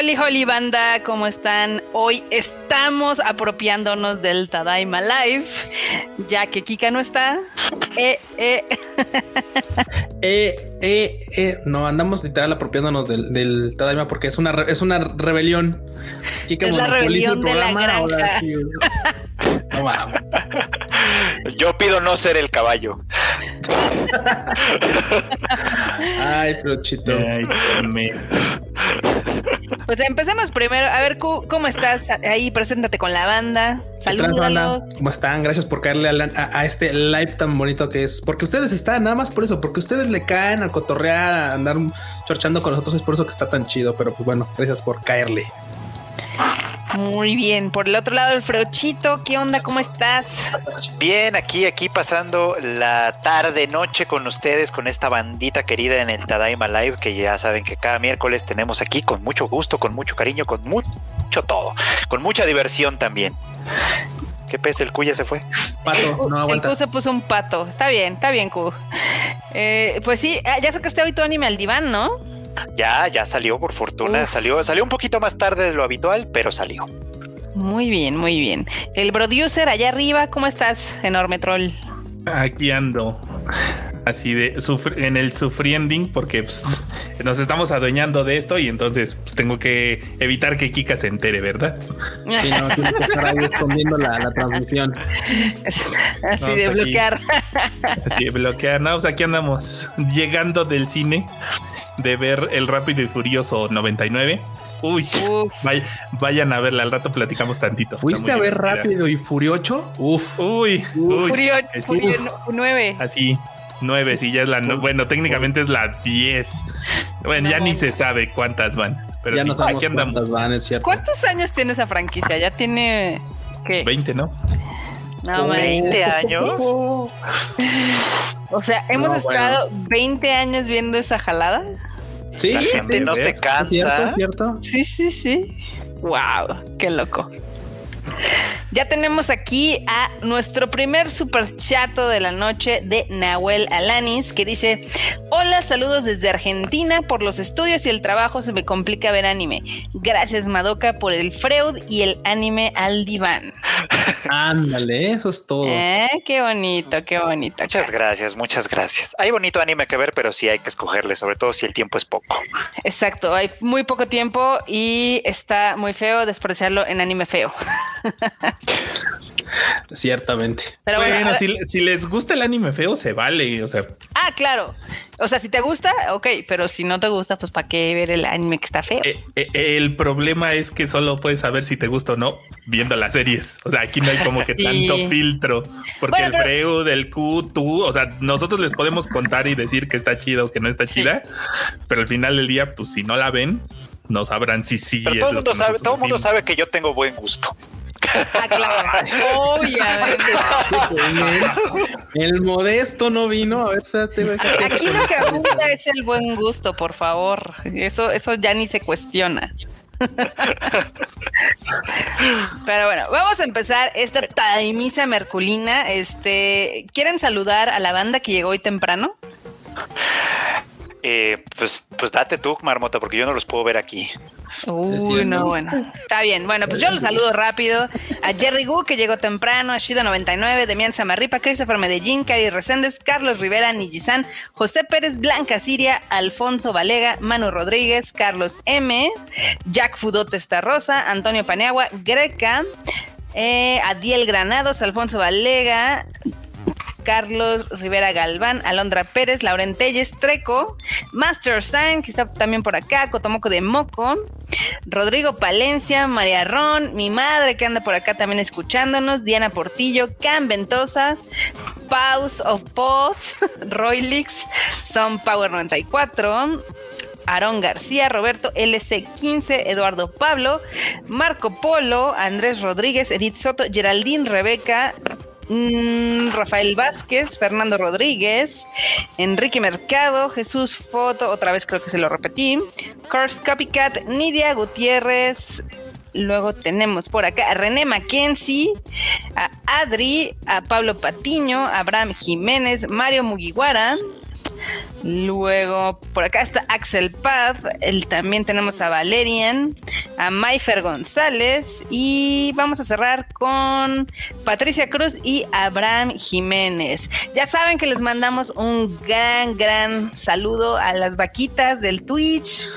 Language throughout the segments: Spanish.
Holy, holy banda, ¿cómo están? Hoy estamos apropiándonos del Tadaima Live, ya que Kika no está. Eh, eh. eh, eh, eh. No, andamos literal apropiándonos del, del Tadaima porque es una, es una rebelión. Kika es la rebelión de la granja. Yo pido no ser el caballo. Ay, pero chito. Ay, pues empecemos primero. A ver, ¿cómo estás? Ahí, preséntate con la banda. Saludos. ¿Cómo están? Gracias por caerle a, este live tan bonito que es. Porque ustedes están, nada más por eso, porque ustedes le caen a cotorrear, a andar chorchando con nosotros. Es por eso que está tan chido. Pero pues bueno, gracias por caerle. Muy bien. Por el otro lado, el Freuchito, ¿qué onda? ¿Cómo estás? Bien, aquí, aquí pasando la tarde, noche con ustedes, con esta bandita querida en el Tadaima Live, que ya saben que cada miércoles tenemos aquí con mucho gusto, con mucho cariño, con mucho todo, con mucha diversión también. ¿Qué pese? El Q ya se fue. Pato, no aguanta. El Q se puso un pato. Está bien, está bien, Q. Eh, pues sí, ah, ya sacaste hoy tu anime al diván, ¿no? Ya, ya salió por fortuna. Salió, salió un poquito más tarde de lo habitual, pero salió. Muy bien, muy bien. El producer allá arriba, ¿cómo estás, enorme troll? Aquí ando. Así de en el sufriending porque pues, nos estamos adueñando de esto y entonces pues, tengo que evitar que Kika se entere, ¿verdad? Sí, no, tienes que estar ahí escondiendo la, transmisión. Así de bloquear. así de bloquear. No, pues aquí andamos llegando del cine de ver El Rápido y Furioso 99. Uy, vayan a verla, al rato platicamos tantito. ¿Fuiste a ver Rápido y Furioso? Uf. Uy, uy. Furio, 9. Así, 9, sí, ya es la. bueno, técnicamente es la 10. Bueno, ya ni se sabe cuántas van. Pero ya no sabemos cuántas van, es cierto. ¿Cuántos años tiene esa franquicia? Ya tiene. ¿Qué? 20, ¿no? No, 20 años. o sea, hemos estado 20 años viendo esa jalada. Sí, la gente no se cansa. ¿Cierto? Sí, sí, sí. Wow, qué loco. Ya tenemos aquí a nuestro primer super chato de la noche de Nahuel Alanis que dice: Hola, saludos desde Argentina. Por los estudios y el trabajo se me complica ver anime. Gracias, Madoka, por el Freud y el anime al diván. Ándale, eso es todo. Eh, qué bonito, qué bonito. Muchas gracias, muchas gracias. Hay bonito anime que ver, pero sí hay que escogerle, sobre todo si el tiempo es poco. Exacto, hay muy poco tiempo y está muy feo despreciarlo en anime feo. Ciertamente. Pero bueno, si, les gusta el anime feo, se vale. O sea. Ah, claro. O sea, si te gusta, ok, pero si no te gusta, pues para qué ver el anime que está feo. Eh, eh, el problema es que solo puedes saber si te gusta o no viendo las series. O sea, aquí no hay como que tanto filtro. Porque el freo del Q, tú, o sea, nosotros les podemos contar y decir que está chido o que no está chida, pero al final del día, pues si no la ven, no sabrán si sí. todo el mundo sabe, todo el mundo sabe que yo tengo buen gusto. Ah, claro. Obviamente. El modesto no vino. A ver, espérate. Aquí lo que abunda es el buen gusto, por favor. Eso, eso ya ni se cuestiona. Pero bueno, vamos a empezar esta taimisa merculina. Este, ¿quieren saludar a la banda que llegó hoy temprano? Eh, pues, pues date tú, Marmota, porque yo no los puedo ver aquí. Uy, no, bueno. Está bien. Bueno, pues yo los saludo rápido. A Jerry Gu, que llegó temprano, a Shida99, Demian Samarripa, Christopher Medellín, Cari Reséndez, Carlos Rivera, Nijizan, José Pérez, Blanca Siria, Alfonso Valega, Manu Rodríguez, Carlos M, Jack Fudote Rosa, Antonio Paneagua, Greca, eh, Adiel Granados, Alfonso Valega, Carlos Rivera Galván, Alondra Pérez, Lauren Telles, Treco, Master Sign, que está también por acá, Cotomoco de Moco, Rodrigo Palencia, María Ron, mi madre que anda por acá también escuchándonos, Diana Portillo, Cam Ventosa, Pause of Pause, Roylix, Son Power 94, Aarón García, Roberto LC15, Eduardo Pablo, Marco Polo, Andrés Rodríguez, Edith Soto, Geraldine Rebeca, Mm, Rafael Vázquez, Fernando Rodríguez, Enrique Mercado, Jesús Foto, otra vez creo que se lo repetí, Cars Copycat, Nidia Gutiérrez, Luego tenemos por acá a René Mackenzie, a Adri, a Pablo Patiño, a Abraham Jiménez, Mario Mugiwara, Luego, por acá está Axel Pad. El, también tenemos a Valerian, a Mayfer González. Y vamos a cerrar con Patricia Cruz y Abraham Jiménez. Ya saben que les mandamos un gran, gran saludo a las vaquitas del Twitch,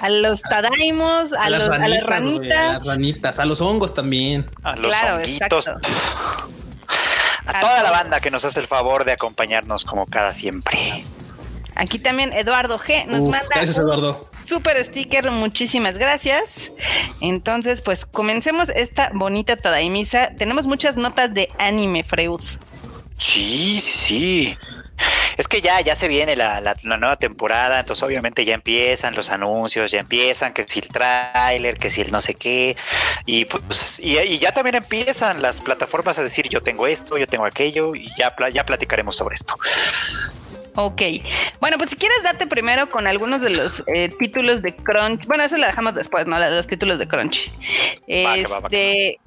a los tadaimos, a, los, a las ranitas. a las ranitas, a los hongos también. A los honguitos. A toda la banda que nos hace el favor de acompañarnos como cada siempre. Aquí también Eduardo G nos manda gracias, Eduardo. super sticker, muchísimas gracias. Entonces, pues comencemos esta bonita Tadaimisa. Tenemos muchas notas de anime, Freud. Sí, sí, sí. Es que ya, ya se viene la, la, nueva temporada, entonces obviamente ya empiezan los anuncios, ya empiezan que si el tráiler, que si el no sé qué, y pues y, y, ya también empiezan las plataformas a decir yo tengo esto, yo tengo aquello, y ya, ya platicaremos sobre esto. Ok. Bueno, pues si quieres, date primero con algunos de los eh, títulos de Crunch. Bueno, eso lo dejamos después, ¿no? Los títulos de Crunch. Este.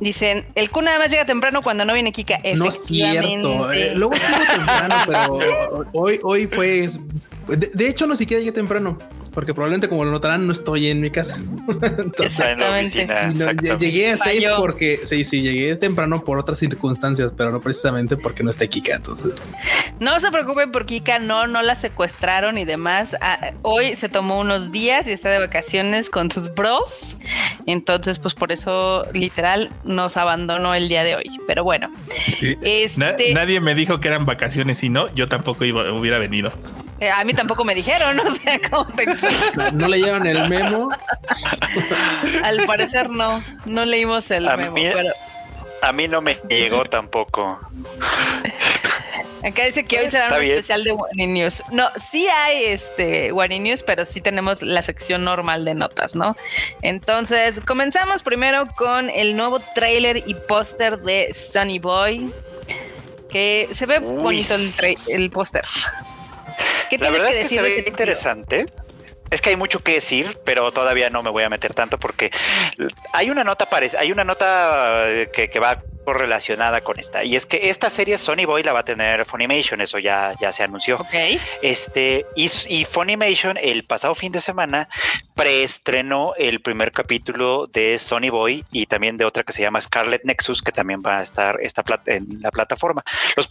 Dicen, el Q nada más llega temprano cuando no viene Kika. No es cierto. Eh, luego sigo temprano, pero hoy, hoy fue. De, de, hecho, no siquiera llegué temprano porque probablemente como lo notarán no estoy en mi casa. Entonces, Exactamente. Sí, no, llegué a safe porque sí, sí, llegué temprano por otras circunstancias, pero no precisamente porque no está Kika. Entonces, no se preocupen por Kika, no, no la secuestraron y demás. Ah, hoy se tomó unos días y está de vacaciones con sus bros. Entonces, pues por eso literal nos abandonó el día de hoy. Pero bueno, sí. este... Na nadie me dijo que eran vacaciones y no, yo tampoco iba, hubiera venido. Eh, a mí tampoco me dijeron, o sea, ¿cómo te no, no le llevan el memo. Al parecer no, no leímos el a memo. Mí, pero... A mí no me llegó tampoco. Acá dice que hoy será un bien. especial de One News. No, sí hay este One News, pero sí tenemos la sección normal de notas, ¿no? Entonces, comenzamos primero con el nuevo trailer y póster de Sunny Boy. Que se ve Uy. bonito el, el póster. ¿Qué la verdad que es que se ve interesante. Es que hay mucho que decir, pero todavía no me voy a meter tanto porque hay una nota parece, hay una nota que, que va correlacionada con esta. Y es que esta serie Sony Boy la va a tener Funimation, eso ya, ya se anunció. Okay. Este, y, y, Funimation el pasado fin de semana preestrenó el primer capítulo de Sony Boy y también de otra que se llama Scarlet Nexus, que también va a estar esta en la plataforma. Los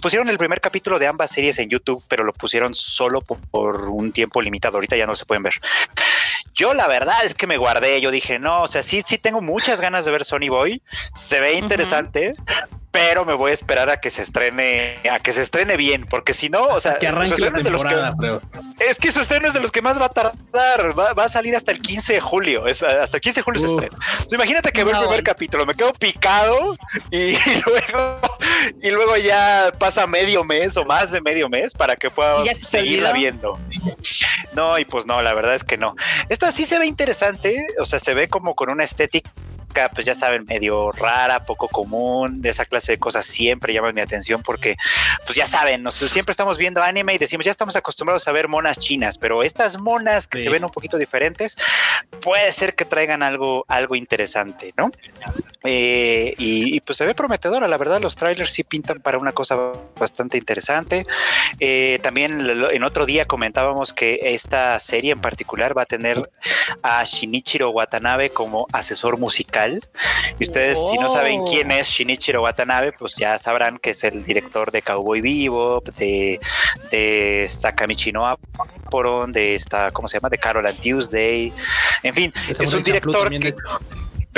pusieron el primer capítulo de ambas series en YouTube, pero lo pusieron solo por, un tiempo limitado. Ahorita ya no se pueden ver. Yo la verdad es que me guardé, yo dije, no, o sea, sí, sí tengo muchas ganas de ver Sony Boy, se ve interesante, uh -huh. Pero me voy a esperar a que se estrene, a que se estrene bien, porque si no, o sea, que arranque la temporada, de los que, es que su estreno es de los que más va a tardar, va, va a salir hasta el 15 de julio, es, hasta el 15 de julio uh. se estrena. Entonces, imagínate que no, veo el primer capítulo, me quedo picado y, y, luego y luego ya pasa medio mes o más de medio mes para que pueda seguirla viendo. No, y pues no, la verdad es que no. Esta sí se ve interesante, o sea, se ve como con una estética pues ya saben, medio rara, poco común, de esa clase de cosas siempre llaman mi atención porque, pues ya saben, nos, siempre estamos viendo anime y decimos, ya estamos acostumbrados a ver monas chinas, pero estas monas que sí. se ven un poquito diferentes, puede ser que traigan algo, algo interesante, ¿no? Eh, y, y, pues se ve prometedora, la verdad, los trailers sí pintan para una cosa bastante interesante. Eh, también en otro día comentábamos que esta serie en particular va a tener a Shinichiro Watanabe como asesor musical. Y ustedes, oh. si no saben quién es Shinichiro Watanabe, pues ya sabrán que es el director de Cowboy Vivo, de, de Sakamichi no Aporon, de esta, ¿cómo se llama? De Carol and Tuesday. En fin, es un director que, de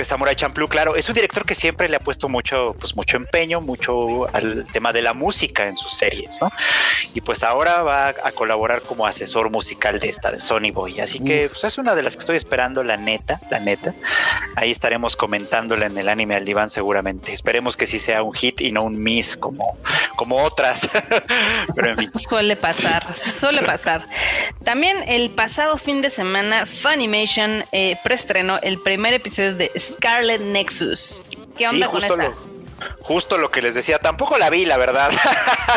Samurai Champloo, claro, es un director que siempre le ha puesto mucho, pues mucho empeño, mucho al tema de la música en sus series, ¿no? Y pues ahora va a colaborar como asesor musical de esta, de Sony Boy. Así que pues es una de las que estoy esperando, la neta, la neta. Ahí estaremos comentándola en el anime al diván seguramente. Esperemos que sí sea un hit y no un miss como, como otras. Pero en fin. Suele pasar, suele pasar. También el pasado fin de semana, Funimation eh, preestrenó el primer episodio de Scarlet Nexus. ¿Qué onda sí, con esa? Lo, justo lo que les decía, tampoco la vi, la verdad.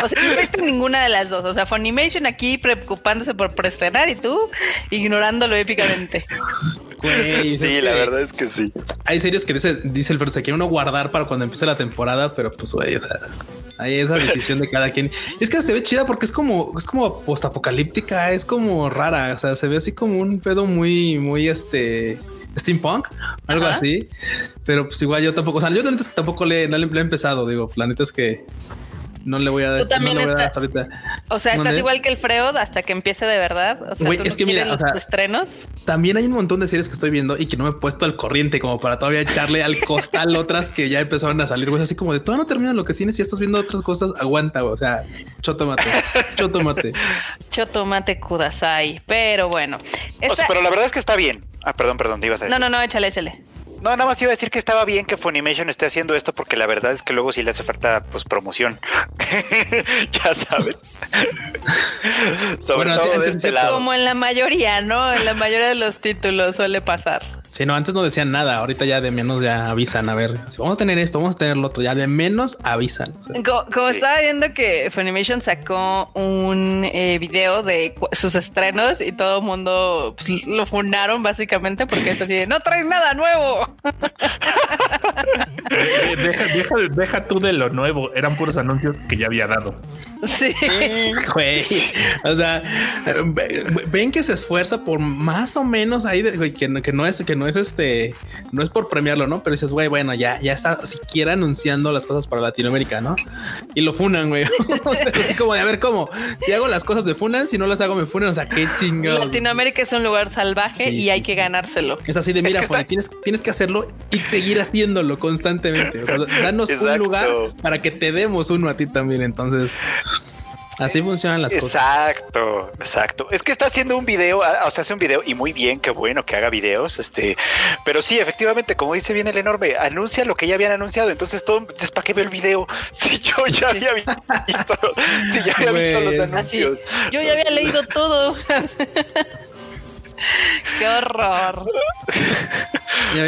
O sea, no viste ninguna de las dos. O sea, Funimation aquí preocupándose por preestrenar y tú ignorándolo épicamente. Güey, sí, la verdad es que sí. Hay series que dice, dice el se quiere uno guardar para cuando empiece la temporada, pero pues, güey, o sea. Ahí esa decisión de cada quien. Y es que se ve chida porque es como, es como postapocalíptica, es como rara. O sea, se ve así como un pedo muy, muy este steampunk, algo así. Pero pues igual yo tampoco, o sea, yo la neta es que tampoco le, no le, he empezado. Digo, la neta es que no le voy a Tú también estás. O sea, estás igual que el Freud hasta que empiece de verdad. O sea, es que mira, los estrenos. También hay un montón de series que estoy viendo y que no me he puesto al corriente como para todavía echarle al costal otras que ya empezaron a salir. Pues así como de todo no termina lo que tienes y estás viendo otras cosas. Aguanta. O sea, chotomate, chotomate, chotomate kudasai. Pero bueno, pero la verdad es que está bien. Ah, perdón, perdón, te ibas a decir. No, no, no, échale, échale. No, nada más iba a decir que estaba bien que Funimation esté haciendo esto porque la verdad es que luego sí le hace falta pues promoción. ya sabes. Sobre todo de este lado. Como en la mayoría, ¿no? En la mayoría de los títulos suele pasar. Sí, no, antes no decían nada. Ahorita ya de menos ya avisan. A ver, si vamos a tener esto, vamos a tener lo otro. Ya de menos avisan. como, estaba viendo que Funimation sacó un eh, video de sus estrenos y todo el mundo pues, lo fundaron básicamente porque es así de no traes nada nuevo. deja, deja, deja, tú de lo nuevo. Eran puros anuncios que ya había dado. Sí. Güey. O sea, ven que se esfuerza por más o menos ahí de, que, que no es que no no es este, no es por premiarlo, ¿no? Pero dices, güey, bueno, ya, ya está siquiera anunciando las cosas para Latinoamérica, ¿no? Y lo funan, güey. o sea, así como de a ver cómo, si hago las cosas de funan, si no las hago me funan, o sea, qué chingados. Latinoamérica es un lugar salvaje y hay que ganárselo. Es así de, mira, tienes, tienes que hacerlo y seguir haciéndolo constantemente. O sea, danos un lugar para que te demos uno a ti también. Entonces, Así funcionan las cosas. Exacto, exacto. Es que está haciendo un video, ah, o sea, hace un video y muy bien, qué bueno que haga videos, este, pero sí, efectivamente, como dice bien el enorme, anuncia lo que ya habían anunciado, entonces todo, es para qué veo el video si yo ya había visto, si ya había visto los anuncios. yo ya había leído todo. Qué horror.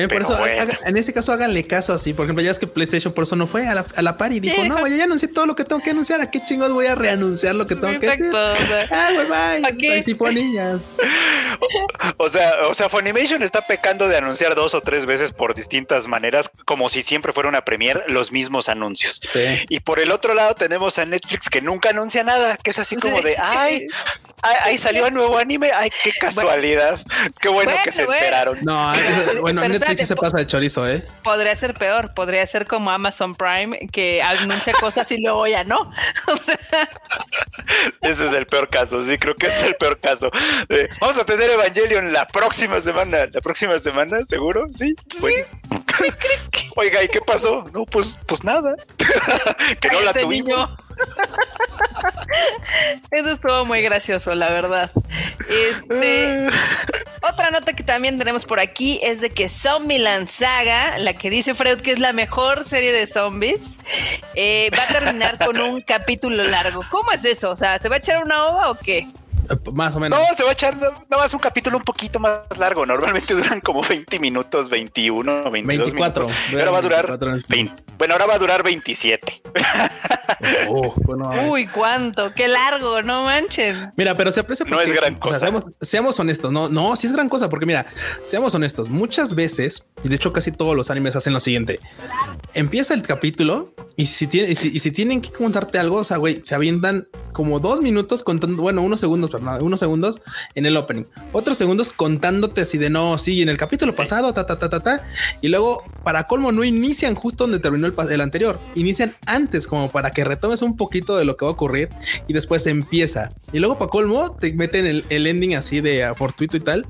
por eso, en este caso, háganle caso así. Por ejemplo, ya es que PlayStation por eso no fue a la, a la par y dijo: No, yo ya anuncié todo lo que tengo que anunciar. ¿A qué chingos voy a reanunciar lo que tengo que hacer? Ah, güey, bye. Sí, o, sea, o sea, Funimation está pecando de anunciar dos o tres veces por distintas maneras, como si siempre fuera una premier, los mismos anuncios. Y por el otro lado, tenemos a Netflix que nunca anuncia nada, que es así como de: Ay, ahí salió un nuevo anime. Ay, qué casualidad. Qué bueno, que se enteraron. No, bueno, Netflix sí se pasa de chorizo, ¿eh? Podría ser peor. Podría ser como Amazon Prime que anuncia cosas y luego ya no. Ese es el peor caso. Sí, creo que es el peor caso. Eh, vamos a tener Evangelion la próxima semana. La próxima semana, seguro. Sí. Oiga, ¿y qué pasó? No, pues, pues nada. que no la tuvimos. Eso estuvo muy gracioso, la verdad. Este, otra nota que también tenemos por aquí es de que Zombieland Saga, la que dice Freud que es la mejor serie de zombies, eh, va a terminar con un capítulo largo. ¿Cómo es eso? O sea, ¿se va a echar una ova o qué? Más o menos. No, se va a echar nada más un capítulo un poquito más largo. Normalmente duran como 20 minutos, 21, 22 24. Minutos. Ahora va a durar 20. Bueno, ahora va a durar 27. Uy, cuánto, qué largo, no manchen. Mira, pero se aprecia porque, No es gran cosa. seamos, honestos, no, no, sí es gran cosa, porque mira, seamos honestos, muchas veces, y de hecho casi todos los animes hacen lo siguiente. Empieza el capítulo y si, tiene, y si, tienen que contarte algo, o sea, güey, se avientan como dos minutos contando, bueno, unos segundos, unos segundos en el opening, otros segundos contándote así de no, sí, en el capítulo pasado, ta, ta, ta, ta, ta, y luego para colmo no inician justo donde terminó el, el anterior, inician antes como para que retomes un poquito de lo que va a ocurrir y después empieza. Y luego para colmo te meten el, el ending así de fortuito y tal.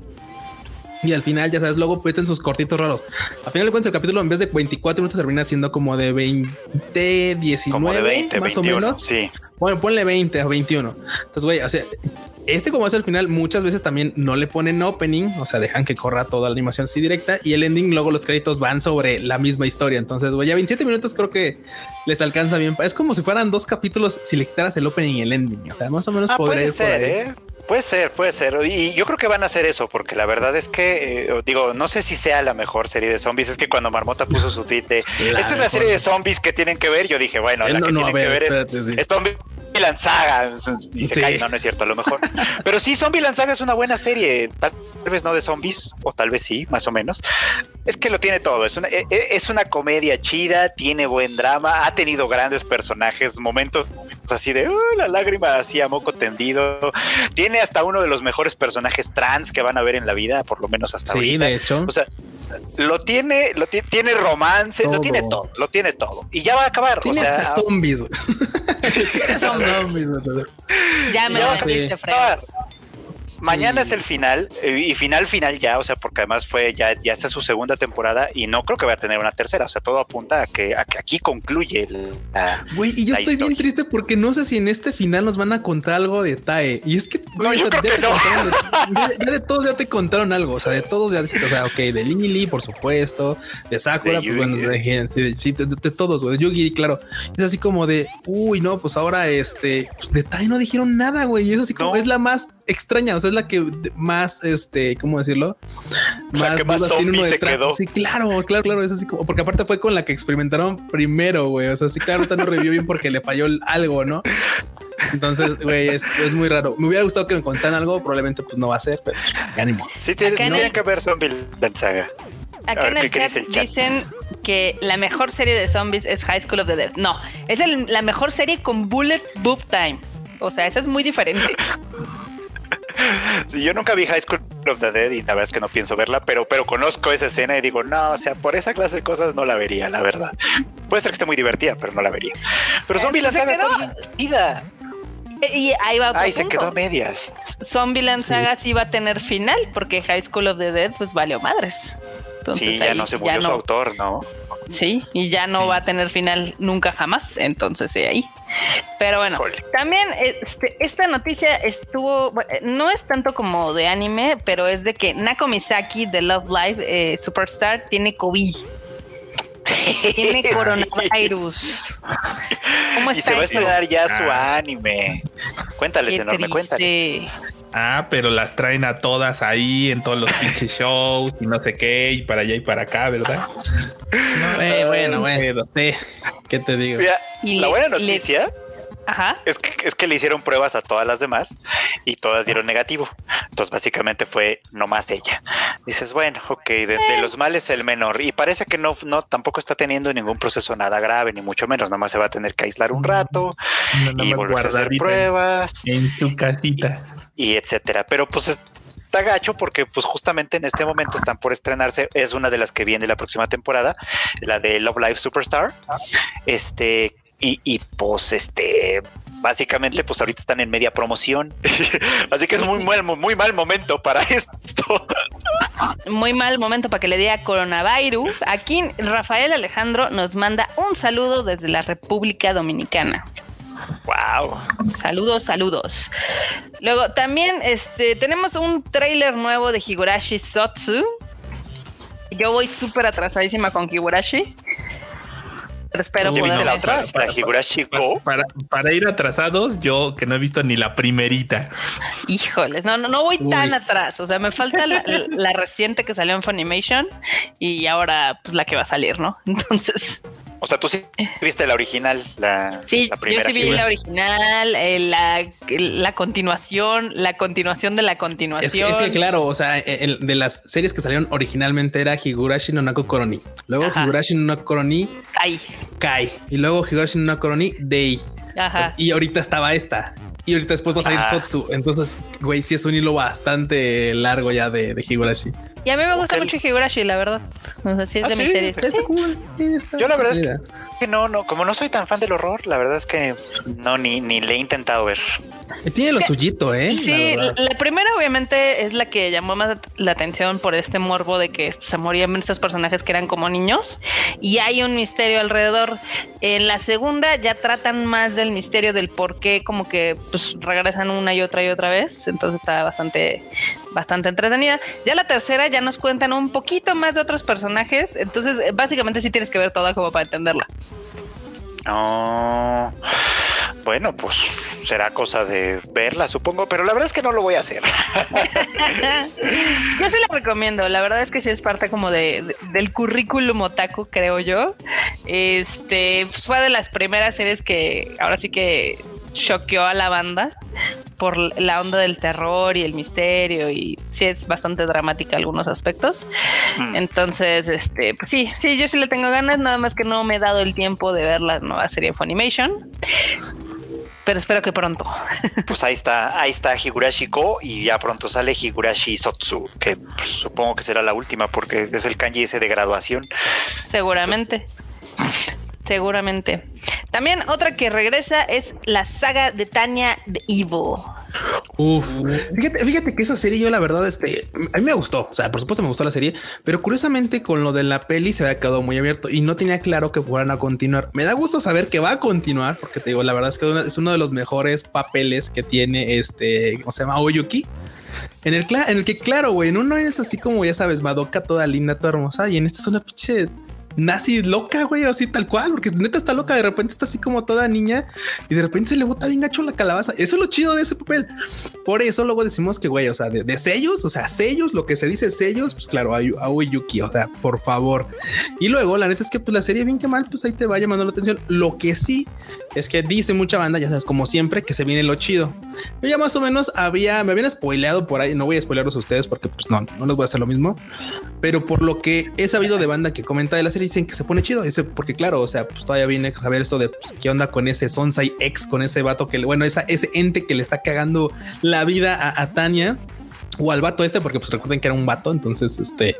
Y al final, ya sabes, luego meten sus cortitos raros. Al final de cuentas, el capítulo en vez de 24 minutos termina siendo como de 20, 19, más o menos. Sí. Bueno, ponle 20 o 21. Entonces, güey, o sea, este como es el final, muchas veces también no le ponen opening, o sea, dejan que corra toda la animación así directa y el ending, luego los créditos van sobre la misma historia. Entonces, güey, ya 27 minutos creo que les alcanza bien. Es como si fueran dos capítulos si le quitaras el opening y el ending. O sea, más o menos ah, podría ser, ¿eh? Puede ser, puede ser. Y yo creo que van a hacer eso, porque la verdad es que, eh, digo, no sé si sea la mejor serie de zombies. Es que cuando Marmota puso su tweet de esta es la serie de zombies que tienen que ver, yo dije, bueno, la que tienen que ver es, es Zombieland Saga. Y se cae, no, no es cierto, a lo mejor. Pero sí, Zombieland Saga es una buena serie. Tal vez no de zombies, o tal vez sí, más o menos. Es que lo tiene todo, es una, e- e- es una comedia chida, tiene buen drama, ha tenido grandes personajes, momentos así de "Uh, la lágrima así a moco tendido, tiene hasta uno de los mejores personajes trans que van a ver en la vida, por lo menos hasta Sí, ahorita. de hecho. O sea, lo tiene, lo ti- tiene romance, lo Todo. tiene todo, lo tiene todo. Y ya va a acabar. Tiene o sea, hasta zombies, güey. Zombies. Zombies, Ya me lo vendiste, Fred. Mañana es el final eh, y final final ya, o sea, porque además fue ya ya esta es su segunda temporada y no creo que vaya a tener una tercera, o sea, todo apunta a que, a que aquí concluye la- Güey, y yo estoy bien triste porque no sé si en este final nos van a contar algo de Tae. Y es que, No, güey, yo o sea, creo ya que te no. contaron de, ya- ya de todos ya te contaron algo. O sea, de todos ya, o sea, ok, de Lily, por supuesto, de Sakura, De pues bueno, de, sí, de- sí, de- de todos, de Yugi, claro. Es así como de, uy, no, pues ahora este, pues de Tae no dijeron nada, güey. Y es así como, No. es la más extraña, o sea, es la que más, este, ¿cómo decirlo? La que más tiene uno se quedó. Sí, claro, claro, claro. Es así como, porque aparte fue con la que experimentaron primero, güey. O sea, sí, claro, esta no revivió bien porque le falló algo, ¿no? Entonces, güey, es, es muy raro. Me hubiera gustado que me contaran algo, probablemente pues no va a ser, pero ya ni modo. Sí, tienen el- que ver Zombie Saga. Acá A en ver, el ¿qué chat, dice el chat? dicen que la mejor serie de zombies es High School of the Dead. No, es el- la mejor serie con Bullet Boob Time. O sea, esa es muy diferente. Sí, yo nunca vi High School of the Dead y la verdad es que no pienso verla, pero, pero conozco esa escena y digo, no, o sea, por esa clase de cosas no la vería, la verdad. Puede ser que esté muy divertida, pero no la vería. Pero Zombie se Saga quedó- está chida. Y ahí va Ay, se quedó a medias. Zombieland Saga sí va a tener final porque High School of the Dead pues valió madres. Entonces, sí, ya ahí no se murió su no- autor, ¿no? Sí, y ya no va a tener final nunca jamás. Entonces, sí, ahí. Pero bueno, también este, esta noticia estuvo, bueno, eh, no es tanto como de anime, pero es de que Nako Misaki de Love Live eh, Superstar tiene COVID. Tiene coronavirus. ¿Cómo y está se va a estrenar ya su Ah. anime. Cuéntales, Qué enorme, cuéntales. Ah, pero las traen a todas ahí en todos los pinches shows y no sé qué, y para allá y para acá, ¿verdad? Eh, bueno, bueno, sí. ¿Qué te digo? Mira, la buena le- noticia Ajá. es que, es que le hicieron pruebas a todas las demás y todas dieron negativo. Entonces, básicamente fue nomás ella. Dices, bueno, ok, de, de los males el menor. Y parece que no, no, tampoco está teniendo ningún proceso nada grave, ni mucho menos. Nomás se va a tener que aislar un rato Nada y volver a hacer pruebas En su casita. y etcétera. Pero pues está gacho porque pues justamente en este momento están por estrenarse. Es una de las que viene la próxima temporada, la de Love Live Superstar. Este, y, y pues este básicamente pues ahorita están en media promoción así que es muy mal muy mal momento para esto Muy mal momento para que le diga coronavirus. Aquí Rafael Alejandro nos manda un saludo desde la República Dominicana. wow Saludos, saludos. Luego también este tenemos un tráiler nuevo de Higurashi Sotsu. Yo voy súper atrasadísima con Higurashi. Pero espero ¿Ya viste poder la otra? para- la Higurashi Para, Go para, para ir atrasados, yo que no he visto ni la primerita. Híjoles, no, no, no voy Uy. tan atrás. O sea, me falta la, la reciente que salió en Funimation y ahora pues la que va a salir, ¿no? Entonces, o sea tú sí viste la original la, sí, la yo primera sí vi la original, eh, la, la continuación, la continuación de la Es continuación. que, es que, claro, o sea, el- de las series que salieron originalmente era Higurashi no Nako Koroni. Luego Ajá. Higurashi no Nako Koroni Ahí. Kai. Y luego Higurashi no Nako Koroni Dei. Ajá. Y ahorita estaba esta. Y ahorita después va a salir Ah. Sotsu. Entonces, güey, sí es un hilo bastante largo ya de, de Higurashi. Y a mí me gusta mucho Higurashi, la verdad. O sea, sí es ¿Ah, de mis sí? series. Está Sí. cool. Sí, está Yo la verdad es que no no como no soy tan fan del horror la verdad es que no ni ni le he intentado ver Tiene lo suyito, ¿eh? Sí, La la, primera obviamente es la que llamó más la atención por este morbo de que se morían estos personajes que eran como niños y hay un misterio alrededor. En la segunda ya tratan más del misterio del por qué como que pues, regresan una y otra y otra vez, entonces está bastante bastante entretenida. Ya la tercera ya nos cuentan un poquito más de otros personajes, entonces básicamente sí tienes que ver toda como para entenderla. No. Bueno, pues será cosa de verla, supongo, pero la verdad es que no lo voy a hacer. Yo sí la recomiendo. La verdad es que sí es parte como de, de- del currículum otaku, creo yo. Este pues, fue de las primeras series que ahora sí que choqueó a la banda por la onda del terror y el misterio y sí es bastante dramática algunos aspectos. Mm. Entonces, este, pues sí, sí, yo sí le tengo ganas, nada más que no me he dado el tiempo de ver la nueva serie Funimation. Pero espero que pronto. Pues ahí está, ahí está Higurashi Ko y ya pronto sale Higurashi Sotsu, que pues, supongo que será la última porque es el kanji ese de graduación. Seguramente. Seguramente. También otra que regresa es la saga de Tania de Ivo. Uf, fíjate, fíjate que esa serie yo la verdad, este, a mí me gustó, o sea, por supuesto me gustó la serie, pero curiosamente con lo de la peli se había quedado muy abierto y no tenía claro que fueran a continuar. Me da gusto saber que va a continuar, porque te digo, la verdad es que es uno de los mejores papeles que tiene este, ¿cómo se llama? Oyuki. En el, en el que, claro, güey, en uno es así como ya sabes, Madoka toda linda, toda hermosa, y en este es una pinche nazi loca, güey, así tal cual, porque neta está loca, de repente está así como toda niña y de repente se le bota bien gacho la calabaza. Eso es lo chido de ese papel. Por eso luego decimos que, güey, o sea, de, sellos, o sea, sellos, lo que se dice sellos, pues claro, a, Yuki, o sea, por favor. Y luego, la neta es que pues la serie, bien que mal, pues ahí te va llamando la atención. Lo que sí es que dice mucha banda, ya sabes, como siempre, que se viene lo chido. Yo ya más o menos había, me habían spoileado por ahí, no voy a spoilearlos a ustedes porque pues no, no les voy a hacer lo mismo, pero por lo que he sabido de banda que comenta de la serie, dicen que se pone chido. Dice, porque claro, o sea, pues todavía viene a saber esto de pues, qué onda con ese Sonsai ex, con ese vato que, bueno, esa, ese ente que le está cagando la vida a, a Tania o al vato este, porque pues recuerden que era un vato. Entonces, este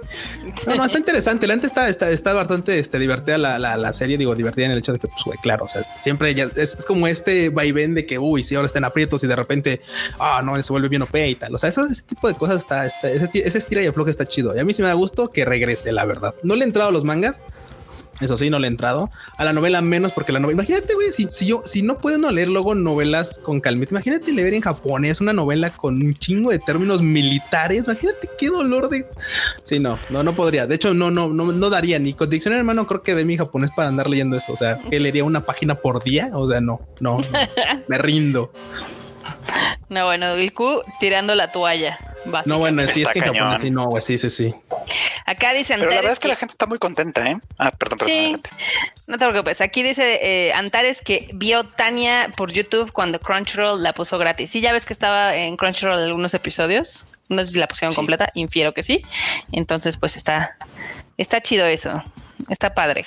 no, no está interesante. La gente está, está, está bastante este, divertida la, la, serie. Digo, divertida en el hecho de que, pues, güey, claro, o sea, siempre ya es, como este vaivén de que, uy, si ahora están aprietos y de repente, ah, no, se vuelve bien OP y tal. O sea, ese tipo de cosas está, está ese, ese estira y afloja está chido. Y a mí sí me da gusto que regrese, la verdad. No le he entrado a los mangas, eso sí, no le he entrado. A la novela menos, porque la novela. Imagínate, güey, si, si, yo, si no puedo no leer luego novelas con calmita, imagínate leer en japonés una novela con un chingo de términos militares. Imagínate qué dolor de. Sí, no, no, no podría. De hecho, no, no, no, no daría ni con diccionario, hermano. Creo que de mi japonés para andar leyendo eso. O sea, que leería una página por día. O sea, no, no, me rindo. No, bueno, Q tirando la toalla. No, bueno, sí, es que en japonés no, güey, sí, sí, sí. Acá dicen. Pero la verdad es que, la gente está muy contenta, ¿eh? Ah, perdón, perdón. Sí, no te preocupes. Aquí dice eh, Antares que vio Tania por YouTube cuando Crunchyroll la puso gratis. Sí, ya ves que estaba en Crunchyroll algunos episodios. No sé si la pusieron completa, infiero que sí. Entonces, pues está, está chido eso. Está padre.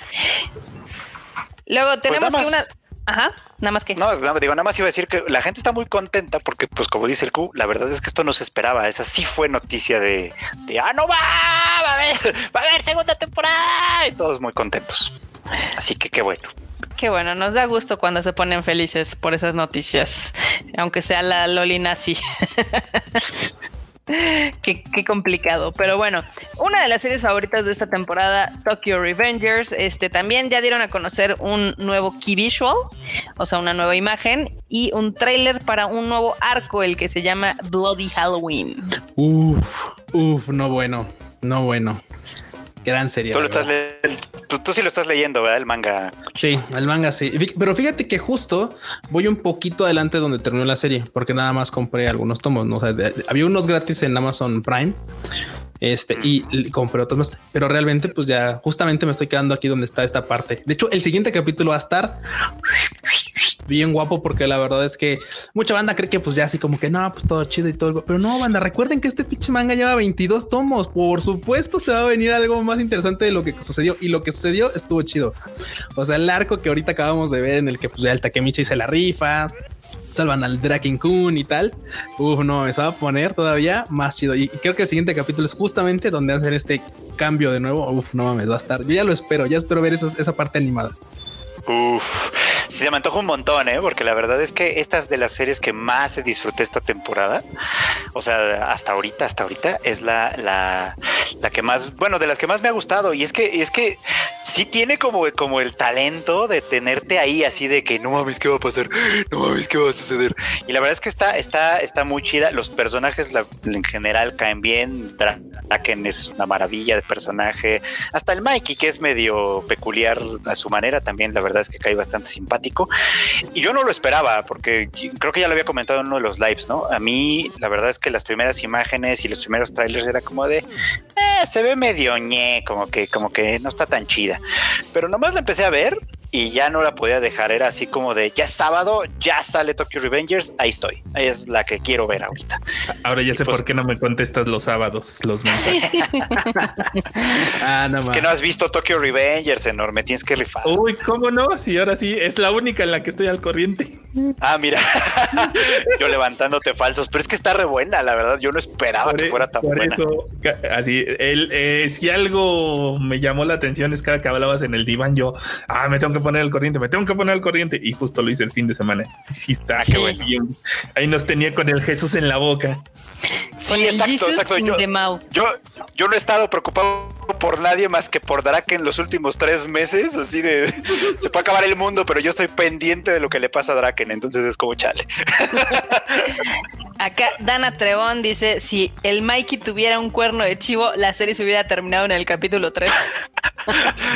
Luego pues tenemos que una. Ajá, nada más que. No, digo, nada más iba a decir que la gente está muy contenta porque, pues, como dice el Q, la verdad es que esto no se esperaba. Esa sí fue noticia de, de ah, no va, va a haber, va a haber segunda temporada y todos muy contentos. Así que qué bueno. Qué bueno, nos da gusto cuando se ponen felices por esas noticias, aunque sea la Lolina así. qué, complicado. Pero bueno, una de las series favoritas de esta temporada, Tokyo Revengers, este también ya dieron a conocer un nuevo key visual, o sea, una nueva imagen y un trailer para un nuevo arco, el que se llama Bloody Halloween. Uf, uf, no bueno, no bueno. Gran serie. Tú, tú, sí lo estás leyendo, ¿verdad? El manga. Sí, el manga sí. Pero fíjate que justo voy un poquito adelante donde terminó la serie, porque nada más compré algunos tomos. ¿no? había unos gratis en Amazon Prime. Este y compré otros más, pero realmente, pues ya justamente me estoy quedando aquí donde está esta parte. De hecho, el siguiente capítulo va a estar bien guapo porque la verdad es que mucha banda cree que pues ya así como que no, pues todo chido y todo, pero no, banda, recuerden que este pinche manga lleva 22 tomos, por supuesto se va a venir algo más interesante de lo que sucedió y lo que sucedió estuvo chido. O sea, el arco que ahorita acabamos de ver en el que pues ya el Takemichi se la rifa, salvan al Draken Kun y tal. Uf, no, me va a poner todavía más chido. Y creo que el siguiente capítulo es justamente donde hacen este cambio de nuevo. Uf, no mames, va a estar. Yo ya lo espero, ya espero ver esa, esa parte animada. Uf, sí, se me antoja un montón, ¿eh? Porque la verdad es que esta es de las series que más se disfruté esta temporada. O sea, hasta ahorita, hasta ahorita es la, la, la que más, bueno, de las que más me ha gustado. Y es que, es que sí tiene como, como el talento de tenerte ahí así de que no mames, ¿qué va a pasar? No mames, ¿qué va a suceder? Y la verdad es que está, está, está muy chida. Los personajes en general caen bien. Draken es una maravilla de personaje. Hasta el Mikey, que es medio peculiar a su manera, también la verdad verdad es que cae bastante simpático. Y yo no lo esperaba, porque creo que ya lo había comentado en uno de los lives, ¿no? A mí, la verdad es que las primeras imágenes y los primeros trailers era como de, eh, se ve medio ñe, como que, como que no está tan chida. Pero nomás la empecé a ver y ya no la podía dejar. Era así como de ya es sábado, ya sale Tokyo Revengers, ahí estoy. Es la que quiero ver ahorita. Ahora ya sé pues por qué no me contestas los sábados los mensajes. Ah, no Es que no has visto Tokyo Revengers, enorme, tienes que rifar. Uy, ¿cómo no? Sí, ahora sí, es la única en la que estoy al corriente. Ah, mira, yo levantándote falsos, pero es que está re buena, la verdad. Yo no esperaba que e- fuera tan por buena. eso, así, el, eh, si algo me llamó la atención es cada que hablabas en el diván, yo, ah, me tengo que poner al corriente, me tengo que poner al corriente. Y justo lo hice el fin de semana. Sí, está, Sí. qué bueno. Ahí nos tenía con el Jesús en la boca. Sí, exacto, exacto. Yo, yo, yo no he estado preocupado por nadie más que por Drake en los últimos tres meses. Así de se puede acabar el mundo, pero yo estoy pendiente de lo que le pasa a Draken. Entonces es como chale. Acá Dana Trebón dice, si el Mikey tuviera un cuerno de chivo, la serie se hubiera terminado en el capítulo 3.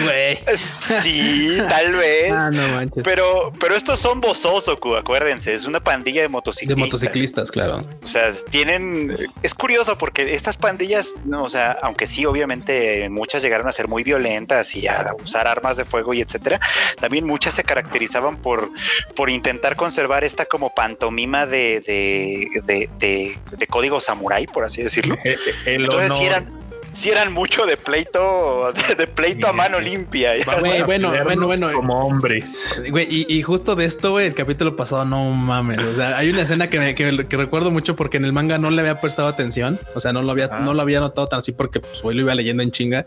Güey. Sí, tal vez. Ah, no manches. Pero, pero estos son Bosozoku, acuérdense, es una pandilla de De motociclistas. motociclistas, claro. O sea, tienen. Es curioso porque estas pandillas, no, o sea, aunque sí, obviamente muchas llegaron a ser muy violentas y a usar armas de fuego y etcétera, también muchas se caracterizaban por, por intentar conservar esta como pantomima de, de, de, de- de código samurái, por así decirlo. Eh, eh, El Entonces, honor. sí eran, sí eran mucho de pleito, de, de pleito a mano limpia. A bueno, bueno, bueno. Como hombres. Y, y justo de esto, el capítulo pasado, no mames. O sea, hay una escena que, me, que, que recuerdo mucho porque en el manga no le había prestado atención. O sea, no lo había, Ah. no lo había notado tan así porque pues, güey, lo iba leyendo en chinga.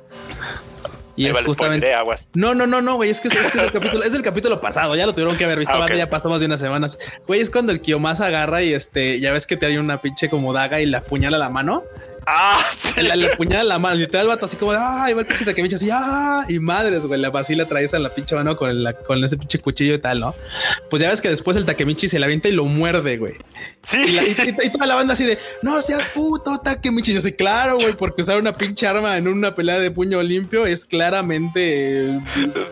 Y Ahí es justamente. eh, aguas. No, no, no, no, güey. Es que es, que es el capítulo, es el capítulo pasado. Ya lo tuvieron que haber visto. Ah. Ya pasó más de unas semanas. Güey, es cuando el Kiyomasa agarra y este, ya ves que te hay una pinche como daga y la apuñala la mano. Ah, sí. La, la la mano. Literal, el vato así como de ay, va el pinche Takemichi así, ah, y madres, güey. La así la traes en la pinche mano con, la, con ese pinche cuchillo y tal, ¿no? Pues ya ves que después el Takemichi se la avienta y lo muerde, güey. Sí. Y, la- y- y- y toda la banda así de no seas puto Takemichi. Yo sé, claro, güey, porque usar una pinche arma en una pelea de puño limpio es claramente eh,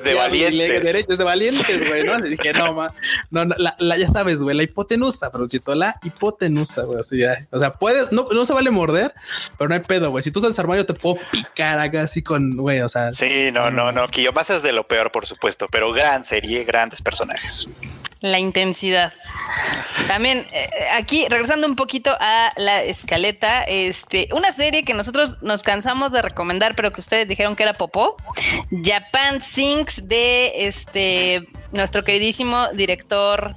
De valientes. Derechos de valientes, güey, ¿no? Le dije, no, ma, no, no, la, la- ya sabes, güey, la hipotenusa, Broncito, la hipotenusa, güey, así ya. O sea, puedes, no, no se vale morder, pero no hay pedo, güey. Si tú estás armado, yo te puedo picar acá así con, güey, o sea, Sí, no, no, no. Kiyomasa es de lo peor, por supuesto, pero gran serie, grandes personajes. La intensidad. También eh, aquí, regresando un poquito a la escaleta, este, una serie que nosotros nos cansamos de recomendar, pero que ustedes dijeron que era popó, Japan Sinks de este nuestro queridísimo director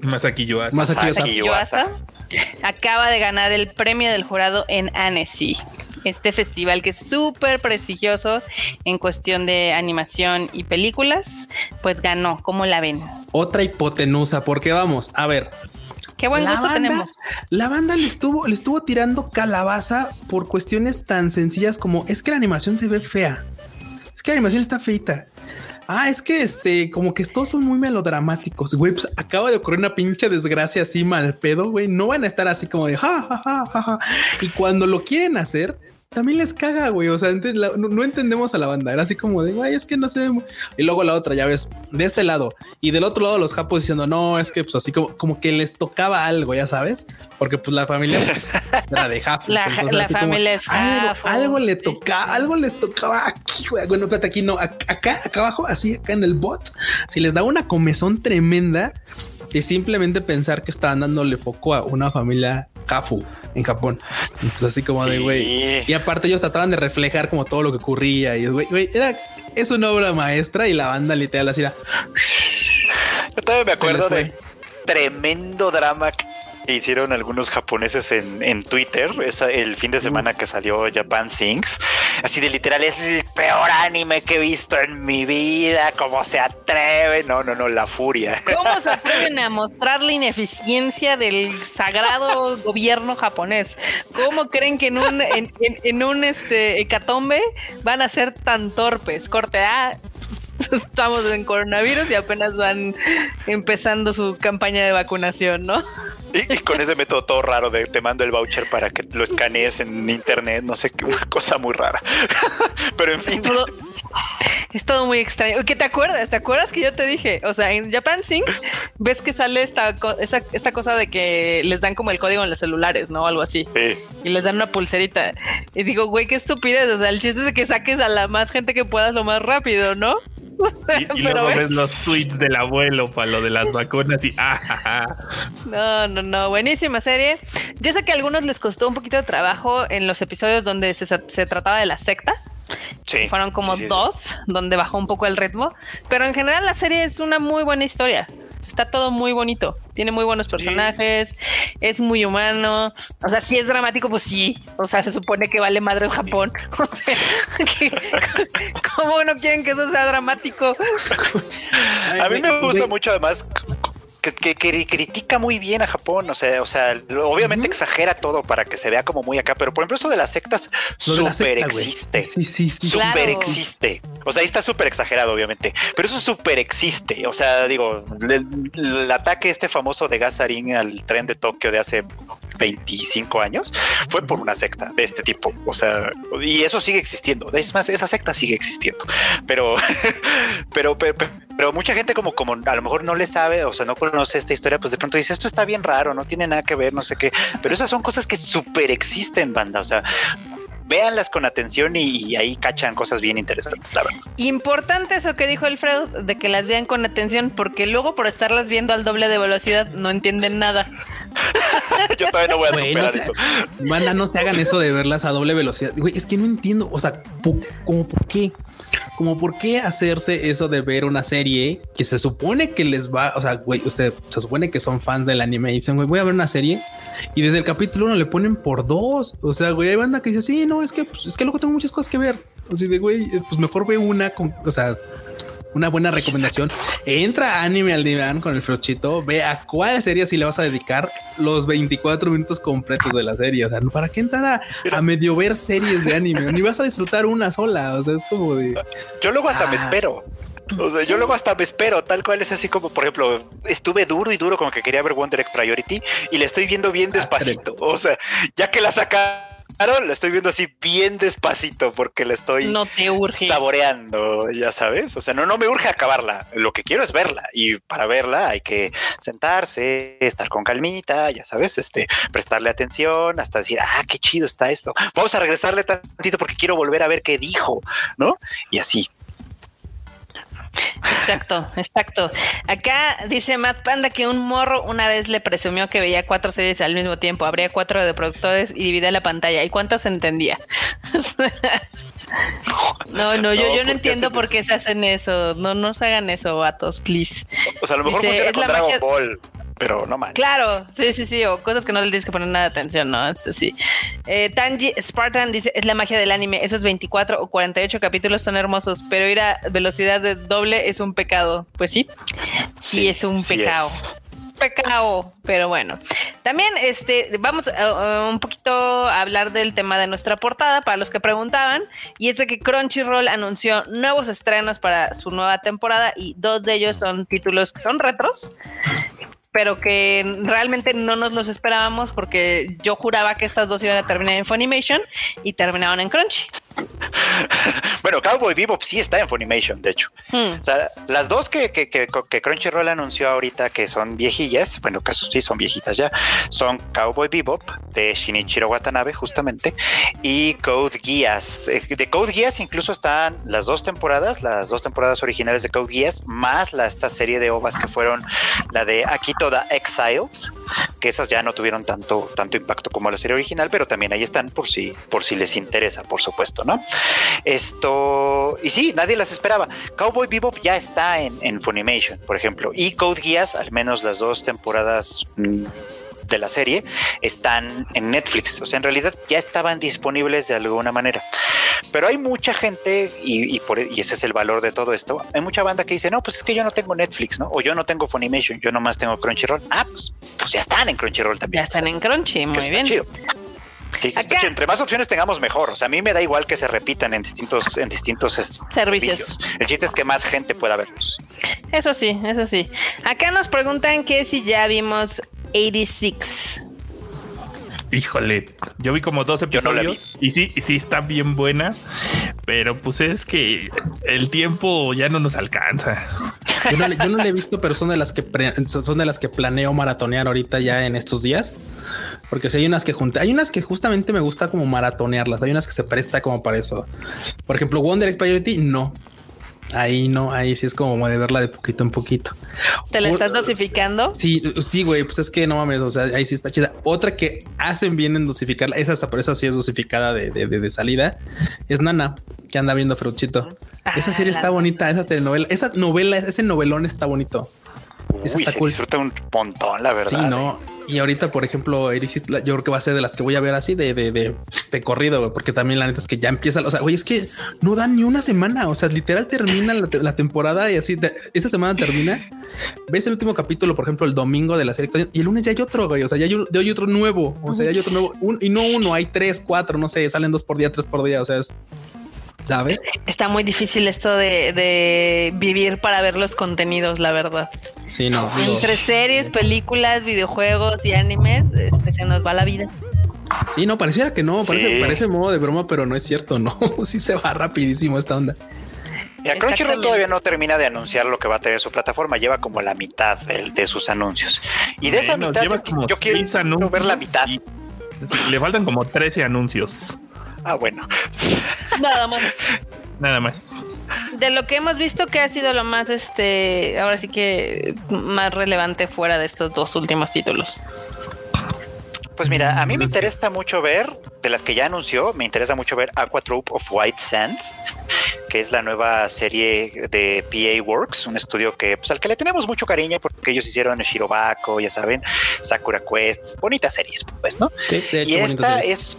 Masaki Yuasa. Masaki Yuasa. Acaba de ganar el premio del jurado en Annecy. Este festival que es súper prestigioso en cuestión de animación y películas, pues ganó. ¿Cómo la ven? otra hipotenusa, porque vamos, a ver, Qué buen la gusto banda, tenemos. La banda le estuvo, le estuvo tirando calabaza por cuestiones tan sencillas como es que la animación se ve fea. Es que la animación está feita. Ah, es que este, como que todos son muy melodramáticos. Güey, pues acaba de ocurrir una pinche desgracia así mal pedo, güey. No van a estar así como de ja, ja, ja, ja, ja. Y cuando lo quieren hacer, también les caga, güey. O sea, la- no, no entendemos a la banda. Era así como de, güey, es que no sé. Y luego la otra, ya ves, de este lado y del otro lado los japos diciendo, no, es que pues así como, como que les tocaba algo, ya sabes, porque pues la familia pues, era de Japo. La- entonces, la como, familia es algo, algo le tocaba, algo les tocaba aquí, güey. Bueno, espérate, aquí no, ac- acá, acá abajo, así acá en el bot, si les da una comezón tremenda y simplemente pensar que estaban dándole foco a una familia Jafu en Japón. Entonces, así como de Sí. güey. Y aparte, ellos trataban de reflejar como todo lo que ocurría. Y güey, güey, era, es una obra maestra y la banda literal así era. Yo todavía me acuerdo de tremendo drama que hicieron algunos japoneses en, en Twitter esa- el fin de semana que salió Japan Sings. Así de literal, es el peor anime que he visto en mi vida. ¿Cómo se atreve? No, no, no, la furia. ¿Cómo se atreven a mostrar la ineficiencia del sagrado gobierno japonés? ¿Cómo creen que en un, en, en- en un este, hecatombe van a ser tan torpes? Corte A, estamos en coronavirus y apenas van empezando su campaña de vacunación, ¿no? Y, y con ese método todo raro de te mando el voucher para que lo escanees en internet, no sé qué, una cosa muy rara. Pero en fin, Es todo, es todo muy extraño. ¿Qué te acuerdas? ¿Te acuerdas que yo te dije? O sea, en Japan Sings ves que sale esta, esa- esta cosa de que les dan como el código en los celulares, ¿no? Algo así. sí. Y les dan una pulserita. Y digo, güey, qué estupidez. O sea, el chiste es de que saques a la más gente que puedas lo más rápido, ¿no? Y, luego ves los tweets del abuelo para lo de las vacunas y ah, No, no, no, buenísima serie. Yo sé que a algunos les costó un poquito de trabajo en los episodios donde se, se trataba de la secta. Sí, Fueron como dos, donde bajó un poco el ritmo. Pero en general la serie es una muy buena historia. Está todo muy bonito. Tiene muy buenos personajes. Es muy humano. O sea, si es dramático, pues sí. O sea, se supone que vale madre el Japón. O sea, ¿cómo no quieren que eso sea dramático? A mí me gusta mucho además que, critica muy bien a Japón, o sea, o sea, obviamente exagera todo para que se vea como muy acá, pero por ejemplo eso de las sectas súper existe. Sí, sí, sí. Súper existe. O sea, ahí está súper exagerado, obviamente, pero eso súper existe. O sea, digo, el, ataque este famoso de Gasarin al tren de Tokio de hace 25 años fue por una secta de este tipo. O sea, y eso sigue existiendo. Es más, esa secta sigue existiendo, pero, pero, pero, pero mucha gente como, como a lo mejor no le sabe, o sea, no conoce esta historia, pues de pronto dice, esto está bien raro, no tiene nada que ver, no sé qué, pero esas son cosas que súper existen, banda, o sea, véanlas con atención y, ahí cachan cosas bien interesantes, la. Importante eso que dijo Alfredo, de que las vean con atención, porque luego por estarlas viendo al doble de velocidad no entienden nada. Yo todavía no voy a superar no eso. Manda, no se hagan eso de verlas a doble velocidad. Güey, es que no entiendo, o sea, como por qué, como por qué hacerse eso de ver una serie que se supone que les va, o sea, güey, usted se supone que son fans del anime y dicen, güey, voy a ver una serie y desde el capítulo uno le ponen por dos. O sea, güey, hay banda que dice, sí, no, es que, pues, es que luego tengo muchas cosas que ver. Así de, güey, pues mejor ve una con, o sea, una buena recomendación. Entra a Anime al Diván con el Frochito, ve a cuál serie si le vas a dedicar los 24 minutos completos de la serie. O sea, ¿para qué entrar a, medio ver series de anime? Ni vas a disfrutar una sola. O sea, es como de. Yo luego hasta me ah. espero. O sea, yo luego hasta me espero, tal cual es así como, por ejemplo, estuve duro y duro como que quería ver Wonder Egg Priority y le estoy viendo bien ah, despacito. O sea, ya que la saca Claro, la estoy viendo así bien despacito porque la estoy no te urge. saboreando, ya sabes. O sea, no, no me urge acabarla. Lo que quiero es verla y para verla hay que sentarse, estar con calmita, ya sabes, este, prestarle atención hasta decir, ah, qué chido está esto. Vamos a regresarle tantito porque quiero volver a ver qué dijo, ¿no? Y así. Exacto, exacto. Acá dice Matt Panda que un morro una vez le presumió que veía cuatro series al mismo tiempo. Habría cuatro de productores y divide la pantalla. ¿Y cuántas entendía? no, no, yo, yo no entiendo por qué se hacen eso. No, no se hagan eso, vatos, please. O sea, a lo mejor funciona con Dragon Ball pero no mal. Claro, sí, sí, sí, o cosas que no le tienes que poner nada de atención, ¿no? Sí. Eh, Tanji Spartan dice, es la magia del anime, esos 24 o 48 capítulos son hermosos, pero ir a velocidad de doble es un pecado. Pues sí, sí, es un pecado. pecado, pero bueno. También este vamos a, un poquito a hablar del tema de nuestra portada para los que preguntaban y es de que Crunchyroll anunció nuevos estrenos para su nueva temporada y dos de ellos son títulos que son retros pero que realmente no nos los esperábamos porque yo juraba que estas dos iban a terminar en Funimation y terminaron en Crunchy. bueno, Cowboy Bebop sí está en Funimation, de hecho. Hmm. O sea, las dos que, que, que, que, Crunchyroll anunció ahorita que son viejillas, bueno, que sí son viejitas ya, son Cowboy Bebop de Shinichiro Watanabe, justamente, y Code Geass. Eh, de Code Geass incluso están las dos temporadas, las dos temporadas originales de Code Geass, más la, esta serie de ovas que fueron la de Akito da Exile, que esas ya no tuvieron tanto, tanto impacto como la serie original, pero también ahí están por si, por si les interesa, por supuesto, ¿no? Esto, y sí, nadie las esperaba. Cowboy Bebop ya está en, en Funimation, por ejemplo, y Code Geass, al menos las dos temporadas mm, de la serie están en Netflix. O sea, en realidad ya estaban disponibles de alguna manera. Pero hay mucha gente, y, por, y ese es el valor de todo esto, hay mucha banda que dice, no, pues es que yo no tengo Netflix, ¿no? O yo no tengo Funimation, yo nomás tengo Crunchyroll. Ah, pues, pues ya están en Crunchyroll también. Ya están en Crunchy, muy bien. Sí, entre más opciones tengamos mejor. O sea, a mí me da igual que se repitan en distintos, en distintos servicios. El chiste es que más gente pueda verlos. Eso sí, eso sí. Acá nos preguntan que si ya vimos 86. Híjole, yo vi como dos episodios y sí, sí está bien buena, pero pues es que el tiempo ya no nos alcanza. Yo no, le, he visto, pero son de las que son de las que planeo maratonear ahorita ya en estos días. Porque si hay unas que junté, hay unas que justamente me gusta como maratonearlas, hay unas que se presta como para eso. Por ejemplo, Wonder Egg Priority, no. Ahí no, ahí sí es como de verla de poquito en poquito. ¿Te la estás dosificando? Sí, sí, güey, pues es que no mames, o sea, ahí sí está chida. Otra que hacen bien en dosificarla, esa hasta por esa sí es dosificada de, de, de, salida, es Nana, que anda viendo Fruchito. Ah, esa serie está bonita, esa telenovela, esa novela, ese novelón está bonito. Uy, esa está se cool. disfruta un montón, la verdad. Sí, no. Y ahorita, por ejemplo, Iris, yo creo que va a ser de las que voy a ver así de, de, de, de corrido, porque también la neta es que ya empieza. O sea, güey, es que no dan ni una semana. O sea, literal termina la, temporada y así esa semana termina. Ves el último capítulo, por ejemplo, el domingo de la serie y el lunes ya hay otro, güey. O sea, ya hay, otro nuevo. O sea, ya hay otro nuevo. Y no uno, hay tres, cuatro, no sé, salen dos por día, tres por día. O sea, es ¿sabes? Está muy difícil esto de, de, vivir para ver los contenidos, la verdad. Sí, no. Entre series, películas, videojuegos y animes, este, se nos va la vida. Sí, no, pareciera que no, parece, sí. parece modo de broma, pero no es cierto, no. sí se va rapidísimo esta onda. Mira, Crunchyroll todavía no termina de anunciar lo que va a tener su plataforma, lleva como la mitad de, de sus anuncios. Y de esa mitad, yo, yo quiero ver la mitad. Le faltan como 13 anuncios. Ah, bueno. Nada más. Nada más. De lo que hemos visto, que ha sido lo más, este, ahora sí que más relevante fuera de estos dos últimos títulos? Pues mira, a mí me interesa mucho ver, de las que ya anunció, me interesa mucho ver Aqua Troop of White Sand, que es la nueva serie de PA Works, un estudio que, pues, al que le tenemos mucho cariño porque ellos hicieron Shirobako, ya saben, Sakura Quest, bonitas series, pues, ¿no? Sí, hecho, y esta es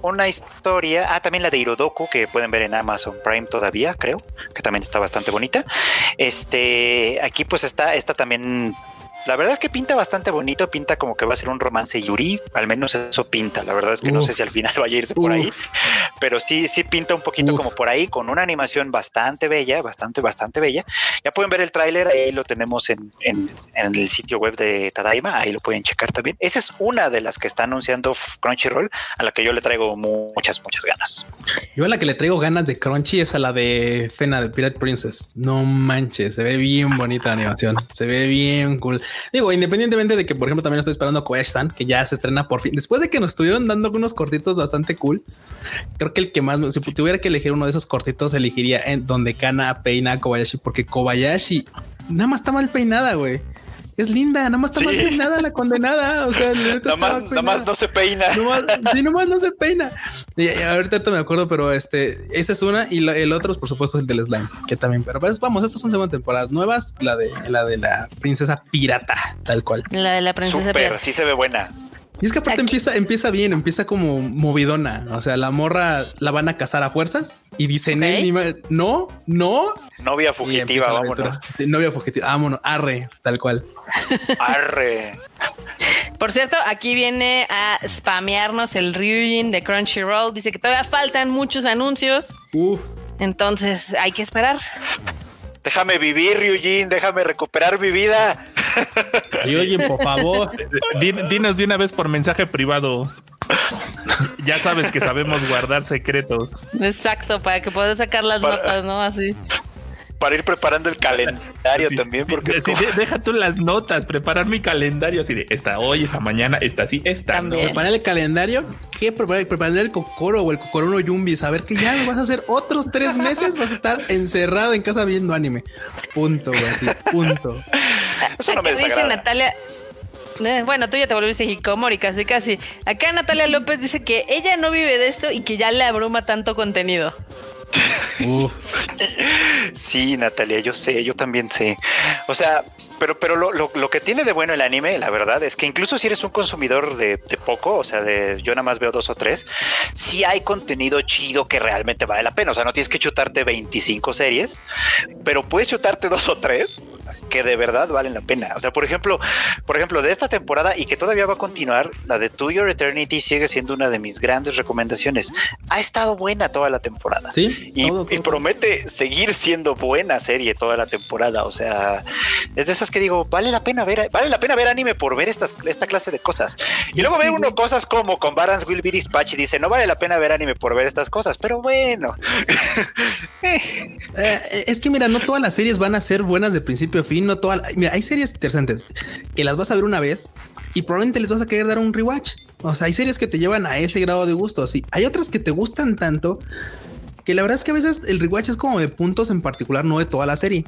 una historia, ah, también la de Hirodoku, que pueden ver en Amazon Prime todavía, creo, que también está bastante bonita. Este, aquí pues está, esta también la verdad es que pinta bastante bonito, pinta como que va a ser un romance Yuri, al menos eso pinta. La verdad es que uf, no sé si al final vaya a irse por uf. ahí, pero sí, sí pinta un poquito uf. como por ahí, con una animación bastante bella, bastante, bastante bella. Ya pueden ver el tráiler, ahí lo tenemos en, en, en, el sitio web de Tadaima, ahí lo pueden checar también. Esa es una de las que está anunciando Crunchyroll, a la que yo le traigo muchas, muchas ganas. Yo a la que le traigo ganas de Crunchy es a la de Fena de Pirate Princess. No manches, se ve bien bonita la animación, se ve bien cool. Digo, independientemente de que, por ejemplo, también estoy esperando Koyashi-san, que ya se estrena por fin. Después de que nos estuvieron dando unos cortitos bastante cool, creo que el que más, si tuviera que elegir uno de esos cortitos, elegiría en donde Kana peina a Kobayashi, porque Kobayashi nada más está mal peinada, güey. Es linda, nada más está sí. mal peinada la condenada. O sea, nada más, nada más no se peina. Nomás, sí, nomás no se peina. Y, y ahorita me acuerdo, pero este, esa es una y la, el otro, por supuesto, es el del slime, que también. Pero pues vamos, estas son segunda temporadas nuevas. La de la de la princesa pirata, tal cual. La de la princesa Super, pirata. sí se ve buena. Y es que aparte empieza, empieza bien, empieza como movidona. O sea, la morra la van a cazar a fuerzas y dicen okay. no, no. Novia fugitiva, vámonos. Sí, novia fugitiva, vámonos, arre, tal cual. Arre. Por cierto, aquí viene a spamearnos el Ryujin de Crunchyroll. Dice que todavía faltan muchos anuncios. Uf. Entonces hay que esperar. Déjame vivir, Ryujin, déjame recuperar mi vida. Y oye, por favor. Dinos de una vez por mensaje privado. Ya sabes que sabemos guardar secretos. Exacto, para que puedas sacar las para, notas, ¿no? Así. Para ir preparando el calendario sí, también, porque sí, como... deja tú las notas, preparar mi calendario así de esta hoy, esta mañana, esta sí, esta no. Preparar el calendario, ¿qué? Preparar, preparar el cocoro o el cocoro no yumbi, saber que ya vas a hacer otros tres meses, vas a estar encerrado en casa viendo anime. Punto, así, punto. Eso no me dice Natalia, eh, bueno, tú ya te volviste hikomori casi casi. Acá Natalia López dice que ella no vive de esto y que ya le abruma tanto contenido. Sí, Natalia, yo sé, yo también sé. O sea, pero, pero lo, lo, lo, que tiene de bueno el anime, la verdad, es que incluso si eres un consumidor de, de, poco, o sea, de yo nada más veo dos o tres, sí hay contenido chido que realmente vale la pena. O sea, no tienes que chutarte 25 series, pero puedes chutarte dos o tres que de verdad valen la pena. O sea, por ejemplo, por ejemplo, de esta temporada y que todavía va a continuar, la de To Your Eternity sigue siendo una de mis grandes recomendaciones. Ha estado buena toda la temporada. Sí. Y, todo, todo. y promete seguir siendo buena serie toda la temporada. O sea, es de esas que digo, vale la pena ver, vale la pena ver anime por ver estas, esta clase de cosas. Y, y luego ve uno cosas como con Barans Will Be Dispatch y dice, no vale la pena ver anime por ver estas cosas, pero bueno. eh, es que mira, no todas las series van a ser buenas de principio a fin, no todas. Mira, hay series interesantes que las vas a ver una vez y probablemente les vas a querer dar un rewatch. O sea, hay series que te llevan a ese grado de gusto. Sí, hay otras que te gustan tanto que la verdad es que a veces el rewatch es como de puntos en particular, no de toda la serie.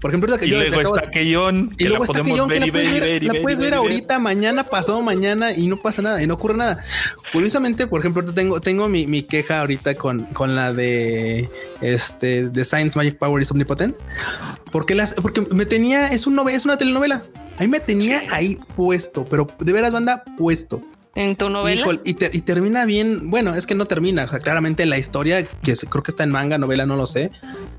Por ejemplo, que y luego está Keyon, y luego está Keyon, que la puedes ver, la puedes ver ahorita, mañana, pasado mañana y no pasa nada y no ocurre nada. Curiosamente, por ejemplo, tengo, tengo mi, mi queja ahorita con, con la de este de Science Magic Power is Omnipotent, porque las, porque me tenía, es un es una telenovela. A mí me tenía ahí puesto, pero de veras banda puesto. En tu novela. y, termina bien. Bueno, es que no termina. O sea, claramente la historia, que creo que está en manga, novela, no lo sé.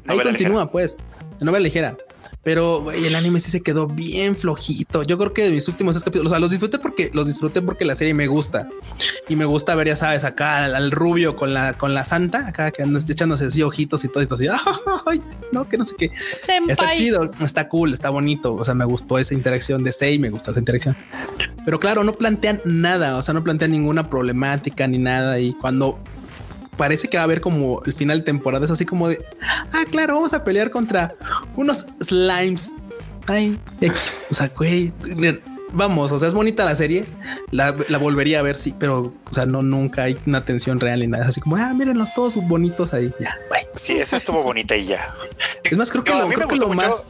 Ahí continúa, pues. Novela ligera. Pero el anime sí se quedó bien flojito. Yo creo que de mis últimos capítulos, o sea, los disfruté porque los disfruté porque la serie me gusta y me gusta ver, ya sabes, acá al, rubio con la con la santa, acá que andas echándose así ojitos y todo esto así. Ay, no, que no sé qué. Está chido, está cool, está bonito. O sea, me gustó esa interacción de Sei, me gustó esa interacción. Pero claro, no plantean nada, o sea, no plantean ninguna problemática ni nada. Y cuando parece que va a haber como el final de temporada. Es así como de, ah, claro, vamos a pelear contra unos slimes. Ay, O sea, güey, vamos, o sea, es bonita la serie. La, volvería a ver, sí, pero, o sea, no, nunca hay una tensión real y nada. Es así como, ah, mírenlos todos bonitos ahí. Ya, güey. Sí, esa estuvo bonita y ya. Es más, creo que lo, creo que lo más.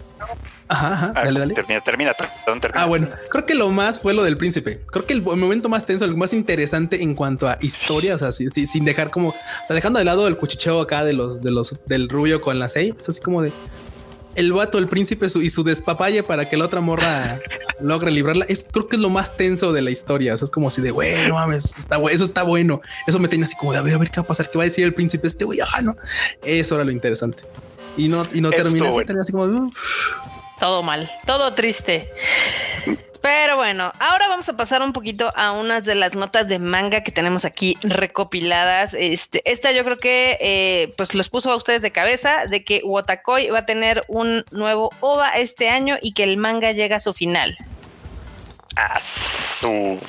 Ajá, ajá. Ah, dale, dale. Termina, termina, perdón, termina. Ah, bueno, creo que lo más fue lo del príncipe. Creo que el momento más tenso, el más interesante en cuanto a historia, o sea, sin dejar como, o sea, dejando de lado el cuchicheo acá de los, de los, del rubio con la seis, es así como de el vato, el príncipe y su despapalle para que la otra morra logre librarla. Es creo que es lo más tenso de la historia. O sea, es como así de bueno, mames, eso está, eso está bueno. Eso me tenía así como de a ver, a ver qué va a pasar, qué va a decir el príncipe este güey. Ah, no, eso era lo interesante. Y no, y no termina así como todo mal, todo triste. Pero bueno, ahora vamos a pasar un poquito a unas de las notas de manga que tenemos aquí recopiladas. Este, esta yo creo que eh, pues los puso a ustedes de cabeza de que Wotakoi va a tener un nuevo OVA este año y que el manga llega a su final. Ah, su...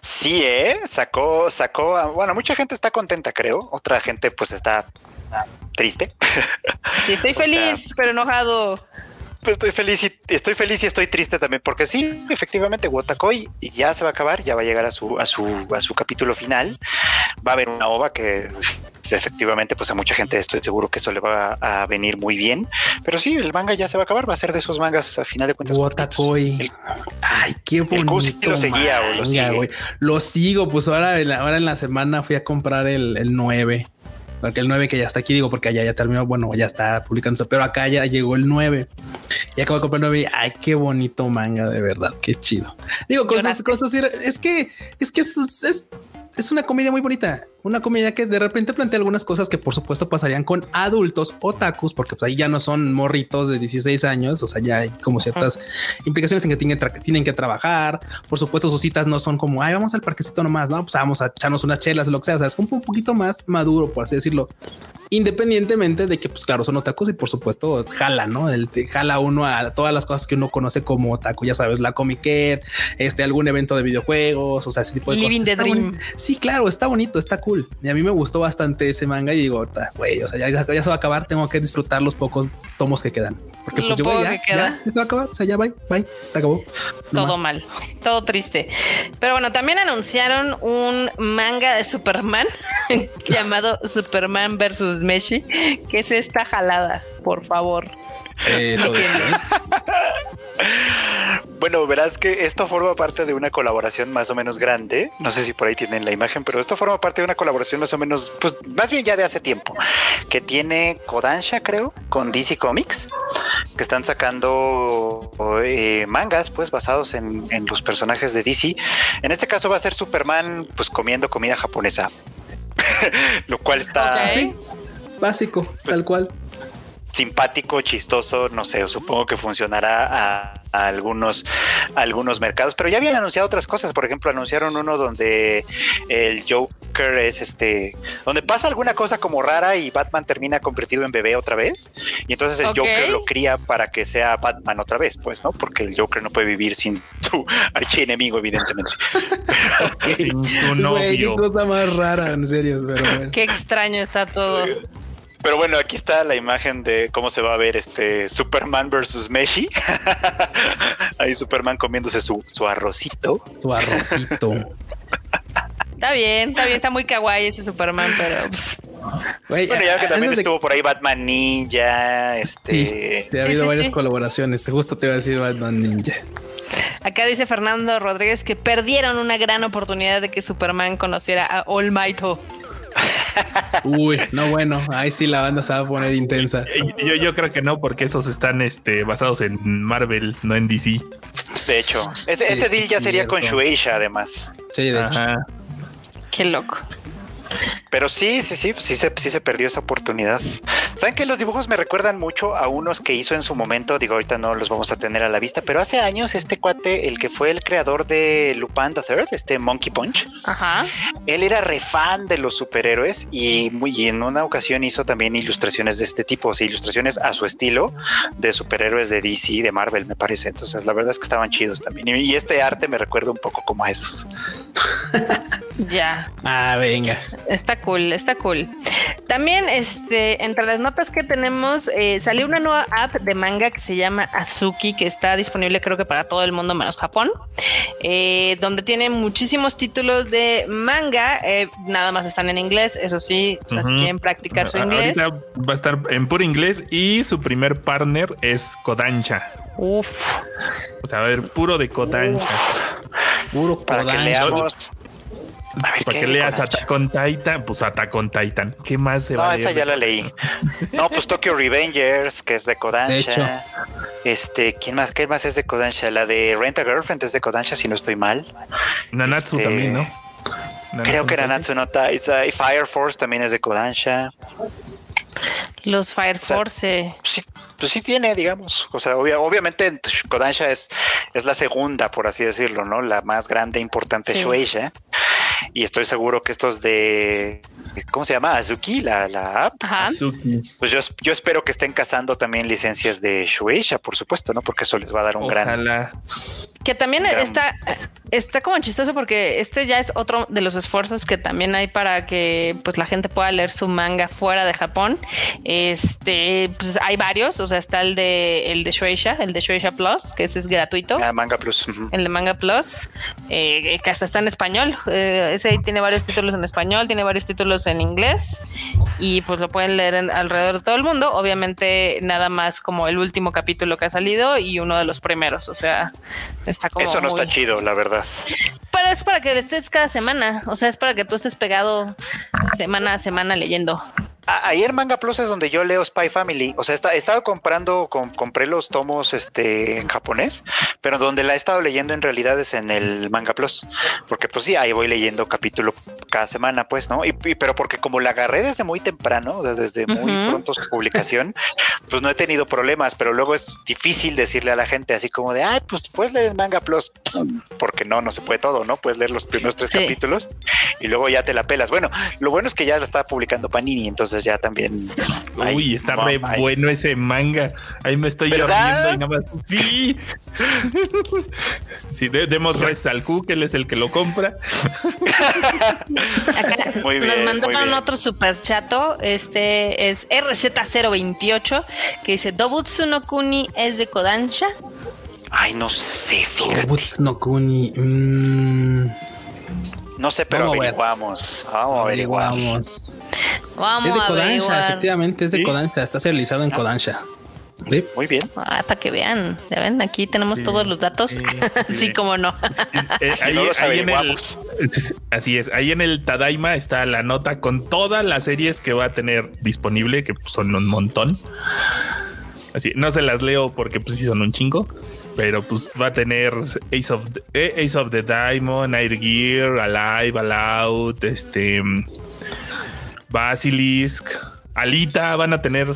Sí, ¿eh? Sacó, sacó, bueno, mucha gente está contenta, creo. Otra gente pues está triste. Sí, estoy feliz, pero enojado. Pues estoy feliz y estoy feliz y estoy triste también, porque sí, efectivamente, Wotakoi ya se va a acabar, ya va a llegar a su, a su, a su capítulo final. Va a haber una ova que efectivamente, pues a mucha gente estoy seguro que eso le va a, venir muy bien. Pero sí, el manga ya se va a acabar, va a ser de esos mangas a final de cuentas. Wotakoi. Ay, qué bonito. El lo seguía o lo sigue. Lo sigo, pues ahora, ahora en la semana fui a comprar el, el 9 porque el 9 que ya está aquí, digo, porque allá ya terminó, bueno, ya está publicándose, pero acá ya llegó el 9 y acabo de comprar el 9 y ay, qué bonito manga, de verdad, qué chido. Digo, cosas, cosas, es que, es que es, es es una comedia muy bonita, una comedia que de repente plantea algunas cosas que por supuesto pasarían con adultos otakus, porque pues ahí ya no son morritos de 16 años, o sea, ya hay como ciertas implicaciones en que tienen, tienen, que trabajar, por supuesto sus citas no son como, ay, vamos al parquecito nomás, no, pues vamos a echarnos unas chelas, lo que sea, o sea, es un poquito más maduro, por así decirlo independientemente de que, pues claro, son otakus y por supuesto jala, ¿no? El, jala uno a todas las cosas que uno conoce como otaku, ya sabes, la Comic este, algún evento de videojuegos, o sea, ese tipo de Living cosas. the dream. Sí, claro, está bonito, está cool. Y a mí me gustó bastante ese manga y digo, güey, o sea, ya, se va a acabar, tengo que disfrutar los pocos tomos que quedan. Porque pues yo voy, ya, ya, se va a acabar, o sea, ya bye, bye, se acabó. todo mal, todo triste. Pero bueno, también anunciaron un manga de Superman llamado Superman versus Meshi, que es esta jalada, por favor. Eh, bueno, verás que esto forma parte de una colaboración más o menos grande. No sé si por ahí tienen la imagen, pero esto forma parte de una colaboración más o menos, pues más bien ya de hace tiempo, que tiene Kodansha, creo, con DC Comics, que están sacando eh, mangas, pues basados en, los personajes de DC. En este caso va a ser Superman, pues comiendo comida japonesa, lo cual está básico, pues, tal cual simpático, chistoso, no sé, supongo que funcionará a, algunos, algunos mercados, pero ya habían anunciado otras cosas, por ejemplo, anunciaron uno donde el Joker es este, donde pasa alguna cosa como rara y Batman termina convertido en bebé otra vez, y entonces el Joker lo cría para que sea Batman otra vez, pues, ¿no? Porque el Joker no puede vivir sin su archienemigo, evidentemente. sin su novio. qué cosa más rara, en serio, pero Qué extraño está todo. Pero bueno, aquí está la imagen de cómo se va a ver este Superman versus Meshi. Ahí Superman comiéndose su, su arrocito. Su arrocito. está bien, está bien, está muy kawaii ese Superman, pero bueno, ya que también estuvo por ahí Batman Ninja, este... Sí, ha habido varias colaboraciones. Justo te iba a decir Batman Ninja. Acá dice Fernando Rodríguez que perdieron una gran oportunidad de que Superman conociera a All Might. Uy, no bueno, ahí sí la banda se va a poner intensa. Yo, yo creo que no, porque esos están este, basados en Marvel, no en DC. De hecho, ese, ese deal ya sería con Shueisha, además. Sí, de hecho. Qué loco. Pero sí, sí, sí, sí se, sí se perdió esa oportunidad. Saben que los dibujos me recuerdan mucho a unos que hizo en su momento. Digo, ahorita no los vamos a tener a la vista, pero hace años este cuate, el que fue el creador de Lupin the Third, este Monkey Punch, Ajá. él era refan de los superhéroes y, muy, en una ocasión hizo también ilustraciones de este tipo, o sea, ilustraciones a su estilo de superhéroes de DC, de Marvel, me parece. Entonces, la verdad es que estaban chidos también. Y, y este arte me recuerda un poco como a esos. Ya. Ah, venga. Está cool, está cool. También, este, entre las notas que tenemos, eh, salió una nueva app de manga que se llama Azuki, que está disponible creo que para todo el mundo menos Japón, eh, donde tiene muchísimos títulos de manga. eh, nada más están en inglés, eso sí, o sea, si quieren practicar su inglés. Ahorita va a estar en puro inglés y su primer partner es Kodansha. Uf. O sea, a ver, puro de Kodansha. Puro Para que Kodansha. leamos. A ver, Para ¿qué que leas? Attack on Titan, pues Attack on Titan. ¿Qué más se No, va a esa leer? ya la leí. No, pues Tokyo Revengers, que es de De hecho. Kodansha. Este, ¿quién más? ¿Qué más es de Kodansha? La de Rent a Girlfriend es de Kodansha, si no estoy mal. Nanatsu Este, también, ¿no? Creo que Nanatsu Natsu no Taizai. Y Fire Force también es de Kodansha. Los Fire Force. Pues sí, pues sí tiene, digamos. O sea, obvia- obviamente Kodansha es, es la segunda, por así decirlo, ¿no? La más grande, e importante Sí. Shueisha. Y estoy seguro que estos de. ¿Cómo se llama? Azuki, la, la app. Ajá. Azuki. Pues yo, yo espero que estén cazando también licencias de Shueisha, por supuesto, ¿no? Porque eso les va a dar un gran. Ojalá. Que también Gran- está, está como chistoso porque este ya es otro de los esfuerzos que también hay para que pues la gente pueda leer su manga fuera de Japón. Este, pues hay varios, o sea, está el de el de Shueisha, el de Shueisha Plus, que ese es gratuito. Ah, Manga Plus. ujú. El de Manga Plus, eh, que hasta está en español. Eh, ese ahí tiene varios títulos en español, tiene varios títulos en inglés y pues lo pueden leer en- alrededor de todo el mundo. Obviamente nada más como el último capítulo que ha salido y uno de los primeros. O sea, está como... Eso no muy- está chido, la verdad. Pero es para que estés cada semana. O sea, es para que tú estés pegado semana a semana leyendo. Ahí en Manga Plus es donde yo leo Spy Family. O sea, está- he estado comprando, com- compré los tomos este, en japonés, pero donde la he estado leyendo en realidad es en el Manga Plus. Porque pues sí, ahí voy leyendo capítulo cada semana, pues, ¿no? Y, y- pero porque como la agarré desde muy temprano, o sea, desde muy Ujú. pronto su publicación, pues no he tenido problemas, pero luego es difícil decirle a la gente así como de, ay, pues puedes leer en Manga Plus, porque no, no se puede todo, ¿no? Puedes leer los primeros tres Sí. capítulos y luego ya te la pelas. Bueno, lo bueno es que ya la está publicando Panini, entonces ya también. Uy, está re bueno ese manga. Ahí me estoy ¿Verdad? lloriendo y nada más. Sí. sí, de- demos gracias al Q, que él es el que lo compra. Acá Muy nos bien, mandaron otro super chato. Este es RZ028 que dice Dobutsu no Kuni es de Kodansha. Ay, no sé, fíjate. Obutsu no Kuni. mm, No sé, pero Vamos a ver. averiguamos. Vamos a averiguar. averiguamos. Vamos Es de a Kodansha, averiguar. efectivamente, es de ¿Sí? Kodansha. Está serializado en Ah. Kodansha. Sí. Muy bien. Ah, para que vean, ya ven, aquí tenemos Sí, todos los datos. sí, cómo no. Si no los en el, así es, ahí en el Tadaima está la nota con todas las series que va a tener disponible, que son un montón. Así, no se las leo porque pues sí son un chingo, pero pues va a tener Ace of the, eh, Ace of the Diamond, Air Gear, Alive, All Out, este Basilisk, Alita, van a tener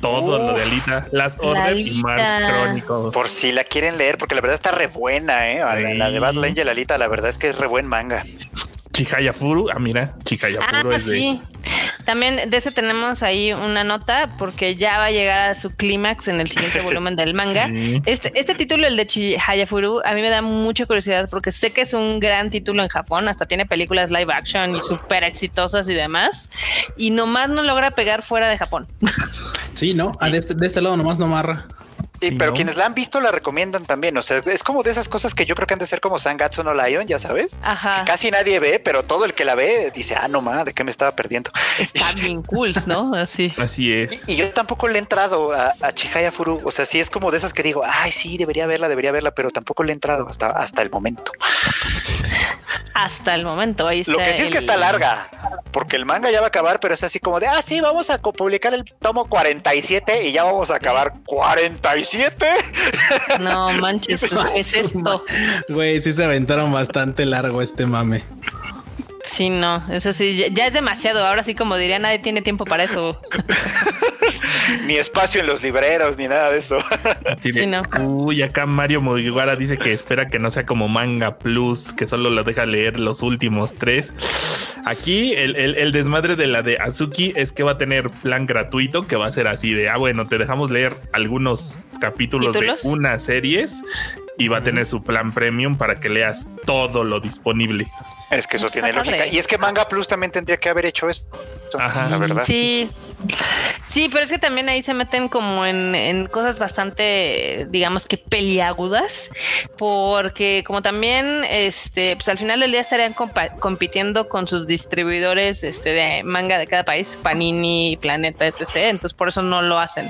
todo lo de Alita, Last La Order y Mars. Chronicle. Por si la quieren leer, porque la verdad está re buena, ¿eh? La, la de Battle Angel Alita, la verdad es que es re buen manga. Chihayafuru, ah mira, Ah, Chihayafuru es de. También de ese tenemos ahí una nota porque ya va a llegar a su clímax en el siguiente volumen del manga. Este, este título, el de Chihayafuru, a mí me da mucha curiosidad porque sé que es un gran título en Japón, hasta tiene películas live action y súper exitosas y demás, y nomás no logra pegar fuera de Japón. Sí, ¿no? Ah, de, este, de este lado nomás no marra. Sí, pero quienes la han visto la recomiendan también. O sea, es como de esas cosas que yo creo que han de ser como Sangatsu no Lion, ya sabes. Ajá. Que casi nadie ve, pero todo el que la ve dice, ah, no ma, ¿de qué me estaba perdiendo? Está bien cool, ¿no? Así. Así es. Y, y yo tampoco le he entrado a, a Chihaya Furu. O sea, sí es como de esas que digo, ay, sí, debería verla, debería verla, pero tampoco le he entrado hasta, hasta el momento. Hasta el momento. Ahí está Lo que sí es que está larga, porque el manga ya va a acabar, pero es así como de, ah, sí, vamos a publicar el tomo 47 y ya vamos a acabar 47. No manches, ¿qué es esto? Güey, sí se aventaron bastante largo este mame. Sí, no, eso sí, ya, ya es demasiado. Ahora sí, como diría, nadie tiene tiempo para eso. ni espacio en los libreros, ni nada de eso. Sí, no. Uy, acá Mario Mugiwara dice que espera que no sea como Manga Plus, que solo lo deja leer los últimos tres. Aquí el, el- el desmadre de la de Azuki es que va a tener plan gratuito, que va a ser así de, ah, bueno, te dejamos leer algunos capítulos ¿Títulos? de unas series y va a tener su plan premium para que leas todo lo disponible. Es que eso tiene lógica. padre. Y es que Manga Plus también tendría que haber hecho eso. Ajá. La verdad. Sí, sí, pero es que también ahí se meten como en, en cosas bastante, digamos que peliagudas, porque como también, este, pues al final del día estarían compitiendo con sus distribuidores, este, de manga de cada país, Panini, Planeta, etc. Entonces por eso no lo hacen.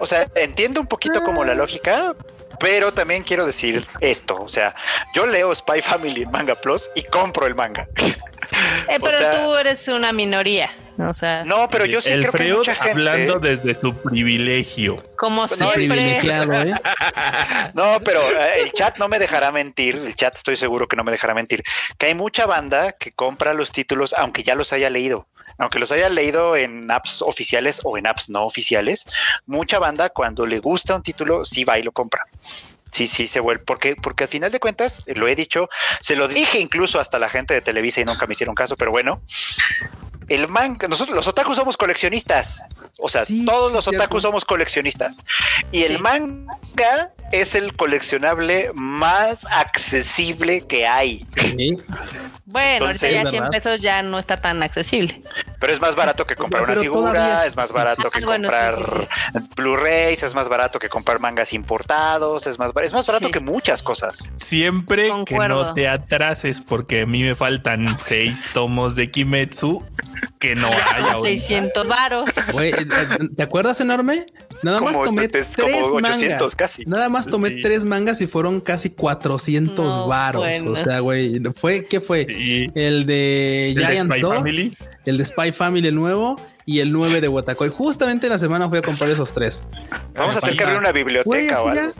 O sea, entiendo un poquito como la lógica, pero también quiero decir esto. O sea, yo leo Spy Family en Manga Plus y compro el manga. Eh, pero sea- tú eres una minoría, o sea, No, pero yo sí el creo que Freud mucha gente. hablando desde su privilegio. como no, siempre. Privilegiado, ¿eh? No, pero eh, el chat no me dejará mentir, el chat estoy seguro que no me dejará mentir, que hay mucha banda que compra los títulos aunque ya los haya leído, aunque los haya leído en apps oficiales o en apps no oficiales, mucha banda cuando le gusta un título sí va y lo compra. Sí, sí, se vuelve, porque, porque al final de cuentas, lo he dicho, se lo dije incluso hasta la gente de Televisa y nunca me hicieron caso, pero bueno, el manga, nosotros los otakus somos coleccionistas, o sea, Sí, todos los otakus somos coleccionistas. Y el Sí. manga es el coleccionable más accesible que hay, Sí. Bueno, Entonces, ahorita ya ¿verdad? 100 pesos ya no está tan accesible. pero es más barato que comprar Pero una figura, todavía- es más barato que Ah, bueno, sí, comprar Blu-rays, es más barato que comprar mangas importados, es más, bar- es más barato Sí. que muchas cosas. Siempre que no te atrases, porque a mí me faltan seis tomos de Kimetsu que no hay Son ahorita. 600 varos. ¿te- ¿te acuerdas enorme? Nada más Como tomé este- es como tres 800 mangas. casi. Nada más tomé Sí. tres mangas y fueron casi 400 No, varos. bueno. O sea, güey, fue ¿qué fue? Sí. El de ¿El de Giant Spy Dog, Family? el de Spy Family el nuevo y el 9 de Watakoy. Justamente en la semana fui a comprar esos tres. Vamos a tener que abrir una biblioteca o algo.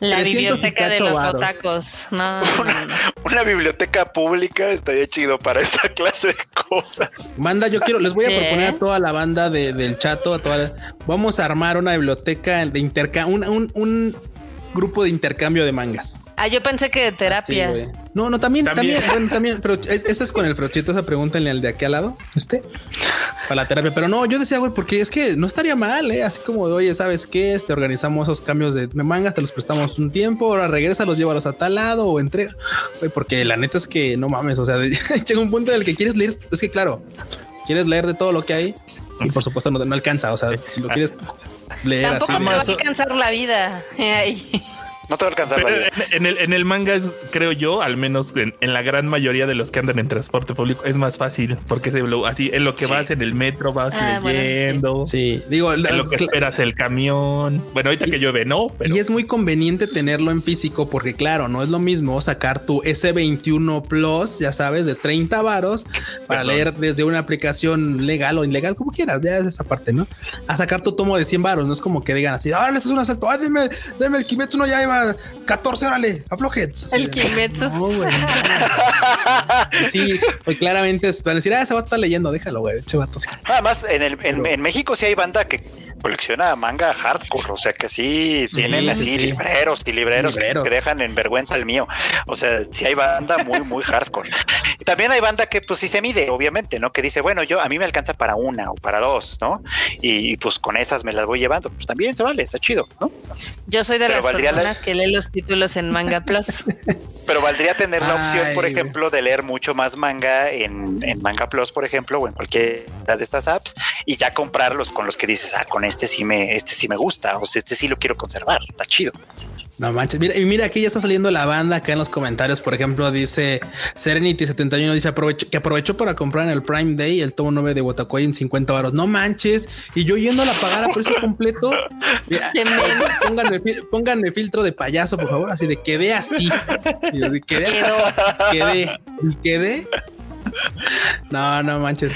La 300 y biblioteca de los varos. otacos. No, no, no. Una biblioteca pública estaría chido para esta clase de cosas. Banda, yo quiero, les voy a Sí. proponer a toda la banda de- del chato, a toda la- vamos a armar una biblioteca de intercambio, un, un, un grupo de intercambio de mangas. Ah, yo pensé que de Sí, terapia. no, no, también, También. también, bueno, también, pero es- ese es con el frochito, esa pregúntenle al de aquí al lado, este, para la terapia. Pero no, yo decía, güey, porque es que no estaría mal, ¿eh? Así como de, oye, ¿sabes qué? Este, organizamos esos cambios de mangas, te los prestamos un tiempo, ahora regresa, los llévalos a tal lado o entrega. Güey, porque la neta es que no mames, o sea, llega un punto en el que quieres leer, es que claro, quieres leer de todo lo que hay y por supuesto no, no alcanza, o sea, si lo quieres leer Tampoco así. te va a alcanzar la vida. Ay. No te va a alcanzar la Pero vida. en, en el, en el manga es, creo yo, al menos en, en la gran mayoría de los que andan en transporte público, es más fácil porque se lo- así en lo que Sí. vas en el metro vas Ah, bueno, sí. leyendo. Sí, digo, En lo que esperas el camión. Bueno, ahorita que llueve, no, pero Y es muy conveniente tenerlo en físico porque claro, no es lo mismo sacar tu S21 Plus, ya sabes, de 30 varos para Perdón. leer desde una aplicación legal o ilegal, como quieras, ya es esa parte, ¿no? A sacar tu tomo de 100 varos, no es como que digan así, ahora esto es un asalto, ay, deme, deme el Kimetsu no ya lleva 14, órale, afloje. El Kimetsu. No, güey. Sí, pues claramente van a decir, ah, ese vato está leyendo, déjalo, güey, che vato. sí. Además, en, el, en, en México sí hay banda que colecciona manga hardcore, o sea que sí tienen sí, así sí. libreros y libreros que- dejan en vergüenza el mío. O sea, sí hay banda muy, muy hardcore. Y también hay banda que pues sí se mide, obviamente, ¿no? Que dice, bueno, yo a mí me alcanza para una o para dos, ¿no? Y, pues con esas me las voy llevando. Pues también se vale, está chido, ¿no? Yo soy de Pero las valdría la- personas que lee los títulos en Manga Plus. Pero valdría tener la opción, por Ay, ejemplo, de leer mucho más manga en, en Manga Plus, por ejemplo, o en cualquiera de estas apps, y ya comprarlos con los que dices, ah, con este sí me, este sí me gusta, o sea, este sí lo quiero conservar, está chido. No manches, mira, y mira, aquí ya está saliendo la banda acá en los comentarios. Por ejemplo, dice Serenity71, dice aprovecho, que aprovechó para comprar en el Prime Day el tomo 9 de Watakoy en 50 baros. No manches. Y yo yendo a la pagar a precio completo. Mira, pónganme, pónganme, filtro de payaso, por favor. Así de quedé así. Y quedé, quedé, quedé. No, no manches.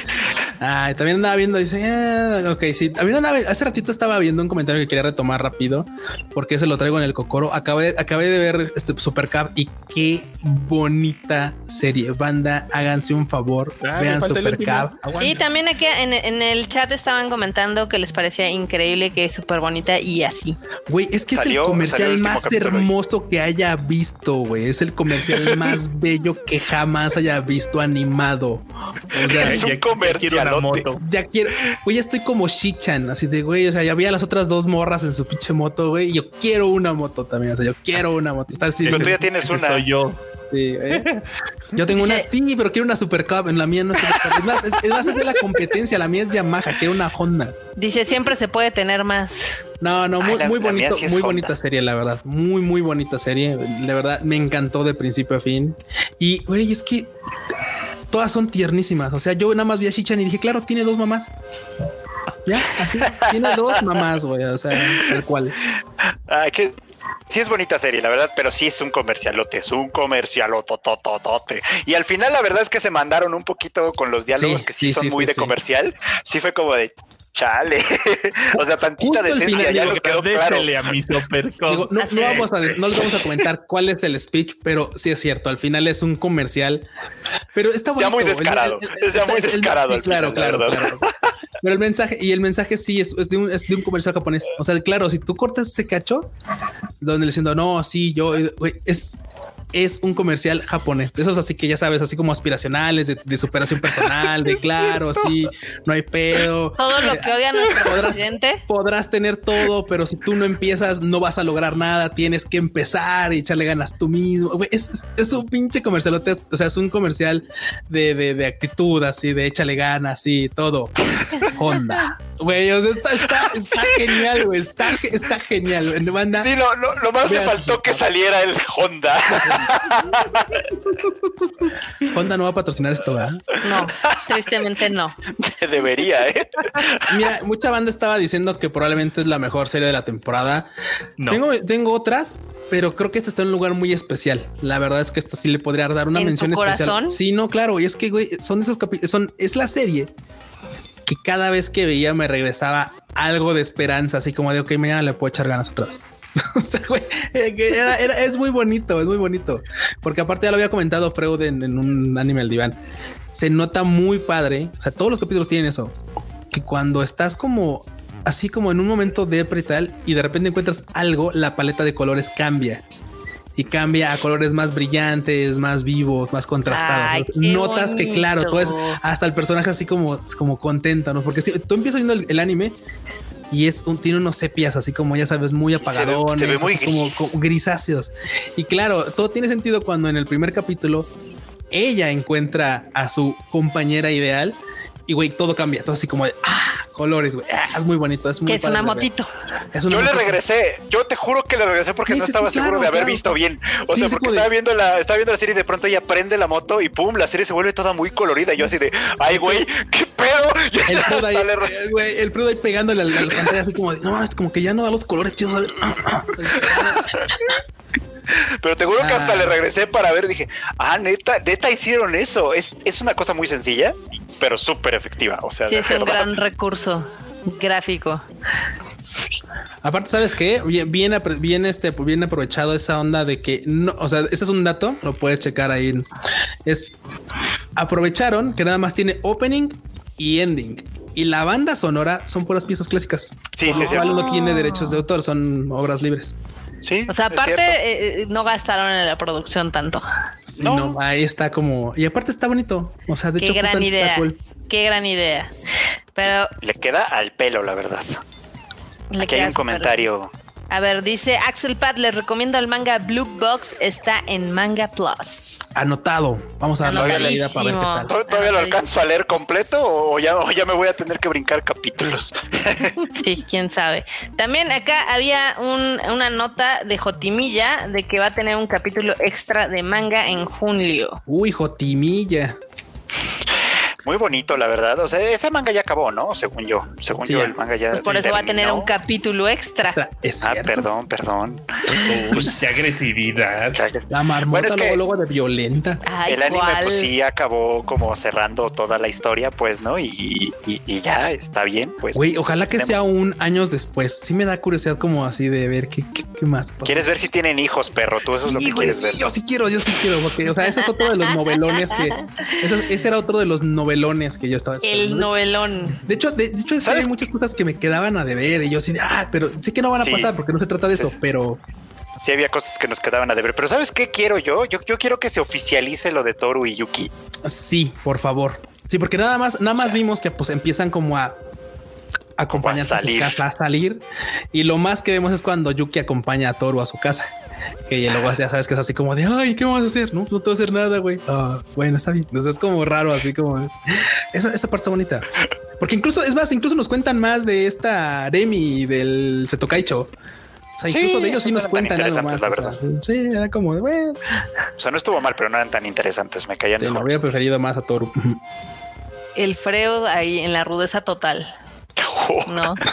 Ay, también andaba viendo, dice, ah, ok, sí, también andaba, hace ratito estaba viendo un comentario que quería retomar rápido, porque se lo traigo en el cocoro. Acabé, acabé de ver este Super Cup y qué bonita serie. Banda, háganse un favor, ah, vean Super Cup. Sí, también aquí en, en, el chat estaban comentando que les parecía increíble, que es súper bonita y así. Güey, es que es el comercial más hermoso que haya visto, güey. Es el comercial más bello que jamás haya visto animado. O sea, es un comercial moto. Ya quiero, güey, ya estoy como Shichan, así de güey, o sea, ya había las otras dos morras en su pinche moto, güey, y yo quiero una moto también, o sea, yo quiero una moto. Está así, pero tú ya tienes una. Soy yo. Sí, ¿eh? Yo tengo una, sí, pero quiero una Super Cup. En la mía no es Es más, es, más, es de la competencia. La mía es Yamaha, quiero una Honda. Dice siempre se puede tener más. No, no, muy, muy bonito, muy bonita serie, la verdad. Muy, muy bonita serie. La verdad, me encantó de principio a fin. Y, güey, es que todas son tiernísimas. O sea, yo nada más vi a Shichan y dije, claro, tiene dos mamás. Ya, así, tiene dos mamás, güey. O sea, tal cual. Ah, que sí es bonita serie, la verdad, pero sí es un comercialote, es un comercialotototote. Y al final, la verdad es que se mandaron un poquito con los diálogos que sí, son muy de comercial. Sí fue como de chale. o sea, tantita decencia ya nos quedó claro. A mi super no, no, vamos a, no les vamos a comentar cuál es el speech, pero sí es cierto. Al final es un comercial, pero está bonito. Sea muy descarado. sea muy descarado. claro, claro, claro. Pero el mensaje, y el mensaje sí es, es, de un, es de un comercial japonés. O sea, claro, si tú cortas ese cacho, donde le diciendo, no, sí, yo, es, es un comercial japonés. De esos así que ya sabes, así como aspiracionales, de, superación personal, de claro, sí, no hay pedo. Todo lo que odia nuestro podrás, presidente. Podrás tener todo, pero si tú no empiezas, no vas a lograr nada. Tienes que empezar y echarle ganas tú mismo. Es, es, un pinche comercial. O sea, es un comercial de, de, de actitud, así, de échale ganas, y todo. Honda. Güey, o sea, está, está, está genial, güey. Está, está genial. Banda, sí, lo, lo, lo más me faltó que saliera el Honda. Honda no va a patrocinar esto, ¿verdad? No, tristemente no. Debería, ¿eh? Mira, mucha banda estaba diciendo que probablemente es la mejor serie de la temporada. No. Tengo, tengo otras, pero creo que esta está en un lugar muy especial. La verdad es que esta sí le podría dar una mención especial. Sí, no, claro. Y es que, güey, son esos capítulos, son, es la serie que cada vez que veía me regresaba algo de esperanza, así como de, ok, mañana le puedo echar ganas atrás. o sea, güey, era, es muy bonito, es muy bonito. Porque aparte ya lo había comentado Freud en, un anime al diván. Se nota muy padre. O sea, todos los capítulos tienen eso. Que cuando estás como así como en un momento de y tal, y de repente encuentras algo, la paleta de colores cambia y cambia a colores más brillantes, más vivos, más contrastados. Notas que, claro, tú es hasta el personaje así como, como contento, ¿no? Porque si tú empiezas viendo el, anime y es un, tiene unos sepias así como ya sabes, muy apagadones, se muy como, grisáceos. Y claro, todo tiene sentido cuando en el primer capítulo ella encuentra a su compañera ideal y güey, todo cambia, todo así como de ah, colores, güey. Ah, es muy bonito. Es muy que es una motito. yo le regresé. Yo te juro que le regresé porque no estaba seguro de haber visto bien. O sea, porque estaba viendo la, estaba viendo la serie y de pronto ella prende la moto y pum, la serie se vuelve toda muy colorida. Yo así de, ay, güey, qué pedo. el Prudo ahí, güey, el Prudo ahí pegándole a la, pantalla así como de, no mames, como que ya no da los colores chidos. Pero te juro que hasta le ah. regresé para ver, dije, ah, neta, neta hicieron eso. Es, es una cosa muy sencilla, pero súper efectiva. O sea, sí, es un gran recurso gráfico. Aparte, ¿sabes qué? Bien, bien, este, bien aprovechado esa onda de que no, o sea, ese es un dato, lo puedes checar ahí. Es aprovecharon que nada más tiene opening y ending. Y la banda sonora son puras piezas clásicas. Sí, sí, sí. no tiene derechos de autor, son obras libres. Sí. O sea, aparte eh, eh, no gastaron en la producción tanto. no. ahí está como y aparte está bonito. O sea, de Qué gran idea. Qué gran idea. Pero le queda al pelo, la verdad. Aquí hay un comentario A ver, dice Axel Pat, les recomiendo el manga Blue Box, está en Manga Plus. Anotado. Vamos a darle la vida para ver qué tal. ¿Todavía lo alcanzo a leer completo o ya, o ya me voy a tener que brincar capítulos? sí, quién sabe. También acá había un, una nota de Jotimilla de que va a tener un capítulo extra de manga en julio. Uy, Jotimilla. Muy bonito, la verdad. O sea, ese manga ya acabó, ¿no? Según yo. Según yo, el manga ya. Pues por eso va a tener un capítulo extra. ah, perdón, perdón. Pues, qué agresividad. La marmota bueno, luego, de violenta. el anime, pues sí acabó como cerrando toda la historia, pues, ¿no? Y, y, ya está bien, pues. Güey, ojalá que sea un años después. Sí me da curiosidad como así de ver qué, qué, más. ¿Quieres ver si tienen hijos, perro? Tú eso es lo que quieres ver. Yo sí quiero, yo sí quiero, porque, o sea, ese es otro de los novelones que. ese era otro de los novelones que yo estaba esperando. El novelón. De hecho, de, hecho, hay muchas cosas que me quedaban a deber y yo así de, ah, pero sé que no van a pasar porque no se trata de eso, pero sí había cosas que nos quedaban a deber. Pero ¿sabes qué quiero yo? Yo, yo quiero que se oficialice lo de Toru y Yuki. Sí, por favor. Sí, porque nada más, nada más vimos que pues empiezan como a acompañarse a, salir. a salir. Y lo más que vemos es cuando Yuki acompaña a Toru a su casa. Que luego ya sabes que es así como de ay, ¿qué vamos a hacer? No, no te voy a hacer nada, güey. Ah, bueno, está bien. Entonces es como raro, así como esa, esa parte está bonita. Porque incluso, es más, incluso nos cuentan más de esta Remy del Setokaicho. O sea, incluso de ellos sí nos cuentan algo más. La verdad. sí, era como de bueno. O sea, no estuvo mal, pero no eran tan interesantes. Me caían. Sí, mejor. habría preferido más a Toru. El Freud ahí en la rudeza total. No.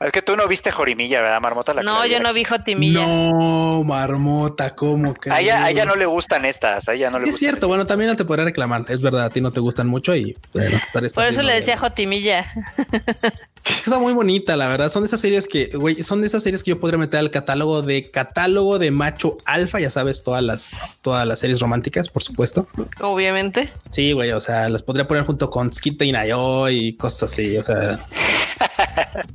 Es que tú no viste Jorimilla, ¿verdad, Marmota? no, yo no vi Jotimilla. No, Marmota, ¿cómo que? A ella, no le gustan estas, a ella no le Es cierto, bueno, también no te podría reclamar. Es verdad, a ti no te gustan mucho y bueno, Por eso le decía Jotimilla. Es que está muy bonita, la verdad. Son de esas series que, güey, son de esas series que yo podría meter al catálogo de catálogo de macho alfa, ya sabes, todas las, todas las series románticas, por supuesto. Obviamente. Sí, güey, o sea, las podría poner junto con Skita y Nayo y cosas así, o sea.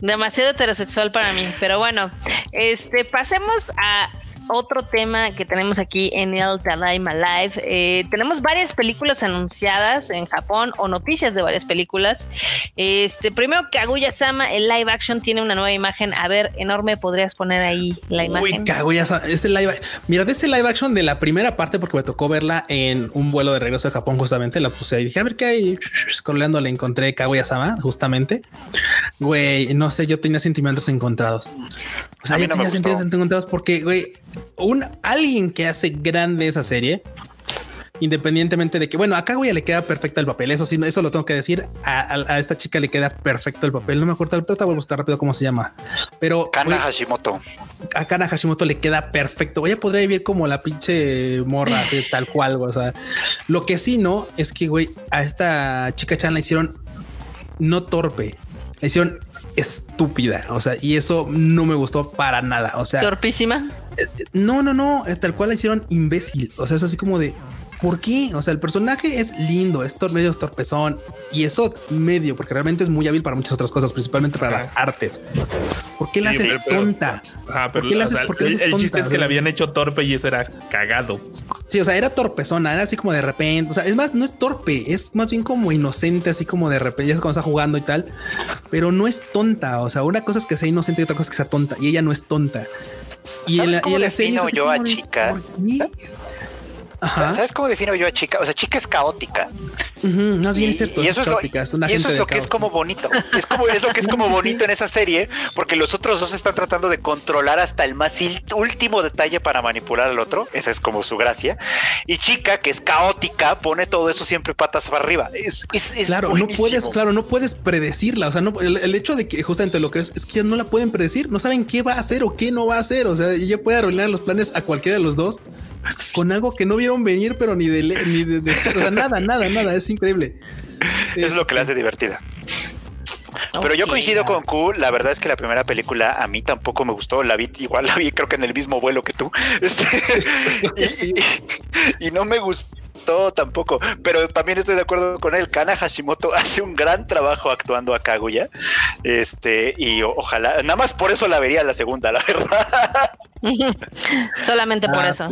Demasiado heterosexual para mí, pero bueno, este pasemos a otro tema que tenemos aquí en el Tadaima Live. Eh, tenemos varias películas anunciadas en Japón o noticias de varias películas. Este, primero, Kaguya-sama, el live action tiene una nueva imagen. A ver, enorme, podrías poner ahí la imagen. Uy, Kaguya-sama, este live, mira, de ese live action de la primera parte, porque me tocó verla en un vuelo de regreso de Japón, justamente la puse ahí. Dije, a ver qué hay. Scrollando le encontré Kaguya-sama, justamente. Güey, no sé, yo tenía sentimientos encontrados. O sea, yo tenía sentimientos encontrados porque, güey, un alguien que hace grande esa serie, independientemente de que, bueno, a Kaguya le queda perfecto el papel. Eso sí, eso lo tengo que decir. A, esta chica le queda perfecto el papel. No me acuerdo, ahorita voy a buscar rápido cómo se llama, pero Kana Hashimoto. A Kana Hashimoto le queda perfecto. Ella podría vivir como la pinche morra, tal cual. O sea, lo que sí no es que, güey, a esta chica Chan la hicieron no torpe, la hicieron estúpida. O sea, y eso no me gustó para nada. O sea, torpísima. No, no, no, tal cual la hicieron imbécil. O sea, es así como de ¿Por qué? O sea, el personaje es lindo, es medio torpezón y eso medio, porque realmente es muy hábil para muchas otras cosas, principalmente para las artes. ¿Por qué la haces tonta? pero el, chiste es que la habían hecho torpe y eso era cagado. Sí, o sea, era torpezona, era así como de repente. O sea, es más, no es torpe, es más bien como inocente, así como de repente, ya cuando está jugando y tal, pero no es tonta. O sea, una cosa es que sea inocente y otra cosa es que sea tonta, y ella no es tonta. Y ¿Sabes cómo defino yo a ¿Sabes cómo defino yo a chica? O sea, chica es caótica. más bien es cierto. Y eso es, lo, y eso es lo que es como bonito. Es como es lo que es como bonito en esa serie, porque los otros dos están tratando de controlar hasta el más último detalle para manipular al otro. Esa es como su gracia. Y chica, que es caótica, pone todo eso siempre patas para arriba. Es, claro, no puedes, claro, no puedes predecirla. O sea, no, el, hecho de que justamente lo que es es que ya no la pueden predecir, no saben qué va a hacer o qué no va a hacer. O sea, ella puede arruinar los planes a cualquiera de los dos con algo que no vieron venir, pero ni de, ni de, o sea, nada, nada, nada. Es increíble. Es, lo que la hace divertida. Pero yo coincido con Q, la verdad es que la primera película a mí tampoco me gustó, la vi igual, la vi creo que en el mismo vuelo que tú, este, y, no me gustó tampoco, pero también estoy de acuerdo con él, Kana Hashimoto hace un gran trabajo actuando a Kaguya, este, y ojalá, nada más por eso la vería la segunda, la verdad. Solamente por ah, eso.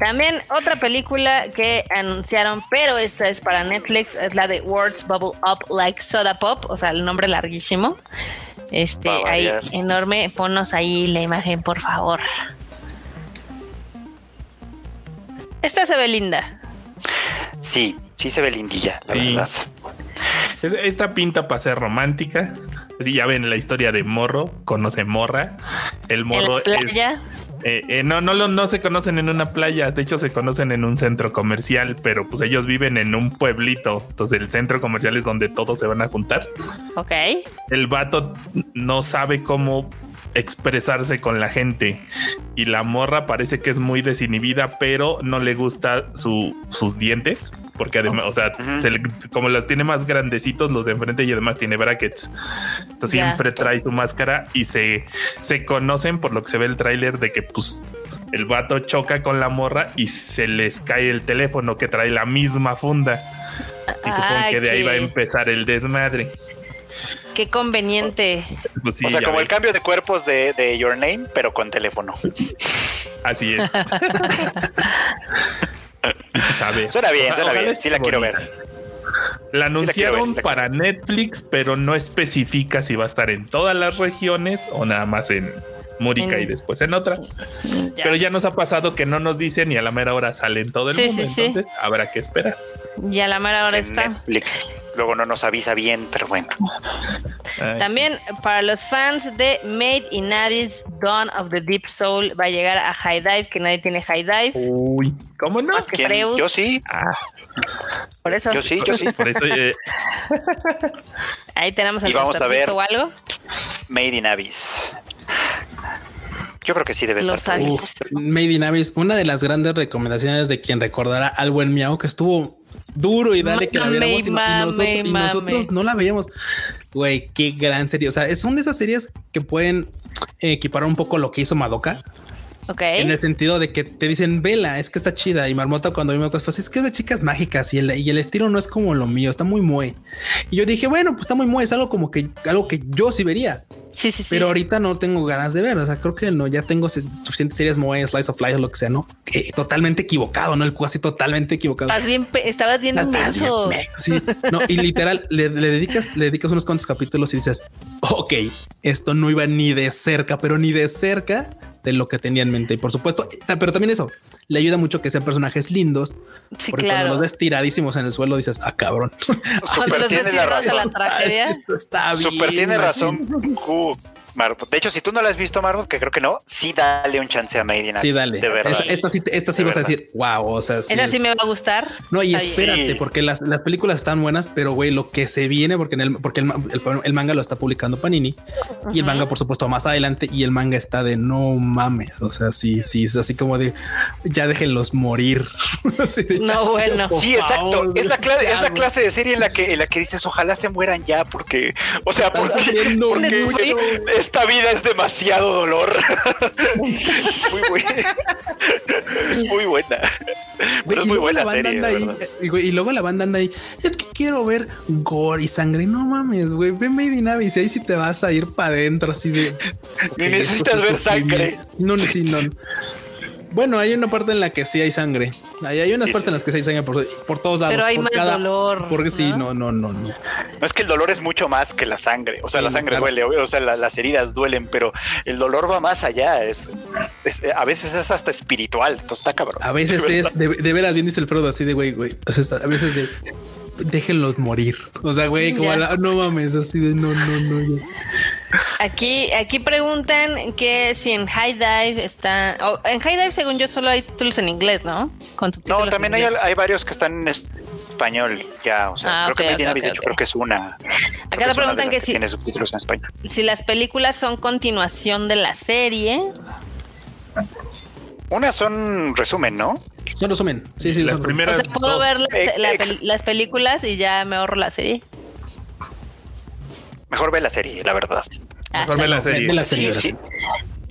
También otra película que anunciaron, pero esta es para Netflix, es la de Words Bubble Up Like Soda Pop, o sea, el nombre larguísimo. Este, ahí, enorme. Ponnos ahí la imagen, por favor. Esta se ve linda. Sí, sí se ve lindilla, la Sí. verdad. Es- Esta pinta para ser romántica. Sí, ya ven la historia de Morro, conoce Morra. El En Morro la es- playa. eh, eh, no, no, lo- no se conocen en una playa, de hecho se conocen en un centro comercial, pero pues ellos viven en un pueblito, entonces el centro comercial es donde todos se van a juntar. Ok. El vato no sabe cómo expresarse con la gente y la morra parece que es muy desinhibida, pero no le gusta su, sus dientes. Porque además, o sea, Ujú. se le- como los tiene más grandecitos los de enfrente y además tiene brackets. Entonces siempre trae su máscara y se, se conocen por lo que se ve el tráiler de que pues el vato choca con la morra y se les cae el teléfono que trae la misma funda. Y supongo Ah, que de ahí va a empezar el desmadre. Qué conveniente. Pues sí, o sea, como el cambio de cuerpos de, de Your Name, pero con teléfono. Así es. ¿Sabe? Suena bien, suena ojalá bien. Sí la quiero ver. La anunciaron sí la para Netflix, pero no especifica si va a estar en todas las regiones o nada más en Múrica En- y después en otras. Ya. Pero ya nos ha pasado que no nos dicen y a la mera hora sale en todo el Sí, mundo. sí, sí. entonces habrá que esperar. Y a la mera hora En está. Netflix. Luego no nos avisa bien, pero bueno. Ay, También para los fans de Made in Abyss, Dawn of the Deep Soul va a llegar a High Dive, que nadie tiene High Dive. Uy, ¿cómo no? Más que. Yo sí, Ah, Por eso yo sí, yo sí. por eso eh, ahí tenemos Y el vamos a ver. o algo. Made in Abyss. Yo creo que sí debe Los estar. Uf, Made in Abyss, una de las grandes recomendaciones de quien recordará al buen Miau que estuvo duro y dale que la viéramos y, nosotros, y nosotros mame. no la veíamos. Güey, qué gran serie. O sea, una de esas series que pueden equiparar un poco lo que hizo Madoka Ok. en el sentido de que te dicen vela, es que está chida. Y Marmota, cuando vimos cosas, pues es que es de chicas mágicas y el, y el estilo no es como lo mío, está muy mue. Y yo dije, bueno, pues está muy mue, es algo como que algo que yo sí vería. Sí, sí, sí. Pero ahorita no tengo ganas de ver. O sea, creo que no, ya tengo suficientes series Moe, Slice of Life o lo que sea, ¿no? Que totalmente equivocado, ¿no? El cu así totalmente equivocado. Estás bien, estabas bien inmenso. me- Sí, no, y literal, le, le dedicas, le dedicas unos cuantos capítulos y dices, ok, esto no iba ni de cerca, pero ni de cerca de lo que tenía en mente. Y por supuesto, pero también eso le ayuda mucho que sean personajes lindos. Sí, porque cuando los ves tiradísimos en el suelo, dices, ah, cabrón. Los ves tiene la la razón. Es que esto está bien. Súper tiene razón. Q, Marmot. De hecho, si tú no la has visto, Marmot, que creo que no, sí dale un chance a Made in Sí, dale. De verdad. Esta, esta sí, esta sí De vas a decir, wow, o sea, sí Esa es- sí me va a gustar. No, y espérate, Sí. porque las, las películas están buenas, pero güey, lo que se viene, porque en el, porque el, el- el manga lo está publicando Panini y el manga, por supuesto, más adelante, y el manga está de no mames. O sea, sí, sí, es así como de ya déjenlos morir. No, bueno. Sí, exacto. favor, es la clase, ya, es la clase de serie en la que en la que dices ojalá se mueran ya porque, o sea, porque, esta vida es demasiado dolor. es muy buena. es muy buena. Pero es y muy luego buena la banda serie, ahí, y, luego la banda anda ahí. Es que quiero ver gore y sangre. No mames, güey. Ve Made in Abyss y ahí sí te vas a ir para adentro, así de. Ni necesitas ver sangre. No, sí, no. Bueno, hay una parte en la que sí hay sangre. Hay, hay unas Sí, partes sí, en las que sí hay sangre por, por todos lados. Pero hay por más cada- dolor, Porque sí, ¿no? no, no, no, no. Es que el dolor es mucho más que la sangre. O sea, Sí, la sangre claro. duele, o sea, la- las heridas duelen, pero el dolor va más allá. Es, es- a veces es hasta espiritual. Entonces está cabrón. A veces es de, de veras, bien dice el Frodo, así de güey, güey. O sea, a veces de déjenlos morir. O sea, güey, como la- no mames, así de no, no, no. ya. Aquí, aquí preguntan que si en High Dive está. o en High Dive, según yo, solo hay títulos en inglés, ¿no? Con No, también hay, varios que están en español ya. O sea, Ah, creo que Made in ok, Abyss, de ok, hecho, ok. creo que es una. Acá te preguntan que si, tiene subtítulos en español. si las películas son continuación de la serie. Unas son resumen, ¿no? Son resumen. Sí, sí, Las son- O primeras sea, puedo dos. ver las, la ex- peli- las películas y ya me ahorro la serie. Mejor ve la serie, la verdad. Ah, Mejor ve sí. la serie. Ve la Sí, serie, sí,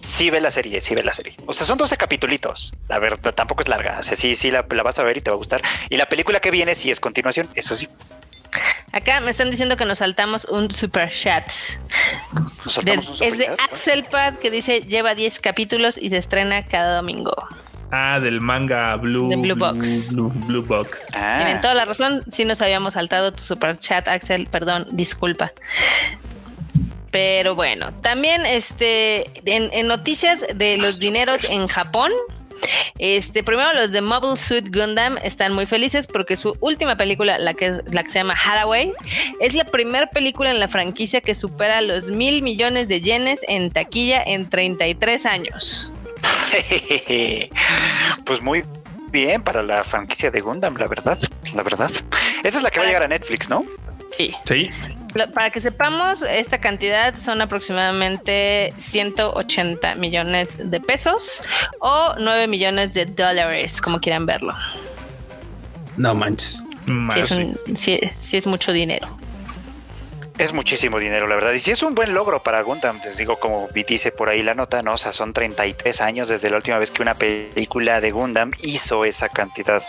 sí ve la serie, sí ve la serie. O sea, son 12 capitulitos. La verdad, tampoco es larga. O sea, sí, sí la, la vas a ver y te va a gustar. Y la película que viene sí es continuación, eso sí. Acá me están diciendo que nos saltamos un super chat. Nos De- saltamos un es de superchat, ¿no? Axelpad que dice lleva 10 capítulos y se estrena cada domingo. Ah, del manga Blue, De Blue Box. Blue, Blue Box. Ah, Tienen toda la razón. Sí nos habíamos saltado tu super chat, Axel. Perdón, disculpa. Pero bueno, también este en, noticias de los dineros en Japón, este, primero los de Mobile Suit Gundam están muy felices porque su última película, la que, la que se llama Hathaway, es la primera película en la franquicia que supera los mil millones de yenes en taquilla en 33 años. pues muy bien para la franquicia de Gundam, la verdad, la verdad. Esa es la que va a llegar a Netflix, ¿no? Sí. Sí. Para que sepamos, esta cantidad son aproximadamente 180 millones de pesos o 9 millones de dólares, como quieran verlo. No manches. Sí sí es mucho dinero es muchísimo dinero, la verdad. Y sí es un buen logro para Gundam. Les digo, como dice por ahí la nota, ¿no? O sea, son 33 años desde la última vez que una película de Gundam hizo esa cantidad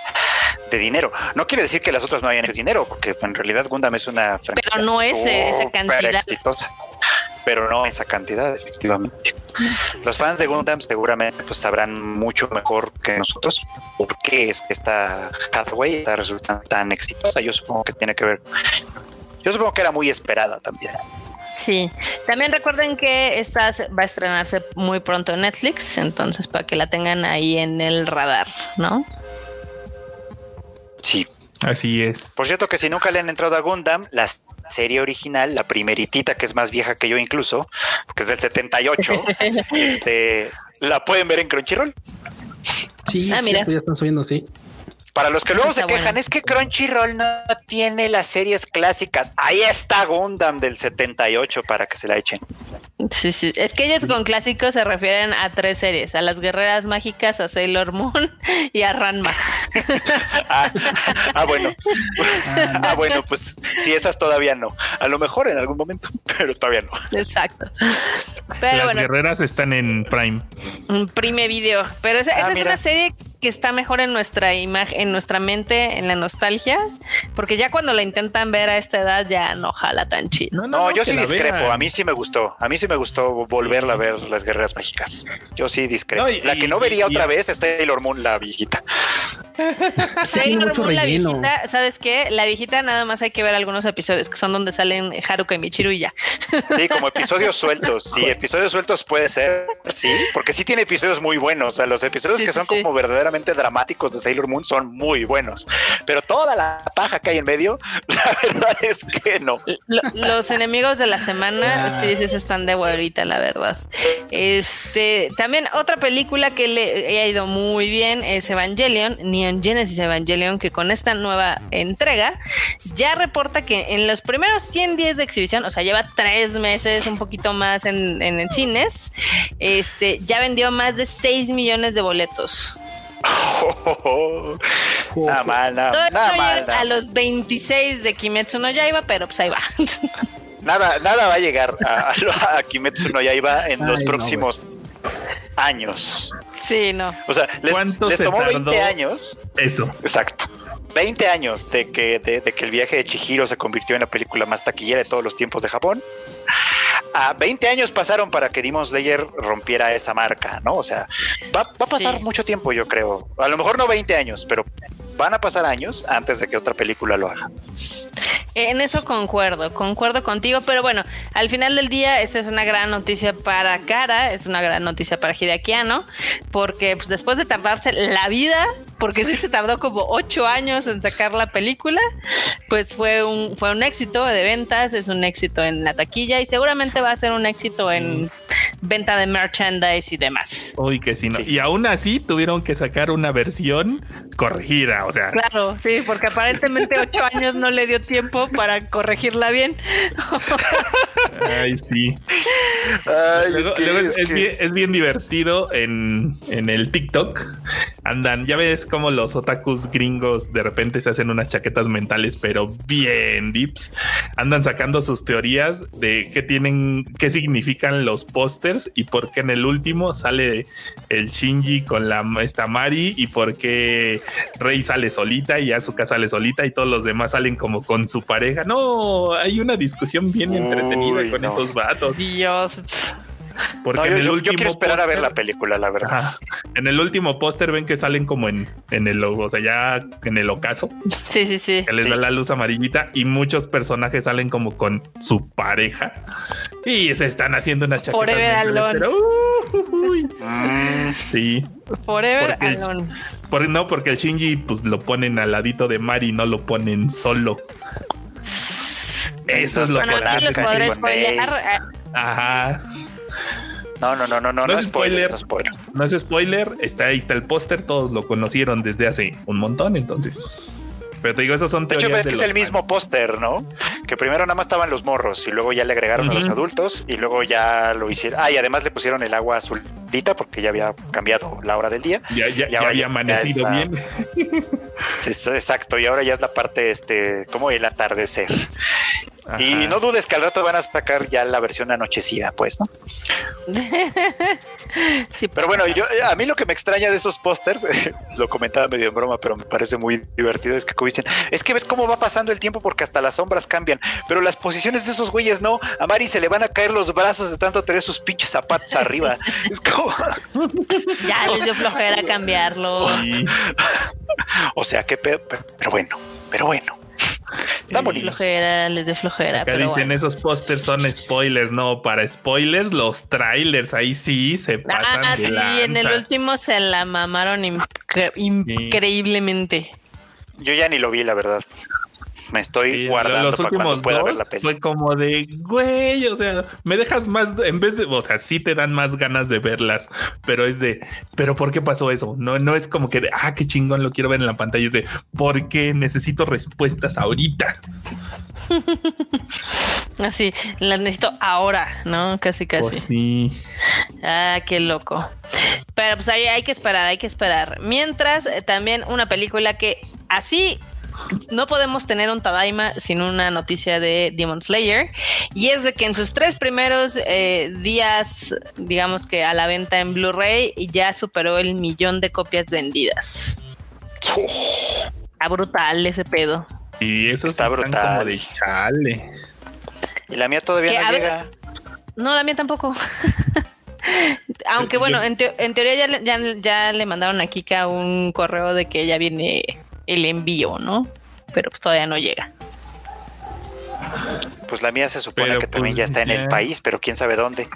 de dinero. No quiere decir que las otras no hayan hecho dinero, porque en realidad Gundam es una franquicia Pero no es esa cantidad. exitosa. Pero no esa cantidad, efectivamente. Los fans de Gundam seguramente pues sabrán mucho mejor que nosotros por qué es que esta Hathaway está resultando tan exitosa. Yo supongo que tiene que ver yo supongo que era muy esperada también. Sí, también recuerden que esta va a estrenarse muy pronto en Netflix, entonces para que la tengan ahí en el radar, ¿no? Sí. Así es. Por cierto que si nunca le han entrado a Gundam, la serie original, la primeritita que es más vieja que yo incluso, que es del 78, este, la pueden ver en Crunchyroll. Sí, ah, mira. ya están subiendo, sí. Para los que luego se quejan, es que Crunchyroll no tiene las series clásicas. Ahí está Gundam del 78 para que se la echen. Sí, sí. Es que ellos con clásicos se refieren a tres series: a las guerreras mágicas, a Sailor Moon y a Ranma. Ah, ah, bueno. ah, bueno, pues si esas todavía no. A lo mejor en algún momento, pero todavía no. Exacto. las guerreras están en Prime. Prime Video. Pero esa, esa ah, es una serie que está mejor en nuestra imagen, en nuestra mente, en la nostalgia, porque ya cuando la intentan ver a esta edad ya no jala tan chido. No, yo sí discrepo, a mí sí me gustó, a mí sí me gustó volverla a ver las guerreras mágicas. Yo sí discrepo. la que no vería otra vez es Taylor Moon, la viejita. Sailor Moon, la viejita, ¿sabes qué? La viejita nada más hay que ver algunos episodios que son donde salen Haruka y Michiru y ya. Sí, como episodios sueltos. Sí, episodios sueltos puede ser, sí, porque sí tiene episodios muy buenos. O sea, los episodios que son como verdaderamente dramáticos de Sailor Moon son muy buenos, pero toda la paja que hay en medio, la verdad es que no. los enemigos de la semana, sí, sí, están de ahorita, la verdad. Este, también otra película que le ha ido muy bien es Evangelion, Neon Genesis Evangelion, que con esta nueva entrega ya reporta que en los primeros 100 días de exhibición, o sea, lleva tres meses, un poquito más en, en, cines, este, ya vendió más de 6 millones de boletos. nada mal, nada, mal. A los 26 de Kimetsu no Yaiba, pero pues ahí va. nada, nada va a llegar a, a Kimetsu no Yaiba en los próximos años. Sí, no. O sea, les, tomó 20 años. Eso. Exacto. 20 años de que, de, que el viaje de Chihiro se convirtió en la película más taquillera de todos los tiempos de Japón. A 20 años pasaron para que Demon Slayer rompiera esa marca, ¿no? O sea, va, a pasar mucho tiempo, yo creo. A lo mejor no 20 años, pero van a pasar años antes de que otra película lo haga. En eso concuerdo, concuerdo contigo, pero bueno, al final del día esta es una gran noticia para Cara, es una gran noticia para Hideakiano, porque pues, después de tardarse la vida, porque sí se tardó como ocho años en sacar la película, pues fue un, fue un éxito de ventas, es un éxito en la taquilla y seguramente va a ser un éxito en venta de merchandise y demás. Uy, que sí, no. Y aún así tuvieron que sacar una versión corregida, o sea. Claro, sí, porque aparentemente ocho años no le dio tiempo para corregirla bien. Ay, sí. es, bien, divertido en, en el TikTok. Andan, ya ves cómo los otakus gringos de repente se hacen unas chaquetas mentales, pero bien dips. Andan sacando sus teorías de qué tienen, qué significan los pósters y por qué en el último sale el Shinji con la esta Mari y por qué Rey sale solita y Asuka sale solita y todos los demás salen como con su pareja. No, hay una discusión bien entretenida con esos vatos. Dios. Porque en el último yo quiero esperar a ver la película, la verdad. en el último póster ven que salen como en, en el o sea, ya en el ocaso. Sí, sí, sí. Que les da la luz amarillita y muchos personajes salen como con su pareja y se están haciendo unas chaquetas. Forever alone. Pero, uh, uy. Mm, Sí. Forever Porque el- alone. Por, no, porque el Shinji pues lo ponen al ladito de Mari, no lo ponen solo. Eso es lo Bueno, que aquí los podré spoilear. Ajá. No, no, no, no, no, No es spoiler, spoiler. no spoiler. No es spoiler, está ahí está el póster, todos lo conocieron desde hace un montón, entonces. Pero te digo, esas son De hecho, teorías que es el mismo póster, ¿no? Que primero nada más estaban los morros y luego ya le agregaron a los adultos y luego ya lo hicieron. Ah, y además le pusieron el agua azulita porque ya había cambiado la hora del día. Ya, ya, Y ya había ya- amanecido ya está. bien. Exacto, y ahora ya es la parte, este, como el atardecer. Y no dudes que al rato van a sacar ya la versión anochecida, pues, ¿no? Sí, Pero bueno, yo a mí lo que me extraña de esos pósters, lo comentaba medio en broma, pero me parece muy divertido, es que como dicen, es que ves cómo va pasando el tiempo porque hasta las sombras cambian, pero las posiciones de esos güeyes no, a Mari se le van a caer los brazos de tanto tener sus pinches zapatos arriba. Es como, ya les dio flojera cambiarlo. O sea, qué pedo, pero bueno, pero bueno. Están bonitos. flojera, les dio flojera. Acá Pero dicen bueno. esos pósters son spoilers, no, para spoilers los trailers, ahí sí se pasan Ah, de sí, en el lanza. último se la mamaron incre- increíblemente. Yo ya ni lo vi, la verdad. Me estoy Sí, guardando los para cuando últimos pueda ver dos la peli. fue como de, güey, o sea, me dejas más, en vez de, o sea, sí te dan más ganas de verlas, pero es de, pero ¿por qué pasó eso? No, no es como que de, ah, qué chingón, lo quiero ver en la pantalla, es de, ¿por qué necesito respuestas ahorita? Así, las necesito ahora, ¿no? Casi, casi. Pues sí. Ah, qué loco. Pero pues ahí hay que esperar, hay que esperar. Mientras, eh, también una película que así no podemos tener un Tadaima sin una noticia de Demon Slayer. Y es de que en sus tres primeros eh, días, digamos que a la venta en Blu-ray, ya superó el millón de copias vendidas. Está brutal ese pedo. Y eso Está brutal. como de chale. Y la mía todavía Que, no ver, llega. No, la mía tampoco. Aunque bueno, en, teo- en teoría ya, le- ya, ya le mandaron a Kika un correo de que ya viene el envío, ¿no? Pero pues todavía no llega. Pues la mía se supone Pero, que también pues, ya está en el país, pero quién sabe dónde.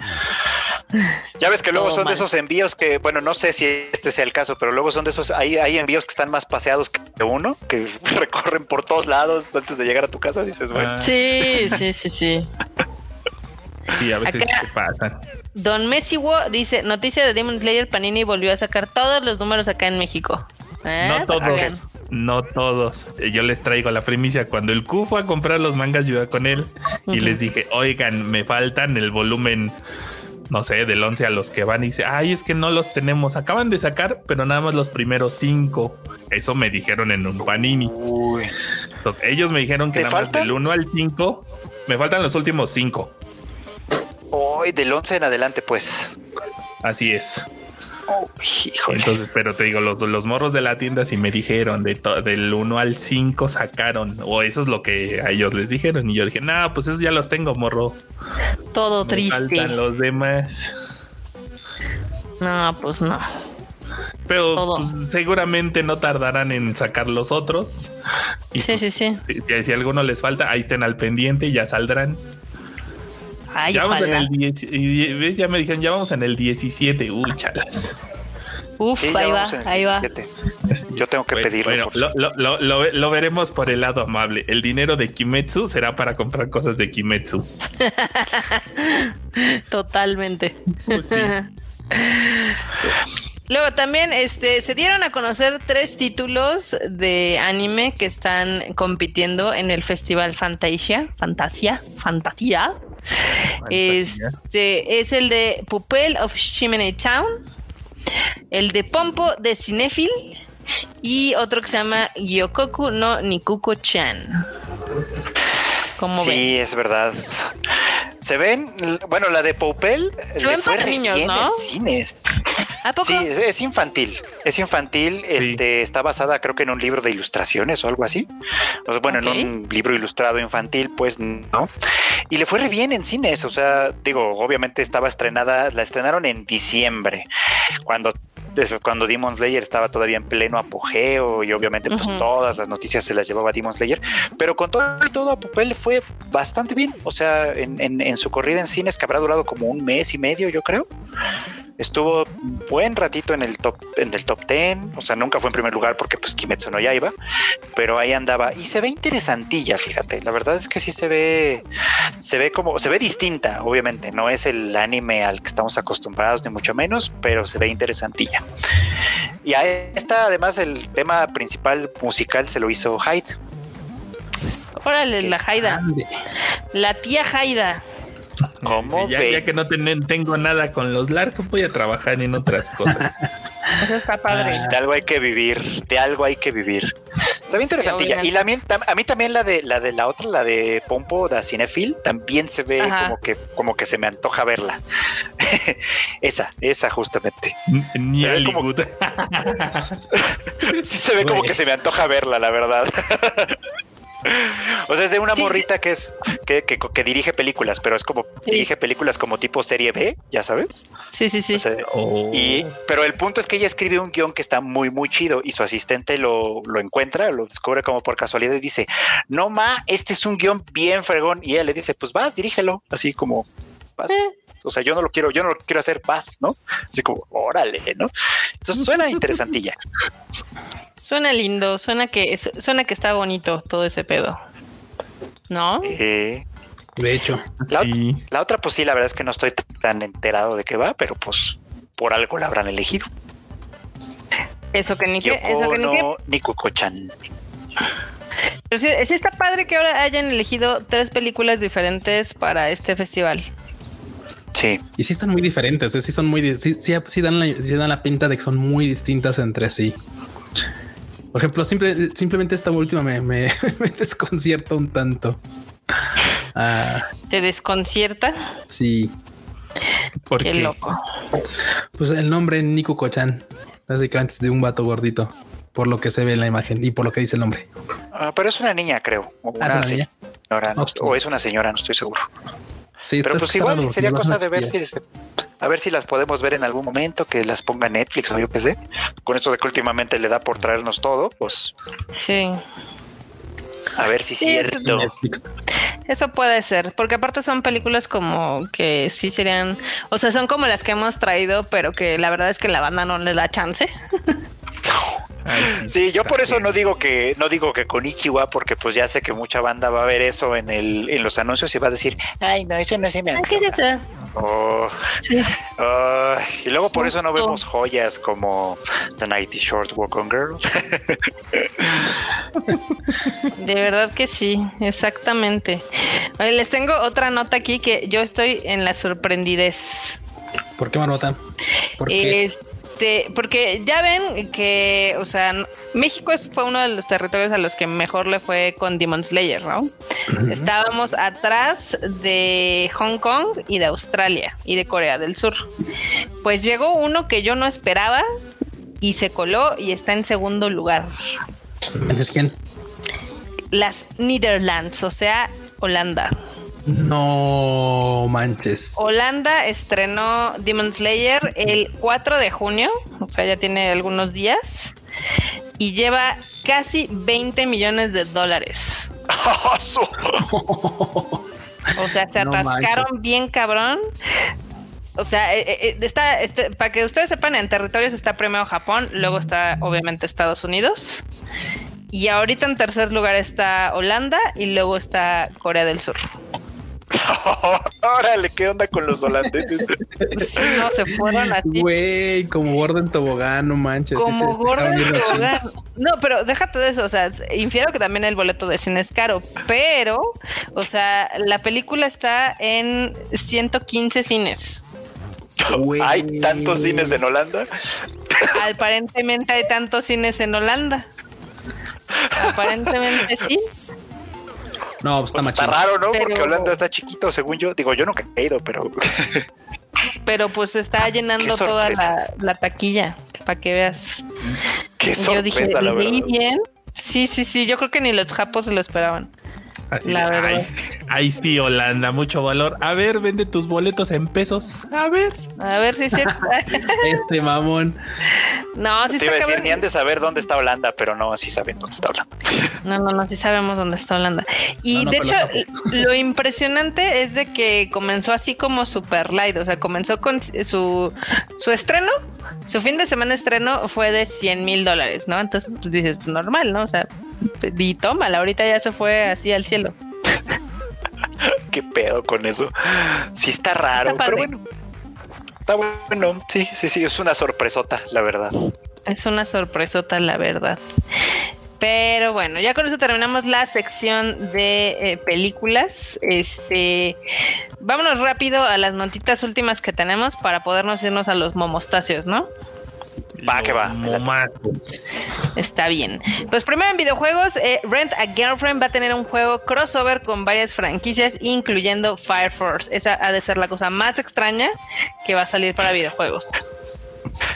Ya ves que luego Todo son mal. de esos envíos que, bueno, no sé si este sea el caso, pero luego son de esos, hay, hay envíos que están más paseados que uno, que recorren por todos lados antes de llegar a tu casa, dices, bueno. Ah, Sí, sí, sí, sí. sí, a veces Acá- se pasan. Don Messi Wo dice, noticia de Demon Slayer, Panini volvió a sacar todos los números acá en México. ¿Eh? No que todos. No todos. Yo les traigo la primicia. Cuando el Q fue a comprar los mangas, yo iba con él y les dije, oigan, me faltan el volumen, no sé, del 11 a los que van. Y dice, ay, es que no los tenemos. Acaban de sacar, pero nada más los primeros cinco. Eso me dijeron en un panini. Uy, Entonces, ellos me dijeron que ¿Te nada más del 1 al 5. Me faltan los últimos cinco. Hoy del 11 en adelante, pues. Así es. Oh, híjole. Entonces, pero te digo, los, los morros de la tienda sí me dijeron de to- del 1 al 5 sacaron, o eso es lo que a ellos les dijeron. Y yo dije, no, pues esos ya los tengo, morro. Todo Me triste. faltan los demás. No, pues no. Pero pues, seguramente no tardarán en sacar los otros. Y, Sí, pues, sí, sí. Si, si- si a alguno les falta, ahí estén al pendiente y ya saldrán. Ay, ya vamos en el 10, y- ¿ves? ya me dijeron, ya vamos en el 17. Uy, chalas. Uf, Sí, ahí va, ahí va. 17. Yo tengo que Bueno, pedirlo. bueno, por lo, lo- lo- lo- lo veremos por el lado amable. El dinero de Kimetsu será para comprar cosas de Kimetsu. Totalmente. Pues sí. Luego también este, se dieron a conocer tres títulos de anime que están compitiendo en el festival Fantasia. Fantasia. Fantasia. Este es el de Pupel of Chimney Town, el de Pompo de Cinephil y otro que se llama Gyokoku no Nikuko-chan. ¿Cómo ven? Sí, es verdad. Se ven, bueno, la de Poupel Se le ven fue para re niños, bien ¿no? en cines. ¿A poco? Sí, es, es infantil. Es infantil. Este está basada, creo que en un libro de ilustraciones o algo así. O sea, bueno, en un libro ilustrado infantil, pues no. Y le fue re bien en cines. O sea, digo, obviamente estaba estrenada, la estrenaron en diciembre, cuando cuando Demon Slayer estaba todavía en pleno apogeo y obviamente pues todas las noticias se las llevaba Demon Slayer, pero con todo y todo a papel fue bastante bien, o sea, en, en su corrida en cines que habrá durado como un mes y medio yo creo, estuvo buen ratito en el top en el top 10, o sea, nunca fue en primer lugar porque pues Kimetsu no ya iba, pero ahí andaba y se ve interesantilla, fíjate. La verdad es que sí se ve se ve como se ve distinta, obviamente, no es el anime al que estamos acostumbrados ni mucho menos, pero se ve interesantilla. Y a esta además el tema principal musical se lo hizo Hyde. Órale, la Haida. La tía Haida. ¿Cómo ya, ya, que no tengo nada con los largos, voy a trabajar en otras cosas. Eso está padre. de algo hay que vivir, de algo hay que vivir. Se ve interesantilla. y la, a mí también la de la de la otra, la de Pompo, de Cinefil, también se ve como que, como que se me antoja verla. esa, esa justamente. Ni Hollywood. sí se ve como que se me antoja verla, la verdad. O sea, es de una morrita que es que, que, dirige películas, pero es como dirige películas como tipo serie B, ya sabes. Sí, sí, sí. y, oh. pero el punto es que ella escribe un guion que está muy, muy chido y su asistente lo, lo encuentra, lo descubre como por casualidad y dice: No, ma, este es un guion bien fregón. Y ella le dice: Pues vas, dirígelo, así como vas. Eh. O sea, yo no lo quiero, yo no lo quiero hacer paz, ¿no? Así como, órale, ¿no? Entonces suena interesantilla. Suena lindo, suena que suena que está bonito todo ese pedo. ¿No? Eh, de hecho. La, otra, pues sí, la verdad es que no estoy tan enterado de qué va, pero pues por algo la habrán elegido. Eso que ni que, eso que ni que. Nico Kochan. Pero sí, sí, está padre que ahora hayan elegido tres películas diferentes para este festival. Sí. Y sí están muy diferentes, ¿eh? sí son muy, sí, sí, dan la, sí dan la pinta de que son muy distintas entre sí. Por ejemplo, simplemente esta última me, me, desconcierta un tanto. Ah. ¿Te desconcierta? Sí. ¿Por qué, loco? Pues el nombre Nico Cochan, básicamente es de un vato gordito, por lo que se ve en la imagen y por lo que dice el nombre. Ah, pero es una niña, creo. O ah, una, niña? o es una señora, no estoy seguro. Sí, pero pues igual sería cosa de ver si a ver si las podemos ver en algún momento, que las ponga Netflix o yo qué sé. Con esto de que últimamente le da por traernos todo, pues. Sí. A ver si es cierto. Eso puede ser, porque aparte son películas como que sí serían, o sea, son como las que hemos traído, pero que la verdad es que la banda no les da chance. sí, yo por eso no digo que no digo que con Ichiwa porque pues ya sé que mucha banda va a ver eso en el en los anuncios y va a decir, "Ay, no, eso no se me ¿Qué es eso? Oh, y luego por eso no vemos joyas como The Nighty Short Walk on Girl. De verdad que sí, exactamente. les tengo otra nota aquí que yo estoy en la sorprendidez. ¿Por qué, Marmota? ¿Por qué? Este, porque ya ven que, o sea, México fue uno de los territorios a los que mejor le fue con Demon Slayer, ¿no? Estábamos atrás de Hong Kong y de Australia y de Corea del Sur. Pues llegó uno que yo no esperaba y se coló y está en segundo lugar. ¿Es quién? Las Netherlands, o sea, Holanda. No manches. Holanda estrenó Demon Slayer el 4 de junio, o sea, ya tiene algunos días, y lleva casi 20 millones de dólares. o sea, se atascaron bien cabrón. O sea, eh, eh, está, este, para que ustedes sepan, en territorios está primero Japón, luego está obviamente Estados Unidos. Y ahorita en tercer lugar está Holanda y luego está Corea del Sur. Órale, ¿qué onda con los holandeses? no, se fueron así. Güey, como gordo en tobogán, no manches. Como gordo en tobogán. No, pero déjate de eso, o sea, infiero que también el boleto de cine es caro, pero, o sea, la película está en 115 cines. ¿Hay tantos cines en Holanda? Aparentemente hay tantos cines en Holanda. Aparentemente sí. No, pues está pues Está raro, ¿no? Porque Holanda está chiquito, según yo. Digo, yo nunca he ido, pero. pero pues está llenando toda la, taquilla, para que veas. Qué sorpresa, yo dije, ¿leí bien? Sí, sí, sí. Yo creo que ni los japos se lo esperaban. La verdad. Ahí sí, Holanda, mucho valor. A ver, vende tus boletos en pesos. A ver. A ver si es cierto. este mamón. No, sí Te iba a decir, ni han de saber dónde está Holanda, pero no, sí saben dónde está Holanda. No, no, no, sí sabemos dónde está Holanda. Y de hecho, lo impresionante es de que comenzó así como super light, o sea, comenzó con su, su estreno, su fin de semana estreno fue de 100 mil dólares, ¿no? Entonces, pues dices, pues, normal, ¿no? O sea, y tómala, ahorita ya se fue así al cielo. Qué pedo con eso. Sí está raro, pero bueno. Está bueno, sí, sí, sí, es una sorpresota, la verdad. Es una sorpresota, la verdad. Pero bueno, ya con eso terminamos la sección de eh, películas. Este, vámonos rápido a las notitas últimas que tenemos para podernos irnos a los momostacios, ¿no? Va, que va. Está bien. Pues primero en videojuegos, eh, Rent a Girlfriend va a tener un juego crossover con varias franquicias, incluyendo Fire Force. Esa ha de ser la cosa más extraña que va a salir para videojuegos.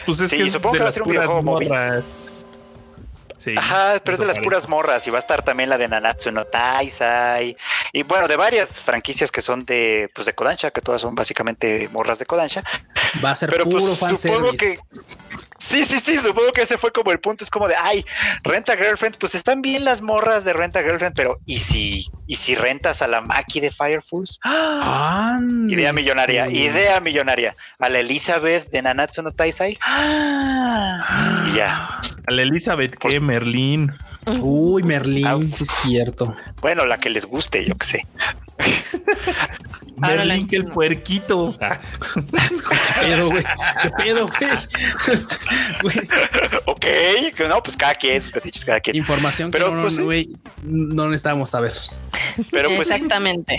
Pues es sí, que supongo que va a ser un videojuego móvil. Ajá, pero es de las puras morras y va a estar también la de Nanatsu no Taisai y bueno, de varias franquicias que son de pues de Kodansha, que todas son básicamente morras de Kodansha. Va a ser pero puro pues, supongo que Sí, sí, sí, supongo que ese fue como el punto, es como de, ay, renta girlfriend, pues están bien las morras de renta girlfriend, pero ¿y si, y si rentas a la Maki de Fire Force? ¡Ah! idea millonaria, idea millonaria. A la Elizabeth de Nanatsu no Taisai. ¡Ah! Y ya. A la Elizabeth, ¿qué? Merlín. Uy, Merlín, es cierto. Bueno, la que les guste, yo que sé. Merlín que el puerquito. ¿Qué pedo, güey? ¿Qué pedo, güey? ok, no, pues cada quien, sus petiches, cada quien. Información pero, que no, pues, güey, no necesitábamos saber. Pero pues Exactamente.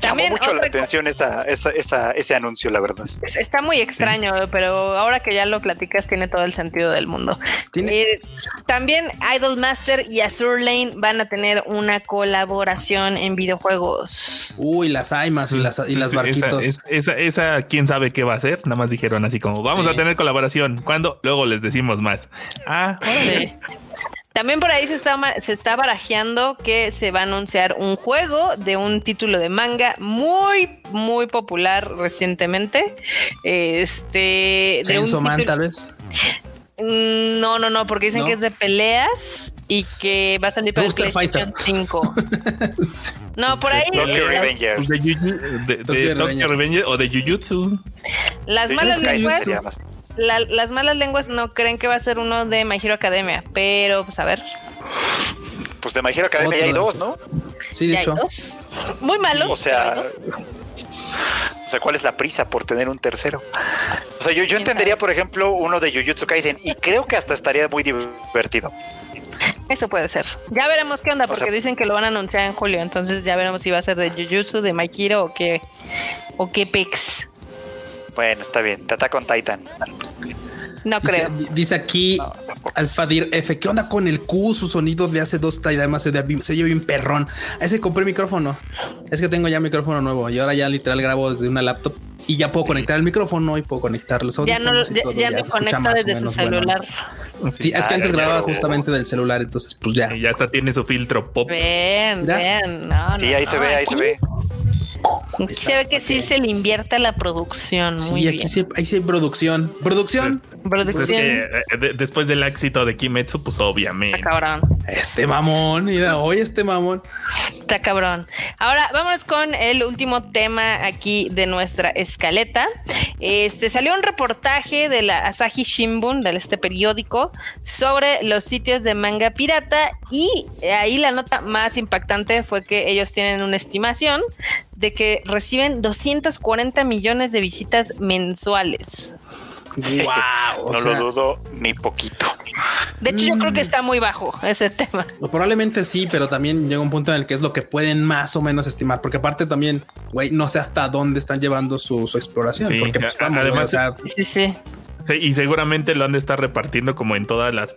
También mucho la atención esa, esa, ese anuncio, la verdad. Está muy extraño, pero ahora que ya lo platicas tiene todo el sentido del mundo. Eh, también Idol Master y Azure Lane van a tener una colaboración en videojuegos. Uy, las Aimas y las, y las barquitos. Esa, esa, quién sabe qué va a hacer. Nada más dijeron así como, vamos a tener colaboración. ¿Cuándo? Luego les decimos más. Ah, sí. También por ahí se está, se está barajeando que se va a anunciar un juego de un título de manga muy, muy popular recientemente. Este. De un Man, tal vez. Mm, no, no, no, porque dicen que es de peleas y que va a salir para el PlayStation 5. No, por ahí. Tokyo Revengers. De, o de Jujutsu. Las malas lenguas las malas lenguas no creen que va a ser uno de My Hero Academia, pero pues a ver. Pues de My Hero Academia ya hay dos, ¿no? Sí, de hecho. Muy malos. O sea, o sea, ¿cuál es la prisa por tener un tercero? O sea, yo, yo entendería, por ejemplo, uno de Jujutsu Kaisen y creo que hasta estaría muy divertido. Eso puede ser. Ya veremos qué onda, porque dicen que lo van a anunciar en julio. Entonces ya veremos si va a ser de Jujutsu, de My Hero o qué, o qué pex. Bueno, está bien. Te con Titan. No creo. Dice aquí Alfadir F. ¿Qué onda con el Q? Su sonido de hace dos además se, se lleva bien perrón. A ese compré micrófono. Es que tengo ya micrófono nuevo y ahora ya literal grabo desde una laptop y ya puedo conectar el micrófono y puedo conectar los Ya no, ya, me conecta desde su celular. Sí, es que antes grababa justamente del celular, entonces pues ya. Y ya está, tiene su filtro pop. Ven. No, sí, ahí se ve, ahí se ve. Se ve que sí se le invierte a la producción. Sí, aquí Sí, ahí sí hay producción. Producción. Pues. Eh, después del éxito de Kimetsu, pues obviamente. Está cabrón. Este mamón, mira, hoy este mamón. Está cabrón. Ahora vamos con el último tema aquí de nuestra escaleta. Este salió un reportaje de la Asahi Shimbun, de este periódico, sobre los sitios de manga pirata. Y ahí la nota más impactante fue que ellos tienen una estimación de que reciben 240 millones de visitas mensuales. Wow, no lo dudo ni poquito. De hecho, yo creo que está muy bajo ese tema. Probablemente sí, pero también llega un punto en el que es lo que pueden más o menos estimar, porque aparte también, güey, no sé hasta dónde están llevando su, exploración. porque pues, además, sí, sí. Y seguramente lo han de estar repartiendo como en todas las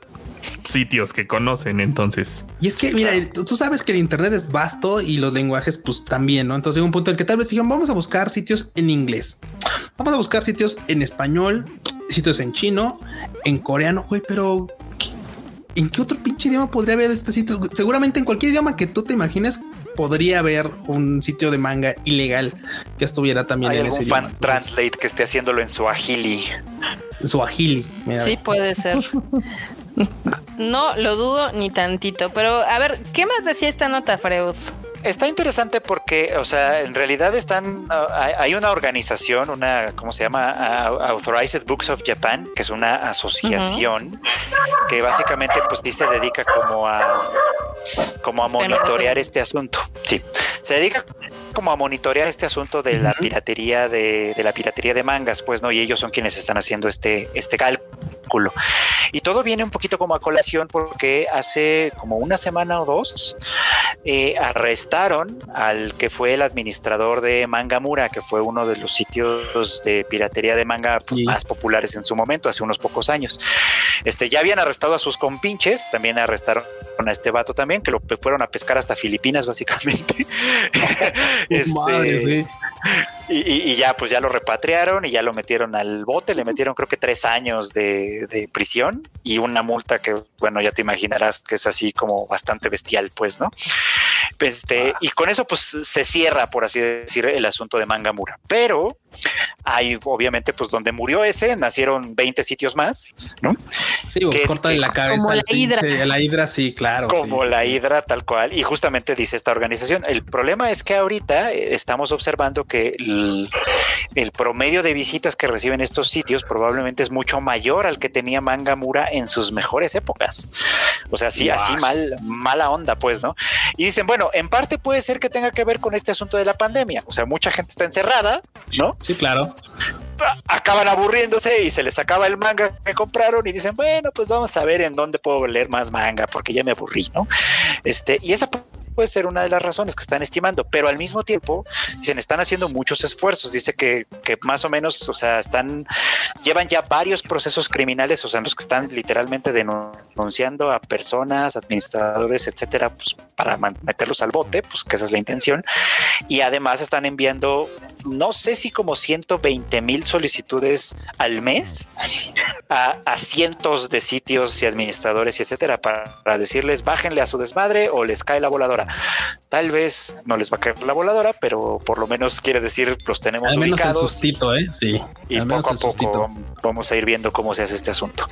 sitios que conocen, entonces. Y es que, mira, tú sabes que el Internet es vasto y los lenguajes, pues también, ¿no? Entonces llega un punto en que tal vez dijeron, vamos a buscar sitios en inglés, vamos a buscar sitios en español, sitios en chino, en coreano, güey, pero ¿en qué otro pinche idioma podría haber este sitio? Seguramente en cualquier idioma que tú te imagines podría haber un sitio de manga ilegal que estuviera también Hay en algún ese fan idioma. translate que esté haciéndolo en. Su agili. mira. Sí, puede ser. No lo dudo ni tantito. Pero a ver, ¿qué más decía esta nota, Freud? Está interesante porque, o sea, en realidad están, ah, hay- una organización, una, ¿cómo se llama? Authorized Books of Japan, que es una asociación que básicamente, pues, sí se dedica como a, como a monitorear este asunto. Sí, se dedica como a monitorear este asunto de la piratería de, de la piratería de mangas, pues, ¿no? Y ellos son quienes están haciendo este, este cálculo. Y todo viene un poquito como a colación porque hace como una semana o dos eh, arrestaron al que fue el administrador de Mangamura, que fue uno de los sitios de piratería de manga pues, Sí. más populares en su momento, hace unos pocos años. Este, ya habían arrestado a sus compinches, también arrestaron a este vato también, que lo fueron a pescar hasta Filipinas, básicamente. Este, Madre, sí. y, y- y ya, pues ya lo repatriaron y ya lo metieron al bote, le metieron creo que tres años de, de prisión y una multa que, bueno, ya te imaginarás que es así como bastante bestial, pues, ¿no? Este, y con eso, pues se cierra, por así decir, el asunto de Mangamura. Pero hay, obviamente, pues donde murió ese, nacieron 20 sitios más, ¿no? Sí, pues que- corta que- la cabeza. como la hidra. pinche- La hidra, sí, claro. como sí, la sí. hidra tal cual y justamente dice esta organización el problema es que ahorita eh, estamos observando que el, el promedio de visitas que reciben estos sitios probablemente es mucho mayor al que tenía Mangamura en sus mejores épocas o sea sí así mal mala onda pues no y dicen bueno en parte puede ser que tenga que ver con este asunto de la pandemia o sea mucha gente está encerrada no Sí, claro. acaban aburriéndose y se les acaba el manga que compraron y dicen, bueno, pues vamos a ver en dónde puedo leer más manga porque ya me aburrí, ¿no? Este, y esa pu- puede ser una de las razones que están estimando, pero al mismo tiempo dicen, están haciendo muchos esfuerzos, dice que, que más o menos, o sea, están, llevan ya varios procesos criminales, o sea, en los que están literalmente denunciando a personas, administradores, etcétera, pues para meterlos al bote, pues que esa es la intención, y además están enviando, no sé si como 120 mil solicitudes al mes a, a cientos de sitios y administradores y etcétera para, para decirles bájenle a su desmadre o les cae la voladora. Tal vez no les va a caer la voladora, pero por lo menos quiere decir los tenemos Al menos el ubicados sustito, ¿eh? Sí. y al menos poco a poco vamos a ir viendo cómo se hace este asunto.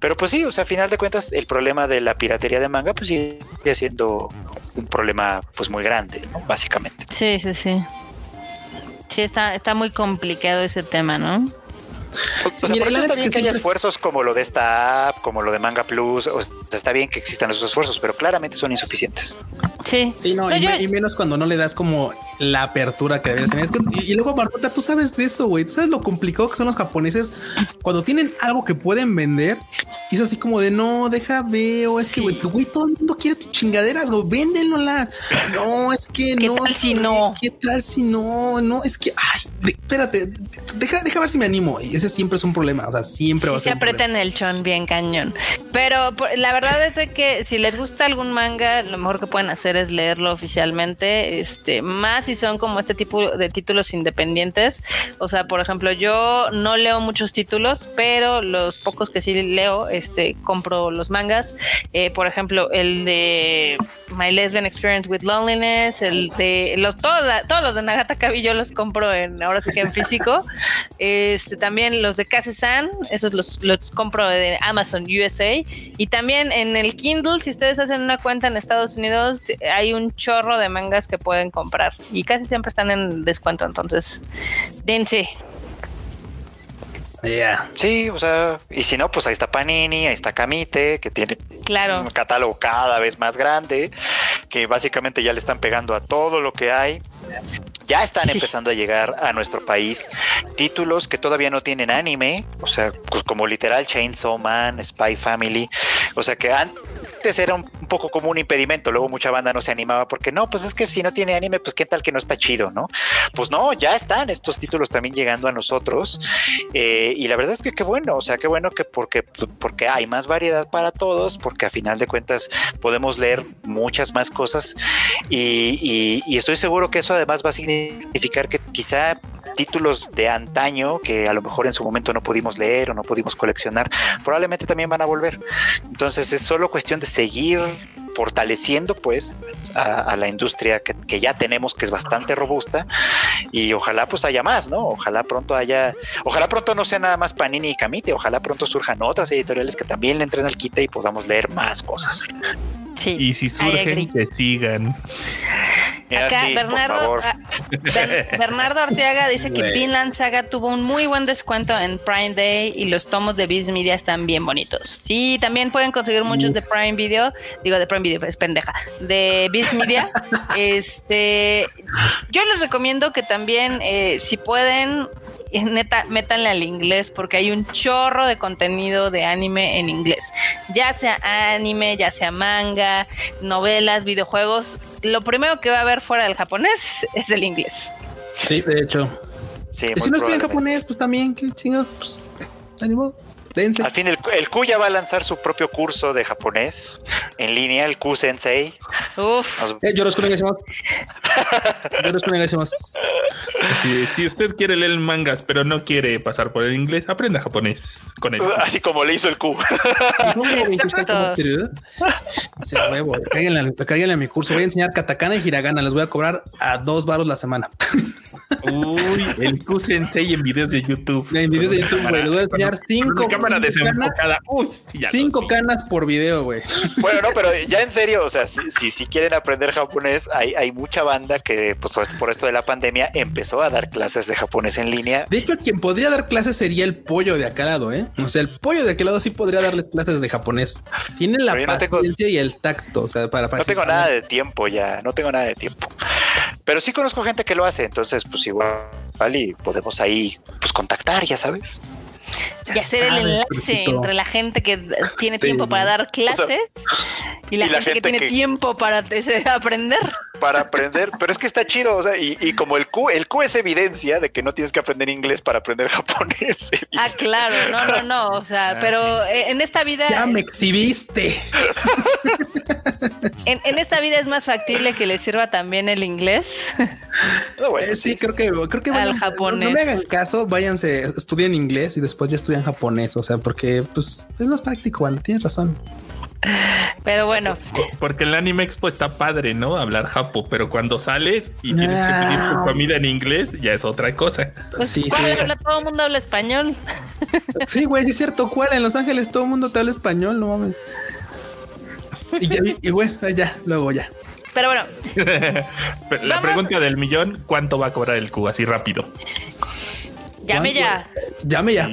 Pero pues sí, o sea, a final de cuentas, el problema de la piratería de manga pues sigue siendo un problema pues muy grande, ¿no? básicamente. Sí, sí, sí. Sí, está, está muy complicado ese tema, ¿no? O sea, Mira, la está es bien que que haya es- esfuerzos como lo de esta app, como lo de Manga Plus, o sea, está bien que existan esos esfuerzos, pero claramente son insuficientes. Sí. Sí, no, No, y, yo- me- y menos cuando no le das como la apertura que debería tener. Es que- y, y luego, Marmota, tú sabes de eso, güey. Tú sabes lo complicado que son los japoneses cuando tienen algo que pueden vender. Y es así como de no, deja veo. Es Sí. que, güey, güey, todo el mundo quiere tus chingaderas, güey. Véndelolas. No, es que ¿Qué no. tal si no? ¿Qué tal si no? No, es que, ay, de- espérate, deja, deja ver si me animo. Y ese siempre es un problema. O sea, siempre va Sí a se ser. problema. aprietan el chon bien cañón. Pero por- la verdad es de que si les gusta algún manga, lo mejor que pueden hacer es leerlo oficialmente. Este, más si son como este tipo de títulos independientes. O sea, por ejemplo, yo no leo muchos títulos, pero los pocos que sí leo, este, compro los mangas. Eh, por ejemplo, el de My Lesbian Experience with Loneliness, el de los todos, todos los de Nagata Kabi yo los compro en ahora sí que en físico. Este también los de Kase-san, esos los, los compro de Amazon USA y también en el Kindle, si ustedes hacen una cuenta en Estados Unidos, hay un chorro de mangas que pueden comprar y casi siempre están en descuento, entonces dense. Yeah. Sí, o sea, y si no, pues ahí está Panini, ahí está Kamite, que tiene Claro. un catálogo cada vez más grande, que básicamente ya le están pegando a todo lo que hay. Ya están Sí. empezando a llegar a nuestro país títulos que todavía no tienen anime, o sea, pues como literal Chainsaw Man, Spy Family, o sea que antes era un un poco como un impedimento. Luego mucha banda no se animaba porque no, pues es que si no tiene anime, pues qué tal que no está chido, ¿no? Pues no, ya están estos títulos también llegando a nosotros. Eh, y la verdad es que qué bueno, o sea, qué bueno que porque, porque hay más variedad para todos, porque a final de cuentas podemos leer muchas más cosas y, y estoy seguro que eso además va a significar que quizá títulos de antaño que a lo mejor en su momento no pudimos leer o no pudimos coleccionar, probablemente también van a volver. Entonces es solo cuestión de seguir fortaleciendo pues a, la industria que, ya tenemos que es bastante robusta y ojalá pues haya más, ¿no? Ojalá pronto haya, ojalá pronto no sea nada más Panini y Camite, ojalá pronto surjan otras editoriales que también le entren al quite y podamos leer más cosas. Y si surgen, que sigan. Acá Bernardo, ah, Bernardo Arteaga dice que Vinland Saga tuvo un muy buen descuento en Prime Day y los tomos de Viz Media están bien bonitos. Sí, también pueden conseguir muchos de Prime Video, digo de Prime Video, es pendeja, de Viz Media. este, yo les recomiendo que también, eh, si pueden, neta, métanle al inglés porque hay un chorro de contenido de anime en inglés. Ya sea anime, ya sea manga, novelas, videojuegos. Lo primero que va a haber fuera del japonés es el inglés. Sí, de hecho. Sí, si no estoy en japonés, pues también, qué chingados, pues, ánimo. Al fin, el, el, Q ya va a lanzar su propio curso de japonés en línea, el Q Sensei. Uf. Eh, yo los conozco Yo los conozco Si, si usted quiere leer mangas, pero no quiere pasar por el inglés, aprenda japonés con él. Así como le hizo el Q. Se huevo. Cáiganle a mi curso. Voy a enseñar katakana y hiragana. Les voy a cobrar a dos baros la semana. Uy, el Q Sensei en videos de YouTube. En videos de YouTube, güey. Les voy a enseñar cinco desenfocada. cinco canas por video, güey. Bueno, no, pero ya en serio, o sea, si, si, quieren aprender japonés, hay, hay mucha banda que, pues por esto de la pandemia, empezó a dar clases de japonés en línea. De hecho, quien podría dar clases sería el pollo de aquel lado, ¿eh? O sea, el pollo de aquel lado sí podría darles clases de japonés. Tiene la paciencia y el tacto, o sea, para, No tengo nada de tiempo ya, no tengo nada de tiempo. Pero sí conozco gente que lo hace, entonces, pues igual, y podemos ahí, pues contactar, ya sabes y hacer el enlace entre la gente que tiene tiempo para dar clases y, la gente que tiene tiempo para aprender. Para aprender, pero es que está chido, o sea, y, como el Q, el Q es evidencia de que no tienes que aprender inglés para aprender japonés. Ah, claro, no, no, no, o sea, ah, pero eh, en esta vida... Ya me exhibiste. En, esta vida es más factible que le sirva también el inglés. Eh, sí, creo que creo que al japonés. No, me hagan caso, váyanse, estudien inglés y después ya estudian japonés, o sea, porque pues es más práctico, cuando tienes razón. Pero bueno. Porque el anime expo está padre, ¿no? Hablar japo, pero cuando sales y tienes que pedir tu comida en inglés, ya es otra cosa. Pues sí, sí. todo el mundo habla español. Sí, güey, sí es cierto. ¿Cuál? En Los Ángeles todo el mundo te habla español, no mames. Y, bueno, ya, luego ya. Pero bueno. la pregunta del millón, ¿cuánto va a cobrar el Q? Así rápido. Llame ya. Llame ya.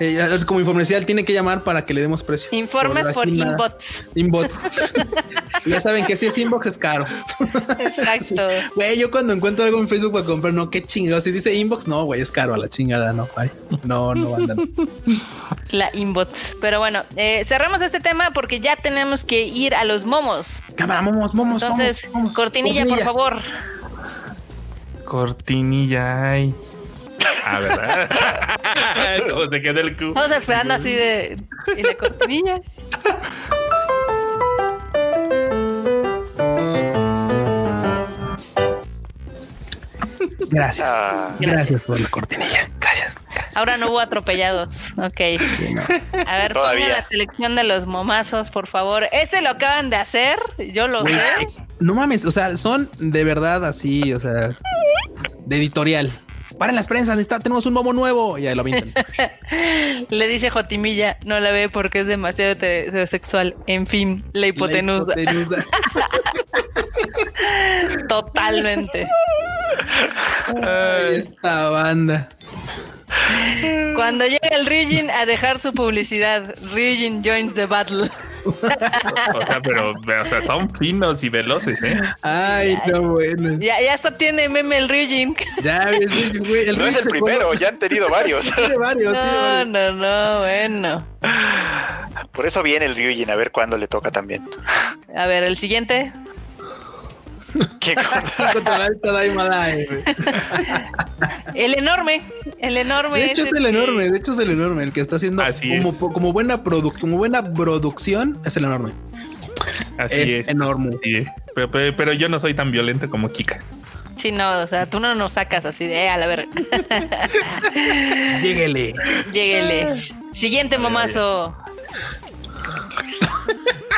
Eh, como información tiene que llamar para que le demos precio. Informes por, inbox. Inbox. ya saben que si es inbox es caro. Exacto. Güey, yo cuando encuentro algo en Facebook para comprar, no, qué chingado. Si dice inbox, no, güey, es caro a la chingada, no. no, no andan. La inbox. Pero bueno, eh, cerramos este tema porque ya tenemos que ir a los momos. Cámara, momos, momos. Entonces, cortinilla, por favor. Cortinilla, ay. A ver, ¿cómo se queda el Q? Vamos esperando así de. Y cortinilla. Gracias. Gracias por la cortinilla. Gracias. Ahora no hubo atropellados. Ok. A ver, pongan la selección de los momazos, por favor. Este lo acaban de hacer. Yo lo sé. No mames, o sea, son de verdad así, o sea, de editorial paren las prensas, tenemos un momo nuevo. Y ahí lo pintan. Le dice Jotimilla, no la ve porque es demasiado heterosexual. En fin, la hipotenusa. Totalmente. esta banda. Cuando llega el Ryujin a dejar su publicidad, Ryujin joins the battle. o sea, pero o sea, son finos y veloces, ¿eh? Ay, no, bueno. Ya, ya hasta tiene meme el Ryujin. Ya, el güey. El no es el primero, ya han tenido varios. tiene varios, no, tiene varios. No, no, bueno. Por eso viene el Ryujin, a ver cuándo le toca también. A ver, el siguiente. ¿Quién controla el Tadaima Live? El enorme. El enorme. De hecho, es el enorme. De hecho, es el enorme. El que está haciendo Así como, es. como buena produ- como buena producción es el enorme. Así es, es. enorme. Sí, Pero, pero- pero yo no soy tan violento como Kika. Sí, no, o sea, tú no nos sacas así de, eh, a la ver. Lléguele. Lléguele. Siguiente momazo.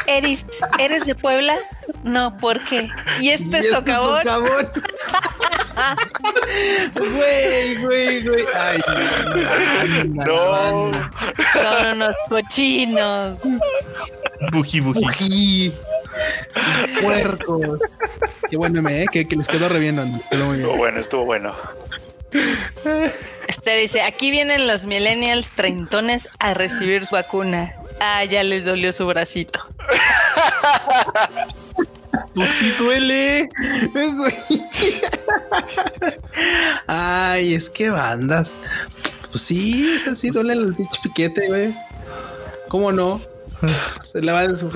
¿Eres, ¿Eres de Puebla? No, ¿por qué? ¿Y este Y este socavón? socavón. Güey, güey, güey. Ay, No. Son unos cochinos. Buji, buji. Ují. Puercos. Qué bueno, me, ¿eh? que, que les quedó re bien. Estuvo bueno, estuvo bueno. Este dice, aquí vienen los millennials treintones a recibir su vacuna. Ah, ya les dolió su bracito. Pues sí duele. Ay, es que bandas. Pues sí, es así, duele el pinche piquete, güey. ¿Cómo no? Se le va a su...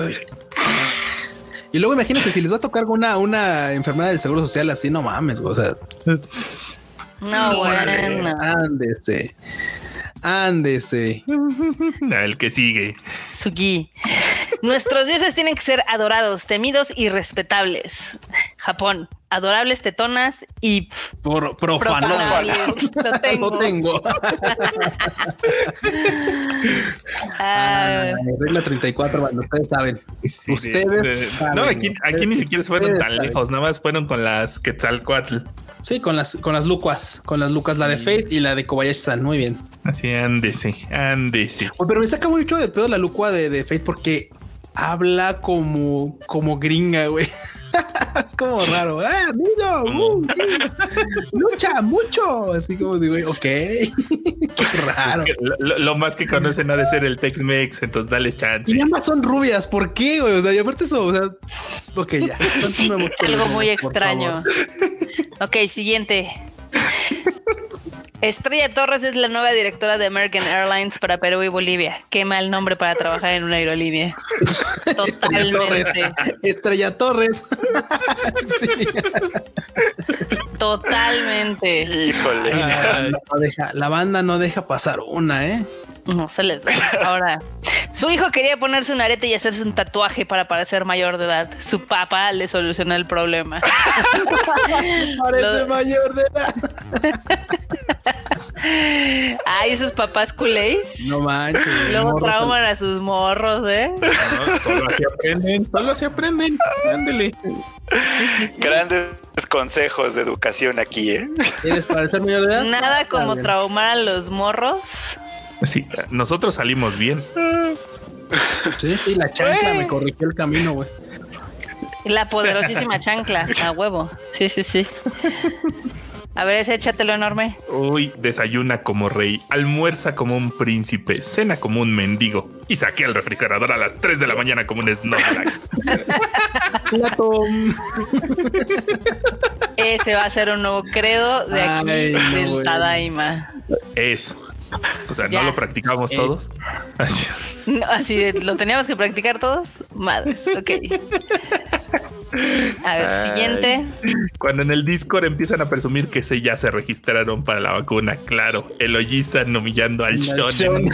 Y luego imagínate si les va a tocar una, una enfermedad del seguro social así, no mames, güey. O sea, No, bueno. ándese. Ándese. El que sigue. Sugi. Nuestros dioses tienen que ser adorados, temidos y respetables. Japón. Adorables tetonas y Por profano. Lo tengo. Lo tengo. Ah, Ay, regla 34, bueno, ustedes saben. Sí, Ustedes de- de- saben. no, aquí, aquí ni siquiera se fueron tan saben. lejos, nada más fueron con las Quetzalcoatl. Sí, con las, con las Lucas, con las Lucas, la de Fate y la de Kobayashi-san, muy bien. Así, ándese, ándese. Pero me saca mucho de pedo la Lucua de, de Fate porque habla como, como gringa, güey. es como raro. Ah, amigo, uh, lucha mucho. Así como digo, güey, ok. Qué raro. Que Lo, más que conocen ha de ser el Tex-Mex, entonces dale chance. Y ambas son rubias, ¿por qué, güey? O sea, y aparte eso, o sea, ok, ya. Algo muy extraño. Ok, siguiente. Estrella Torres es la nueva directora de American Airlines para Perú y Bolivia. Qué mal nombre para trabajar en una aerolínea. Estrella Torres. Totalmente. Estrella Torres. Totalmente. Híjole. Ay, No deja- la banda no deja pasar una, ¿eh? No se les da. Ahora, su hijo quería ponerse un arete y hacerse un tatuaje para parecer mayor de edad. Su papá le solucionó el problema. Parece Lo- mayor de edad. Ay, esos papás culés. No manches. Luego trauman a sus morros, ¿eh? no, solo así aprenden, solo así aprenden. Ándele. Grandes consejos de educación aquí, ¿eh? ¿Quieres parecer mayor de edad? Nada como traumar a los morros. Sí, nosotros salimos bien. Sí, sí, la chancla me corrigió el camino, güey. La poderosísima chancla, a huevo. Sí, sí, sí. A ver, ese échatelo enorme. Uy, desayuna como rey, almuerza como un príncipe, cena como un mendigo y saqué el refrigerador a las 3 de la mañana como un Snorlax. Plato. Ese va a ser un nuevo credo de aquí Ay, no, del güey. Tadaima. Es. O sea, Ya. ¿no lo practicamos Eh. todos? Así. No, así de, ¿lo teníamos que practicar todos? Madres, ok. A ver, Ay. siguiente. Cuando en el Discord empiezan a presumir que se ya se registraron para la vacuna, claro, el Ollizan humillando al Shonen.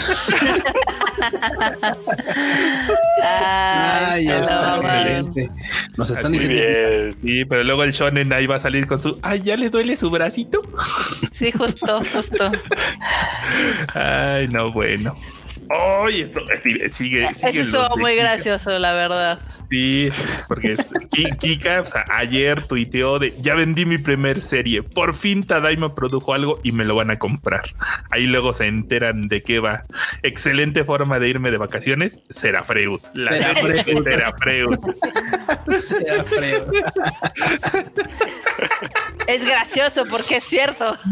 Ay, está excelente. Nos están Así diciendo. bien. Sí, pero luego el Shonen ahí va a salir con su, ay, ya le duele su bracito. Sí, justo, justo. Ay, no, bueno. Ay, esto sigue, sigue. Eso estuvo muy Kika. gracioso, la verdad. Sí, porque es- Kika o sea, ayer tuiteó de ya vendí mi primer serie. Por fin Tadaima produjo algo y me lo van a comprar. Ahí luego se enteran de qué va. Excelente forma de irme de vacaciones. Será Freud. La Será serie de Freud. Será Freud. Es gracioso porque es cierto.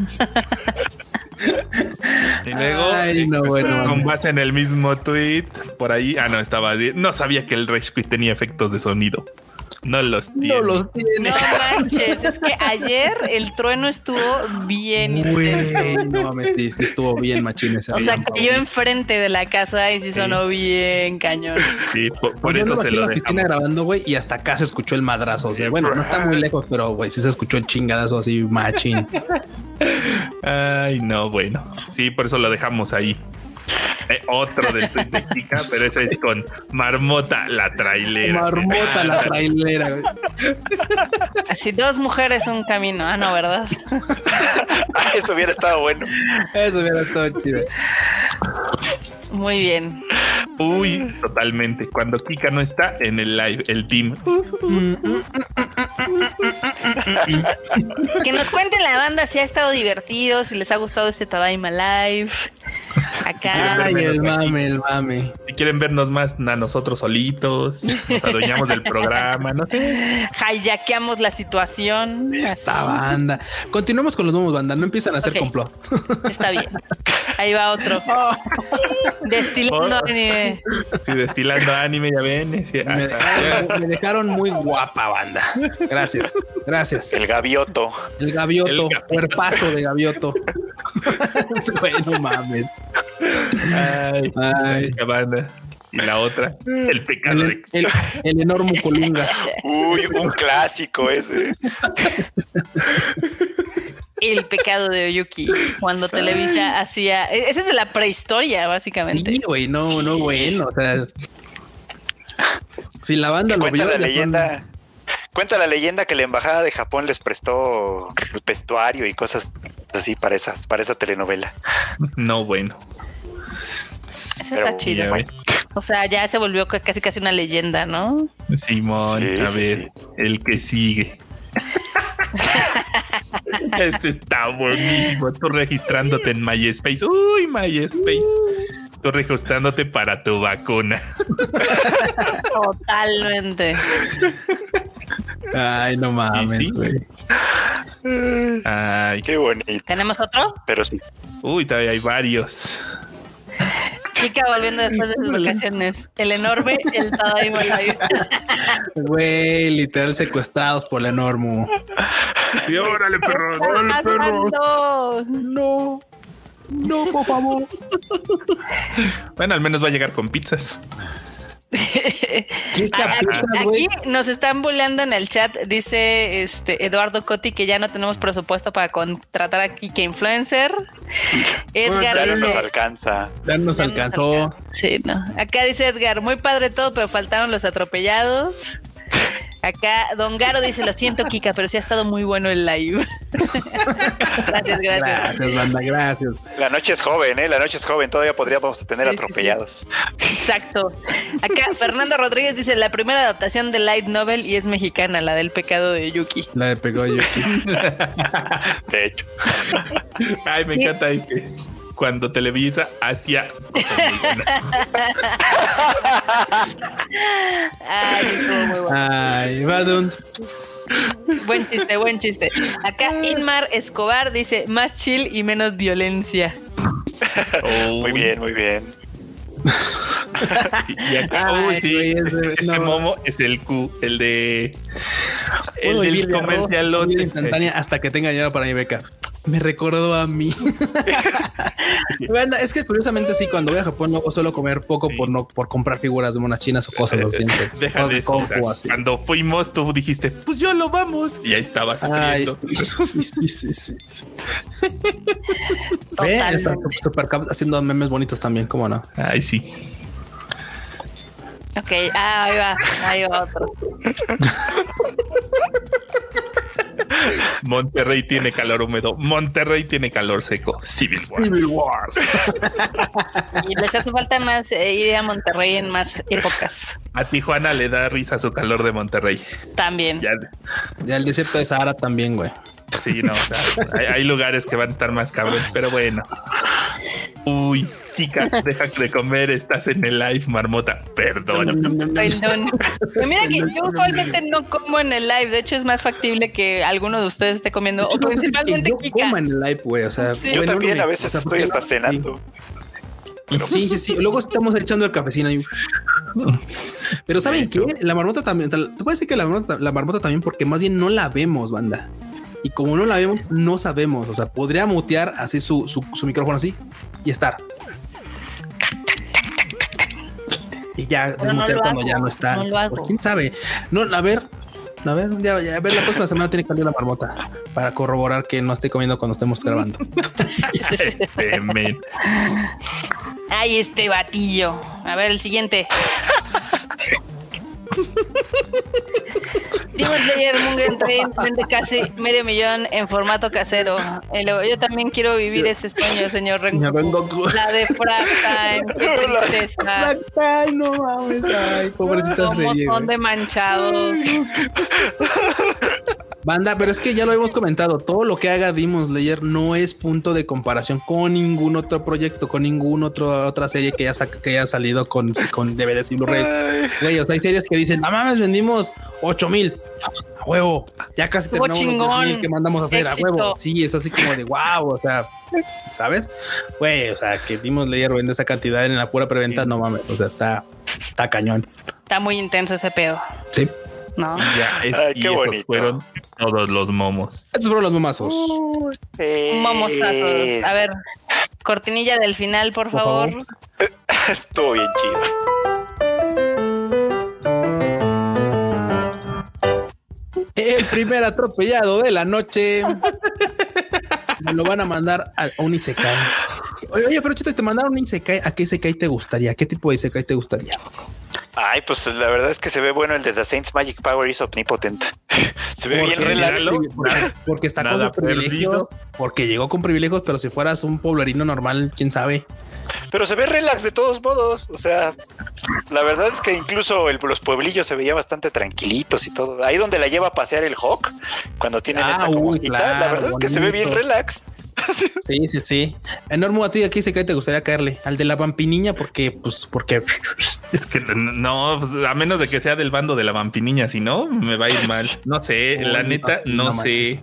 Y luego, Ay, no, bueno. con base en el mismo tweet, por ahí, ah, no, estaba, no sabía que el Rage Quit tenía efectos de sonido. No los tiene. No los tiene. No manches, es que ayer el trueno estuvo bien intenso. Güey, no mames, sí, sí estuvo bien machín ese O sea, cayó enfrente de la casa y sí sonó bien cañón. Sí, por, por Yo eso se lo dejamos. grabando, güey, y hasta acá se escuchó el madrazo. O sea, bueno, no está muy lejos, pero güey, sí se escuchó el chingadazo así machín. Ay, no, bueno. Sí, por eso lo dejamos ahí. Eh, otro del tweet de Kika, pero ese es con Marmota la trailera. Marmota la trailera, güey. Así, dos mujeres, un camino. Ah, no, ¿verdad? Ah, Eso hubiera estado bueno. Eso hubiera estado chido. Muy bien. Uy, totalmente. Cuando Kika no está en el live, el team. Que nos cuenten la banda si ha estado divertido, si les ha gustado este Tadaima Live. Acá. Ay, el mame, el mame. Si quieren vernos más a nosotros solitos, nos adueñamos del programa, no sé. Hijaqueamos la situación. Esta banda. Continuemos con los nuevos bandas, no empiezan a hacer Ok. complot. Está bien. Ahí va otro. Destilando Oh. anime. Sí, destilando anime, ya ven. sí, Me dejaron, me dejaron muy guapa, banda. Gracias, gracias. El gavioto. El gavioto, El cuerpazo de gavioto. Güey, no mames. Ay, Ay. esta banda. Y la otra, el pecado El, de el, el enorme colunga. Uy, un clásico ese. El pecado de Oyuki. Cuando Televisa hacía. e- Ese es de la prehistoria, básicamente. Sí, güey, no, no, bueno. O sea, si la banda lo Cuenta vio, la leyenda. Cuenta la leyenda que la embajada de Japón les prestó vestuario y cosas así para esas, para esa telenovela. No, bueno. Eso pero está chido. O sea, ya se volvió ca- casi casi una leyenda, ¿no? Simón, Sí, a ver, sí. el que sigue. este está buenísimo. Tú registrándote en MySpace. Uy, MySpace. Tú registrándote para tu vacuna. Totalmente. Ay, no mames, sí. güey. Ay, Qué bonito. ¿Tenemos otro? Pero sí. uy, todavía hay varios. Kika volviendo después de sus vacaciones. El enorme, el Tadaima Live. Güey, literal secuestrados por la enorme. Sí, órale, perro. Órale, perro. No, no, por favor. Bueno, al menos va a llegar con pizzas. ¿Qué A- Aquí, nos están bulleando en el chat, dice este Eduardo Coti que ya no tenemos presupuesto para contratar a Kike Influencer. Edgar Ya no nos alcanza. Ya nos ya alcanzó. alcanza. Sí, no. Acá dice Edgar, muy padre todo, pero faltaron los atropellados. Acá Don Garo dice, lo siento, Kika, pero sí ha estado muy bueno el live. gracias, gracias. Gracias, banda, gracias. La noche es joven, ¿eh? La noche es joven. Todavía podríamos tener Sí, sí, sí. atropellados. Exacto. Acá Fernando Rodríguez dice la primera adaptación de light novel y es mexicana, la del pecado de Yuki. La de pegó yo. De hecho. Ay, me encanta este. Cuando Televisa hacía muy. Ay, estuvo muy bueno. Ay, Badun. Buen chiste, buen chiste. Acá Inmar Escobar dice más chill y menos violencia. Muy Uy, bien, muy bien. sí, y acá, Ay, uy, sí, güey, ese- este no. momo es el Q, el de el Puedo del vivir de arroz, comercial comida instantánea hasta que tenga dinero para mi beca. Me recordó a mí. Es que curiosamente sí, cuando voy a Japón no suelo comer poco Sí. por no por comprar figuras de monas chinas o cosas así. Deja cosas de eso. o sea, así. cuando fuimos, tú dijiste, pues yo lo vamos. Y ahí estabas Ay, sí, sí, sí, sí, sí. Ve, Totalmente. está super cap- haciendo memes bonitos también, ¿cómo no? Ay, sí. Ok, ah, ahí va, ahí va otro. Monterrey tiene calor húmedo. Monterrey tiene calor seco. Civil War. Civil Wars. Y les hace falta más eh, ir a Monterrey en más épocas. A Tijuana le da risa su calor de Monterrey. También. Ya, Ya el desierto de Sahara también, güey. Sí, no. o sea, hay, hay lugares que van a estar más cabrones, pero bueno. Uy, chica, deja de comer. Estás en el live, marmota. Perdón. Perdón. Mira que yo usualmente no como en el live. De hecho, es más factible que alguno de ustedes esté comiendo. O Yo no sé principalmente que yo en el live, güey. O sea, Sí. Yo también a veces o sea, estoy hasta no- cenando. Sí, sí, sí. Luego estamos echando el cafecino y Pero ¿saben qué? La marmota también, te puedo decir que la marmota, la marmota también, porque más bien no la vemos, banda. Y como no la vemos, no sabemos. O sea, podría mutear así su, su, su micrófono así y estar. Y ya no desmutear cuando hago, ya no está. no lo hago. Por ¿Quién sabe? No, a ver, a ver, ya, ya, a ver, la próxima semana tiene que salir la marmota para corroborar que no esté comiendo cuando estemos grabando. Este, men. Ay, este batillo. A ver, el siguiente. Demon Slayer Mugen Train vende casi medio millón en formato casero. Y luego, yo también quiero vivir ese sueño, señor Rengoku. La de Frag Time, qué tristeza. Ay, no mames, ay, pobrecita Como serie. son de manchados. Banda, pero es que ya lo hemos comentado, todo lo que haga Demon Slayer no es punto de comparación con ningún otro proyecto, con ningún otro otra serie que haya, que haya salido con, con DVDs y Blu-rays. Güey, o sea, hay series que dicen, no mames, vendimos 8 mil. A huevo, ya casi Estuvo terminamos los chingón. 10,000 que mandamos a hacer Éxito. a huevo. Sí, es así como de wow, o sea, ¿sabes? Güey, o sea, que Demon Slayer vende esa cantidad en la pura preventa, no mames, o sea, está, está cañón. Está muy intenso ese pedo, Sí, ¿no? Ya, es, Ay, y qué esos bonito. fueron todos los momos. estos fueron los momazos. Eh, Momosazos. A ver, cortinilla del final, por, Por favor. favor. Estuvo bien chido. El primer atropellado de la noche. Me lo van a mandar a un Isekai. Oye, pero Chito, te mandaron un Isekai. ¿A qué Isekai te gustaría? ¿Qué tipo de Isekai te gustaría? Ay, pues la verdad es que se ve bueno el de The Saints Magic Power is Omnipotent. Se ve bien Porque- míralo. Porque, porque está Nada con privilegios. perdido. Porque llegó con privilegios, pero si fueras un poblarino normal, quién sabe. Pero se ve relax de todos modos. O sea, la verdad es que incluso el- los pueblillos se veían bastante tranquilitos y todo. Ahí donde la lleva a pasear el Hawk, cuando tienen Ah, esta uy, claro, la verdad es que se ve bien relax. Sí, sí, sí. Enorme a ti, ¿a qué Isekai te gustaría caerle? Al de la vampiniña, porque, pues, porque. Es que no, pues, a menos de que sea del bando de la vampiniña, si no, me va a ir mal. No sé, Uy, la neta, no, no sé.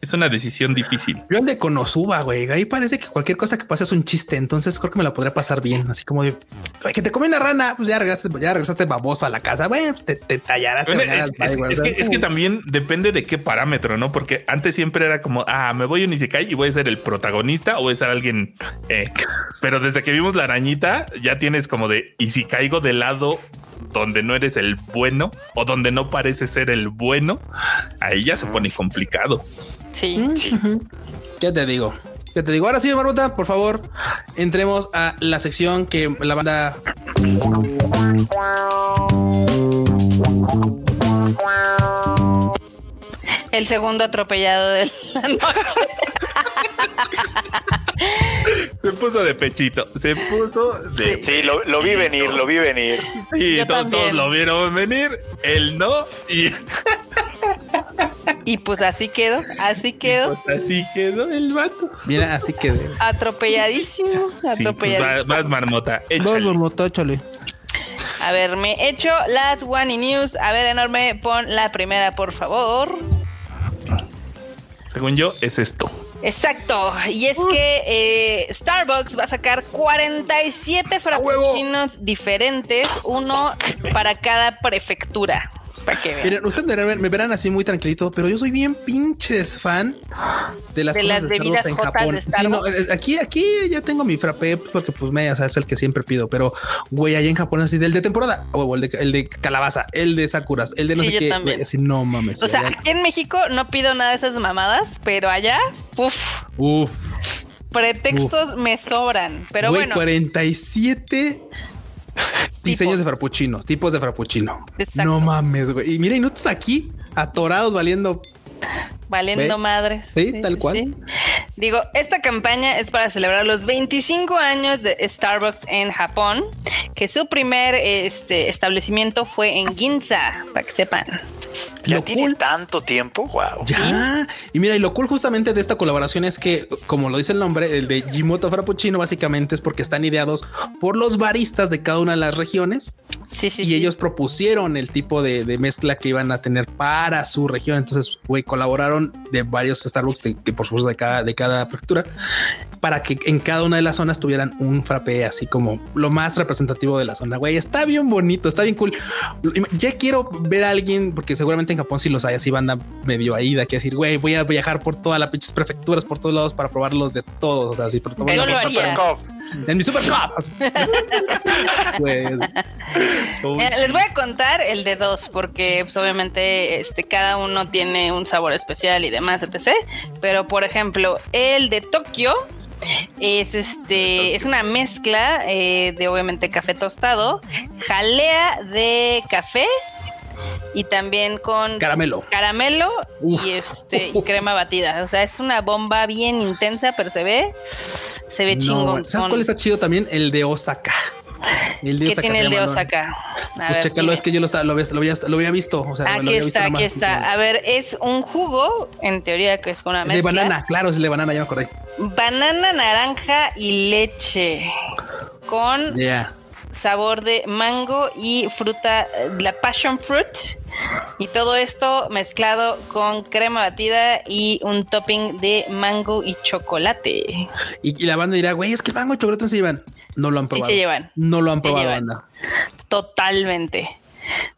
Es una decisión difícil. Yo el de Konosuba, güey. Ahí parece que cualquier cosa que pase es un chiste. Entonces creo que me la podría pasar bien. Así como de "Güey, que te come una rana. Pues ya regresaste, ya regresaste baboso a la casa. Bueno, pues te, te tallarás. te Bueno, bañarás, es, es- güey, o es sea, que, es que también depende de qué parámetro, ¿no? Porque antes siempre era como, ah, me voy a un Isekai y voy a ser el protagonista o voy a ser alguien. eh, Pero desde que vimos la arañita, ya tienes como de, y si caigo del lado donde no eres el bueno o donde no parece ser el bueno, ahí ya se pone complicado. Sí. Sí. Ya te digo. Ya te digo. Ahora sí, Marmota, por favor, entremos a la sección que la banda. El segundo atropellado de la noche. Se puso de pechito, se puso de. Sí, lo, lo vi venir, lo vi venir. Sí, Yo todos, lo vieron venir, él no, y Y pues así quedó, así quedó. pues así quedó el vato. Mira, así que. Atropelladísimo, Sí, pues atropelladísimo. vas marmota, Vas, échale. Marmota, échale. A ver, me he hecho las One y News. A ver, enorme, pon la primera, por favor. Según yo, es esto. Exacto. Y es que eh, Starbucks va a sacar 47 frappuccinos diferentes, uno para cada prefectura. Para que vean. Miren, ustedes me verán, me verán así muy tranquilito, pero yo soy bien pinches fan de las De cosas las de Starbucks en Japón. de Sí, no, Starbucks. eh, aquí, aquí ya tengo mi frappé porque pues me ya sabes el que siempre pido, pero güey, allá en Japón así del de temporada, a huevo, el de, el de calabaza, el de sakuras, el de no Sí, sé qué, güey, así no mames. O sea, allá- aquí en México no pido nada de esas mamadas, pero allá, uff, uf, pretextos me sobran. Pero güey, bueno, 47 diseños de frappuccino, tipos de frappuccino. Exacto. No mames, güey. Y mira, y nosotros aquí atorados valiendo valiendo ¿Ve? madres. Sí, tal cual. Digo, esta campaña es para celebrar los 25 años de Starbucks en Japón, que su primer este, establecimiento fue en Ginza, para que sepan. Ya Lo tiene cool- tanto tiempo. Wow. Ya. Y mira, y lo cool justamente de esta colaboración es que, como lo dice el nombre, el de Jimoto Frappuccino, básicamente es porque están ideados por los baristas de cada una de las regiones Sí, sí, y sí. ellos propusieron el tipo de, de mezcla que iban a tener para su región. Entonces, güey, colaboraron de varios Starbucks, de, que por supuesto de cada, de cada prefectura, para que en cada una de las zonas tuvieran un frappé así como lo más representativo de la zona. Güey, está bien bonito, está bien cool. Ya quiero ver a alguien, porque seguramente en Japón sí los hay así, banda medio ahí de que decir, güey, voy a viajar por todas las pinches prefecturas, por todos lados para probarlos de todos. O sea, así por todos En mi Super. En mi super cup. Eh, les voy a contar el de dos, porque pues, obviamente este, cada uno tiene un sabor especial y demás, etc. Pero por ejemplo, el de Tokio es este es una mezcla eh, de obviamente café tostado, jalea de café y también con Caramelo. caramelo Uf. y este y crema batida. O sea, es una bomba bien intensa, pero se ve se ve No, chingón. ¿Sabes cuál está chido también? El de Osaka. El ¿Qué tiene se el de. Osaka? A Pues ver, es que yo lo, estaba- lo, había, lo, había, lo había visto. O sea, lo Aquí había visto está, más. aquí está. A ver, es un jugo, en teoría que es con una El de banana, claro, es el de banana, ya me acordé. Banana, naranja y leche. Con. Sabor de mango y fruta, la passion fruit. Y todo esto mezclado con crema batida y un topping de mango y chocolate. Y, y la banda dirá, güey, es que el mango y chocolate no se llevan. No lo han Sí probado. se llevan. No lo han probado, banda. Totalmente.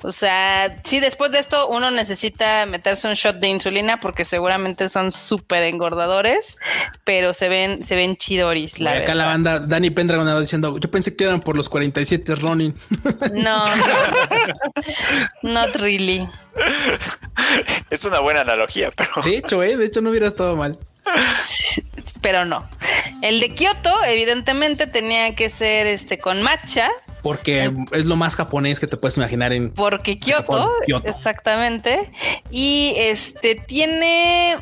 O sea, sí, después de esto uno necesita meterse un shot de insulina porque seguramente son súper engordadores, pero se ven, se ven chidoris, la acá la banda, Danny Pendragon andaba diciendo, yo pensé que eran por los 47 Ronin. No, no. not really. Es una buena analogía, pero De hecho, eh, de hecho no hubiera estado mal. Pero no. El de Kioto, evidentemente, tenía que ser este con matcha, Porque es lo más japonés que te puedes imaginar en porque Kioto, Japón, Kioto. exactamente. Y este tiene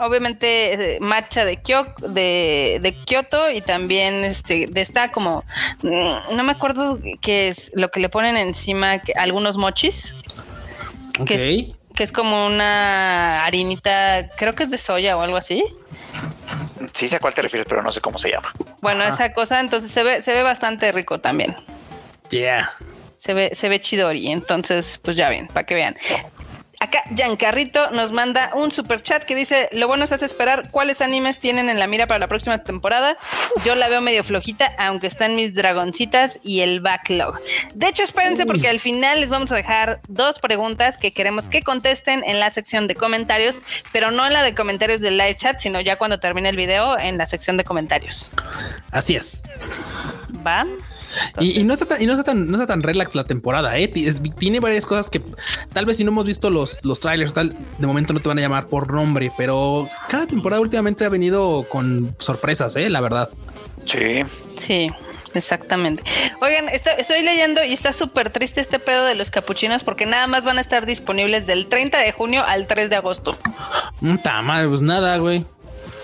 obviamente matcha de, Kyo- de, de Kioto y también este de esta como mm, no me acuerdo qué es lo que le ponen encima que, algunos mochis Ok. que es, que es como una harinita creo que es de soya o algo así. Sí sé a cuál te refieres, pero no sé cómo se llama. bueno esa cosa entonces se ve se ve bastante rico también. Yeah. se ve se ve chidori entonces pues ya ven para que vean Acá Giancarrito nos manda un super chat que dice: Lo bueno es esperar cuáles animes tienen en la mira para la próxima temporada. Yo la veo medio flojita, aunque están mis dragoncitas y el backlog. De hecho, espérense, porque al final les vamos a dejar dos preguntas que queremos que contesten en la sección de comentarios, pero no en la de comentarios del live chat, sino ya cuando termine el video en la sección de comentarios. Así es. ¿Va? Y, y no está tan, y no está tan, no está tan relax la temporada, eh. Es- tiene varias cosas que tal vez si no hemos visto los, los trailers, tal, de momento no te van a llamar por nombre, pero cada temporada últimamente ha venido con sorpresas, eh, la verdad. Sí. Sí, exactamente. Oigan, esto- estoy leyendo y está súper triste este pedo de los capuchinos porque nada más van a estar disponibles del 30 de junio al 3 de agosto. Puta madre, pues nada, güey.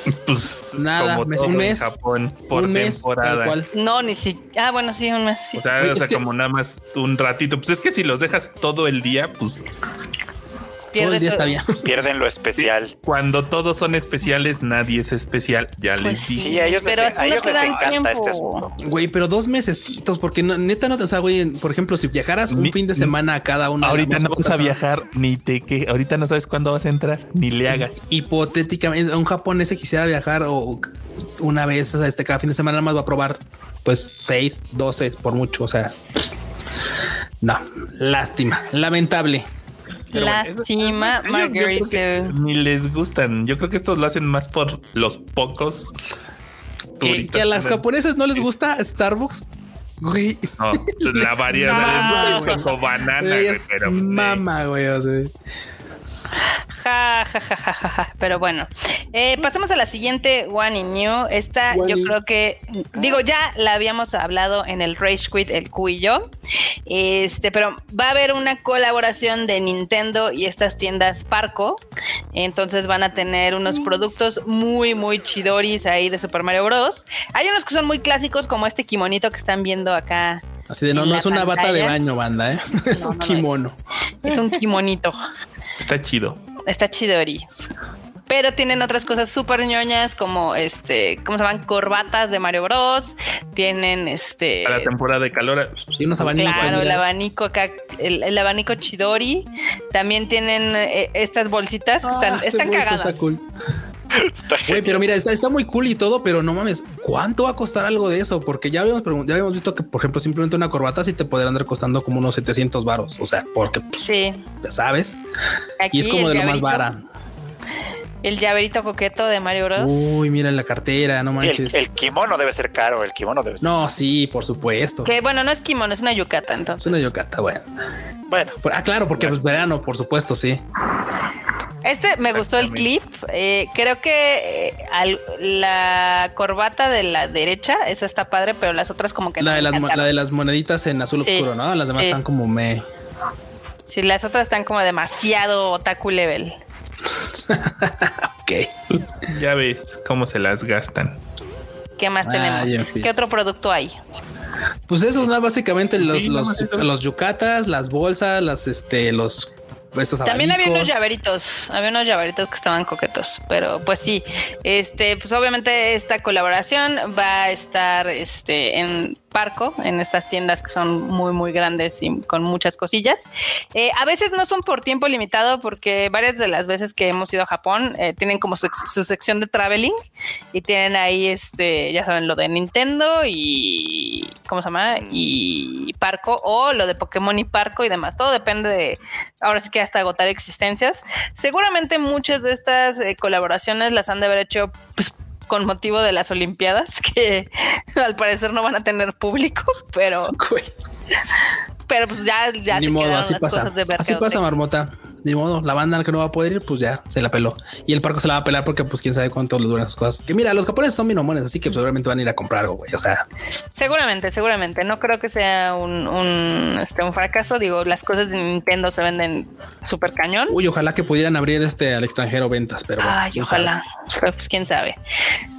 Pues Nada, como mes- todo un en mes. Japón por Un mes, temporada. cual. No, ni si. Ah, bueno, sí, un mes. sí. O sea, Oye, o sea, es que- como nada más un ratito. Pues es que si los dejas todo el día, pues Todo el día está bien. Pierden lo especial. cuando todos son especiales, nadie es especial. Ya Pues les sí, dije. Sí, a ellos les- pero así a ellos te les dan encanta tiempo. este asunto. Güey, pero dos mesecitos, porque no- neta no te, o sea, güey, por ejemplo, si viajaras un Ni- fin de semana a cada de Ahorita no vas a viajar ni te que ahorita no sabes cuándo vas a entrar ni le hagas. Hipotéticamente, un japonés que quisiera viajar o una vez este cada fin de semana, nada más va a probar pues 6, 12 por mucho. O sea, no, lástima, lamentable. Pero bueno, Lástima, que Margarita. Ni les gustan. Yo creo que estos lo hacen más por los pocos Que, a las japonesas no les gusta Starbucks. Güey, No, la variedad es banana, güey, pero pues, mama, güey. O sea, Ja, ja, ja, ja, ja, ja. Pero bueno, eh, pasamos a la siguiente One in New. Esta One yo in- creo que, digo, ya la habíamos hablado en el Rage Quit, el Q y yo. Este, pero va a haber una colaboración de Nintendo y estas tiendas Parco. Entonces van a tener unos productos muy, muy chidoris ahí de Super Mario Bros. Hay unos que son muy clásicos, como este kimonito que están viendo acá. Así de no, no es una bata de baño, banda, ¿eh? es un no, no es. kimono. Es un kimonito. está chido. Está chidori. pero tienen otras cosas súper ñoñas como este, ¿cómo se llaman? Corbatas de Mario Bros. Tienen este. A la temporada de calor. Sí, unos abanicos. Claro, el abanico acá, el, el abanico Chidori. También tienen eh, estas bolsitas que están, Ah, están bolso cagadas. Está cool. Está Güey, pero mira, está, está muy cool y todo, pero no mames, ¿cuánto va a costar algo de eso? Porque ya habíamos, ya habíamos visto que, por ejemplo, simplemente una corbata sí te podría andar costando como unos 700 varos. O sea, porque pues, Sí. ya sabes, Aquí y es como de lo más vara. El llaverito coqueto de Mario Bros. Uy, mira la cartera, no manches. el, el kimono debe ser caro, el kimono debe ser. No, sí, por supuesto. Que bueno, no es kimono, es una yucata, Es entonces. una yocata, bueno. Bueno, Por- Ah, claro, porque pues verano, por supuesto, sí. Este me gustó el clip. eh, creo que eh, al- la corbata de la derecha, esa está padre, pero las otras como que La no de, las, la de las moneditas en azul Sí, oscuro, ¿no? Las demás sí. están como me. Sí, las otras están como demasiado otaku level. Ok. Ya ves cómo se las gastan. ¿Qué más Ah, tenemos? ¿Qué otro producto hay? Pues esos, ¿no? Básicamente los, Sí, los, eso. los yucatas, las bolsas, las, este, los. Estos También había unos llaveritos, había unos llaveritos que estaban coquetos, pero pues sí, este, pues obviamente esta colaboración va a estar este en Parco, en estas tiendas que son muy muy grandes y con muchas cosillas. Eh, a veces no son por tiempo limitado porque varias de las veces que hemos ido a Japón eh, tienen como su, su sección de traveling y tienen ahí este, ya saben, lo de Nintendo y ¿cómo se llama? Y Parco o lo de Pokémon y Parco y demás. Todo depende de ahora sí que hasta agotar existencias. Seguramente muchas de estas eh, colaboraciones las han de haber hecho pues, con motivo de las Olimpiadas, que al parecer no van a tener público, pero, pero pues ya, ya Ni se modo, quedaron así las pasa. cosas de Así pasa, Marmota. Ni modo, la banda que no va a poder ir, pues ya se la peló. Y el parco se la va a pelar porque, pues, quién sabe cuánto le duran esas cosas. Que mira, los japoneses son bien mamones, así que pues, seguramente van a ir a comprar algo, güey. O sea, Seguramente, seguramente. No creo que sea un, un, este, un fracaso. Digo, las cosas de Nintendo se venden súper cañón. uy, ojalá que pudieran abrir este al extranjero ventas, pero Ay, ojalá. Pero, pues quién sabe.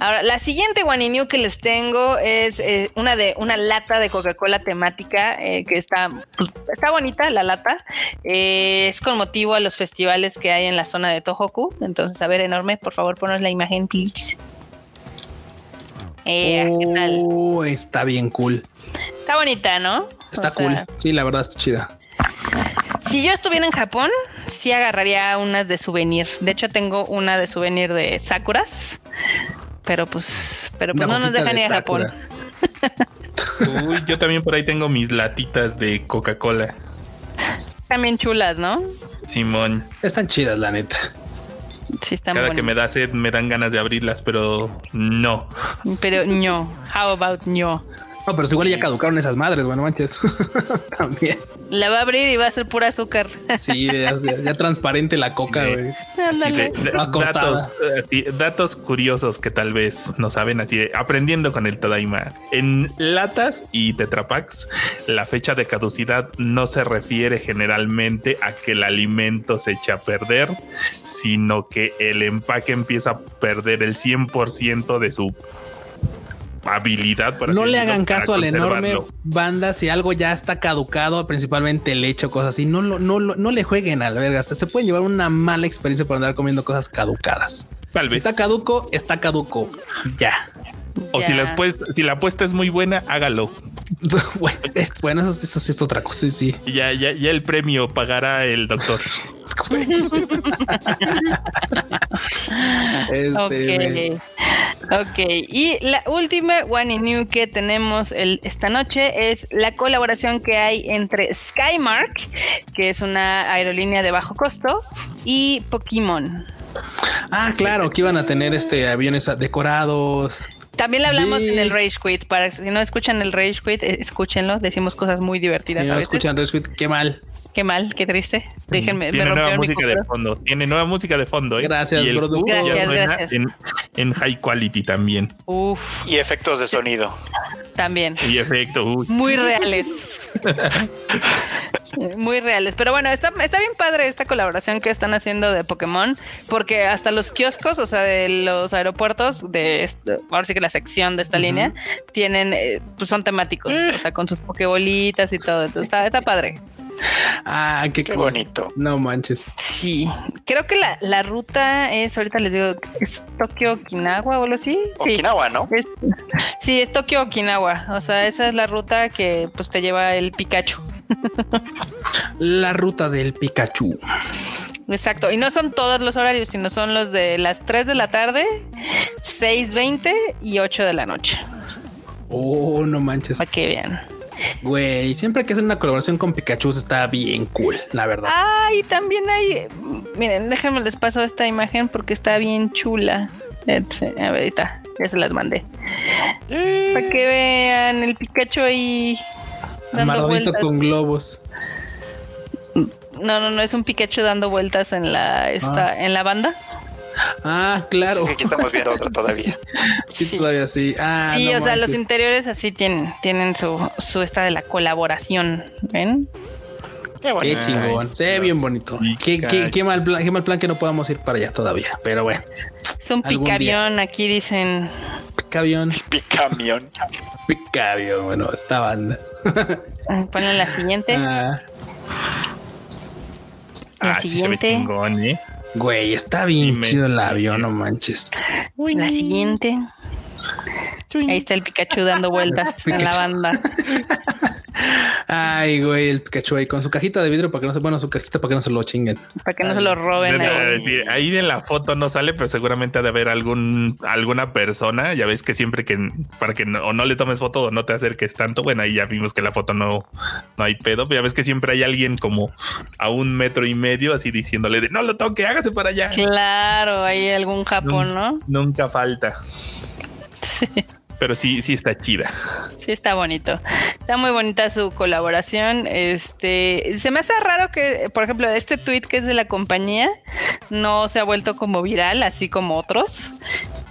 Ahora, la siguiente One New que les tengo es eh, una de una lata de Coca-Cola temática eh, que está, pues, está bonita la lata. Eh, es con motivo a los festivales que hay en la zona de Tohoku. Entonces, a ver, enorme, por favor, ponos la imagen, please. Eh, ¿qué tal? Oh, está bien cool. Está bonita, ¿no? Está O sea, cool. Sí, la verdad está chida. Si yo estuviera en Japón, sí agarraría unas de souvenir. De hecho, tengo una de souvenir de Sakuras. Pero pues, pero pues no nos dejan de ir a Japón. Uy, yo también por ahí tengo mis latitas de Coca-Cola. También chulas, ¿no? Simón, Están chidas, la neta. Sí, están cada que me da sed me dan ganas de abrirlas, pero no. Pero no. How about no? No, pero igual ya caducaron esas madres, bueno, manches. También. La va a abrir y va a ser pura azúcar. Sí, ya, ya- ya transparente la coca, güey. Datos, así, datos curiosos que tal vez no saben, así de, aprendiendo con el Tadaima. En latas y tetrapacks, la fecha de caducidad no se refiere generalmente a que el alimento se echa a perder, sino que el empaque empieza a perder el 100% de su habilidad. por así No le hagan para caso al enorme conservarlo. banda si algo ya está caducado, principalmente leche o cosas así. No, lo- no, lo- no le jueguen a la verga. Se pueden llevar una mala experiencia por andar comiendo cosas caducadas. Tal Si está caduco, está caduco. Ya. O si la, apuesta, si la apuesta es muy buena, hágalo. bueno, es- bueno, eso, eso sí es otra cosa. Sí, sí. Ya, ya, ya el premio pagará el doctor. Este, ok. Ok. Y la última One in New que tenemos el- esta noche es la colaboración que hay entre Skymark, que es una aerolínea de bajo costo, y Pokémon. Ah, claro, que iban a tener este aviones decorados. También le hablamos Sí. en el Rage Quit. Para si no escuchan el Rage Quit, eh, escuchenlo. Decimos cosas muy divertidas. A no veces. escuchan Red Squid, qué mal. Qué mal, qué triste. Déjenme, me Tiene nueva rompieron mi música de fondo. Tiene nueva música de fondo. ¿eh? Gracias, y el Gracias, suena gracias. En, en high quality también. Uf, y efectos de sonido. también. Y efecto. uy. Muy reales. Muy reales. Pero bueno, está, está bien padre esta colaboración que están haciendo de Pokémon, porque hasta los kioscos, o sea, de los aeropuertos, de este- ahora sí que la sección de esta línea, tienen, eh, pues son temáticos, o sea, con sus pokebolitas y todo. Entonces, está, está padre. Ah, qué, bonito. No manches. Sí, creo que la, la ruta es, ahorita les digo, es Tokio Okinawa o algo así. Sí. Okinawa, ¿no? Es, sí, es Tokio Okinawa. O sea, esa es la ruta que pues te lleva el Pikachu. La ruta del Pikachu. Exacto. Y no son todos los horarios, sino son los de las 3 de la tarde, 6.20 y 8 de la noche. Oh, no manches. Para que vean. Güey, siempre que hacen una colaboración con Pikachu está bien cool, la verdad. Ah, y también hay. Miren, déjenme les paso esta imagen porque está bien chula. Este, A ver, ahorita, ya se las mandé. Para que vean el Pikachu ahí Amarradito vueltas. con globos. No, no, no, es un Pikachu dando vueltas en la esta, en la banda. Ah, claro. Sí, aquí estamos viendo otro todavía. Sí, Sí. todavía sí. Ah, sí, no o sea, los interiores así tienen, tienen su, su esta de la colaboración. ¿Ven? Qué Qué chingón. Se ve bien bonito. Qué, qué- qué mal plan, qué mal plan que no podamos ir para allá todavía. Pero bueno, Es un picavión, aquí dicen. Picavión, Picamión. Picavión, bueno, esta banda. Ponle la siguiente. Ah, La Ah, sí se ve siguiente. chingón, ¿eh? güey, está bien chido el avión, no manches. La siguiente. Ahí está el Pikachu dando vueltas en la banda. Ay, güey, el Pikachu ahí con su cajita de vidrio para que no se, bueno, su cajita para que no se lo chinguen. Para que no se lo roben. Ahí en la foto no sale, pero seguramente ha de haber algún alguna persona. Ya ves que siempre que para que no, o no le tomes foto o no te acerques tanto, bueno, ahí ya vimos que la foto no, no hay pedo. Pero ya ves que siempre hay alguien como a un metro y medio así diciéndole de no lo toque, hágase para allá. Claro, hay algún Japón, ¿no? Nunca falta. Sí, Pero sí, sí está chida. sí está bonito. Está muy bonita su colaboración. Este, se me hace raro que, por ejemplo, este tweet que es de la compañía no se ha vuelto como viral, así como otros.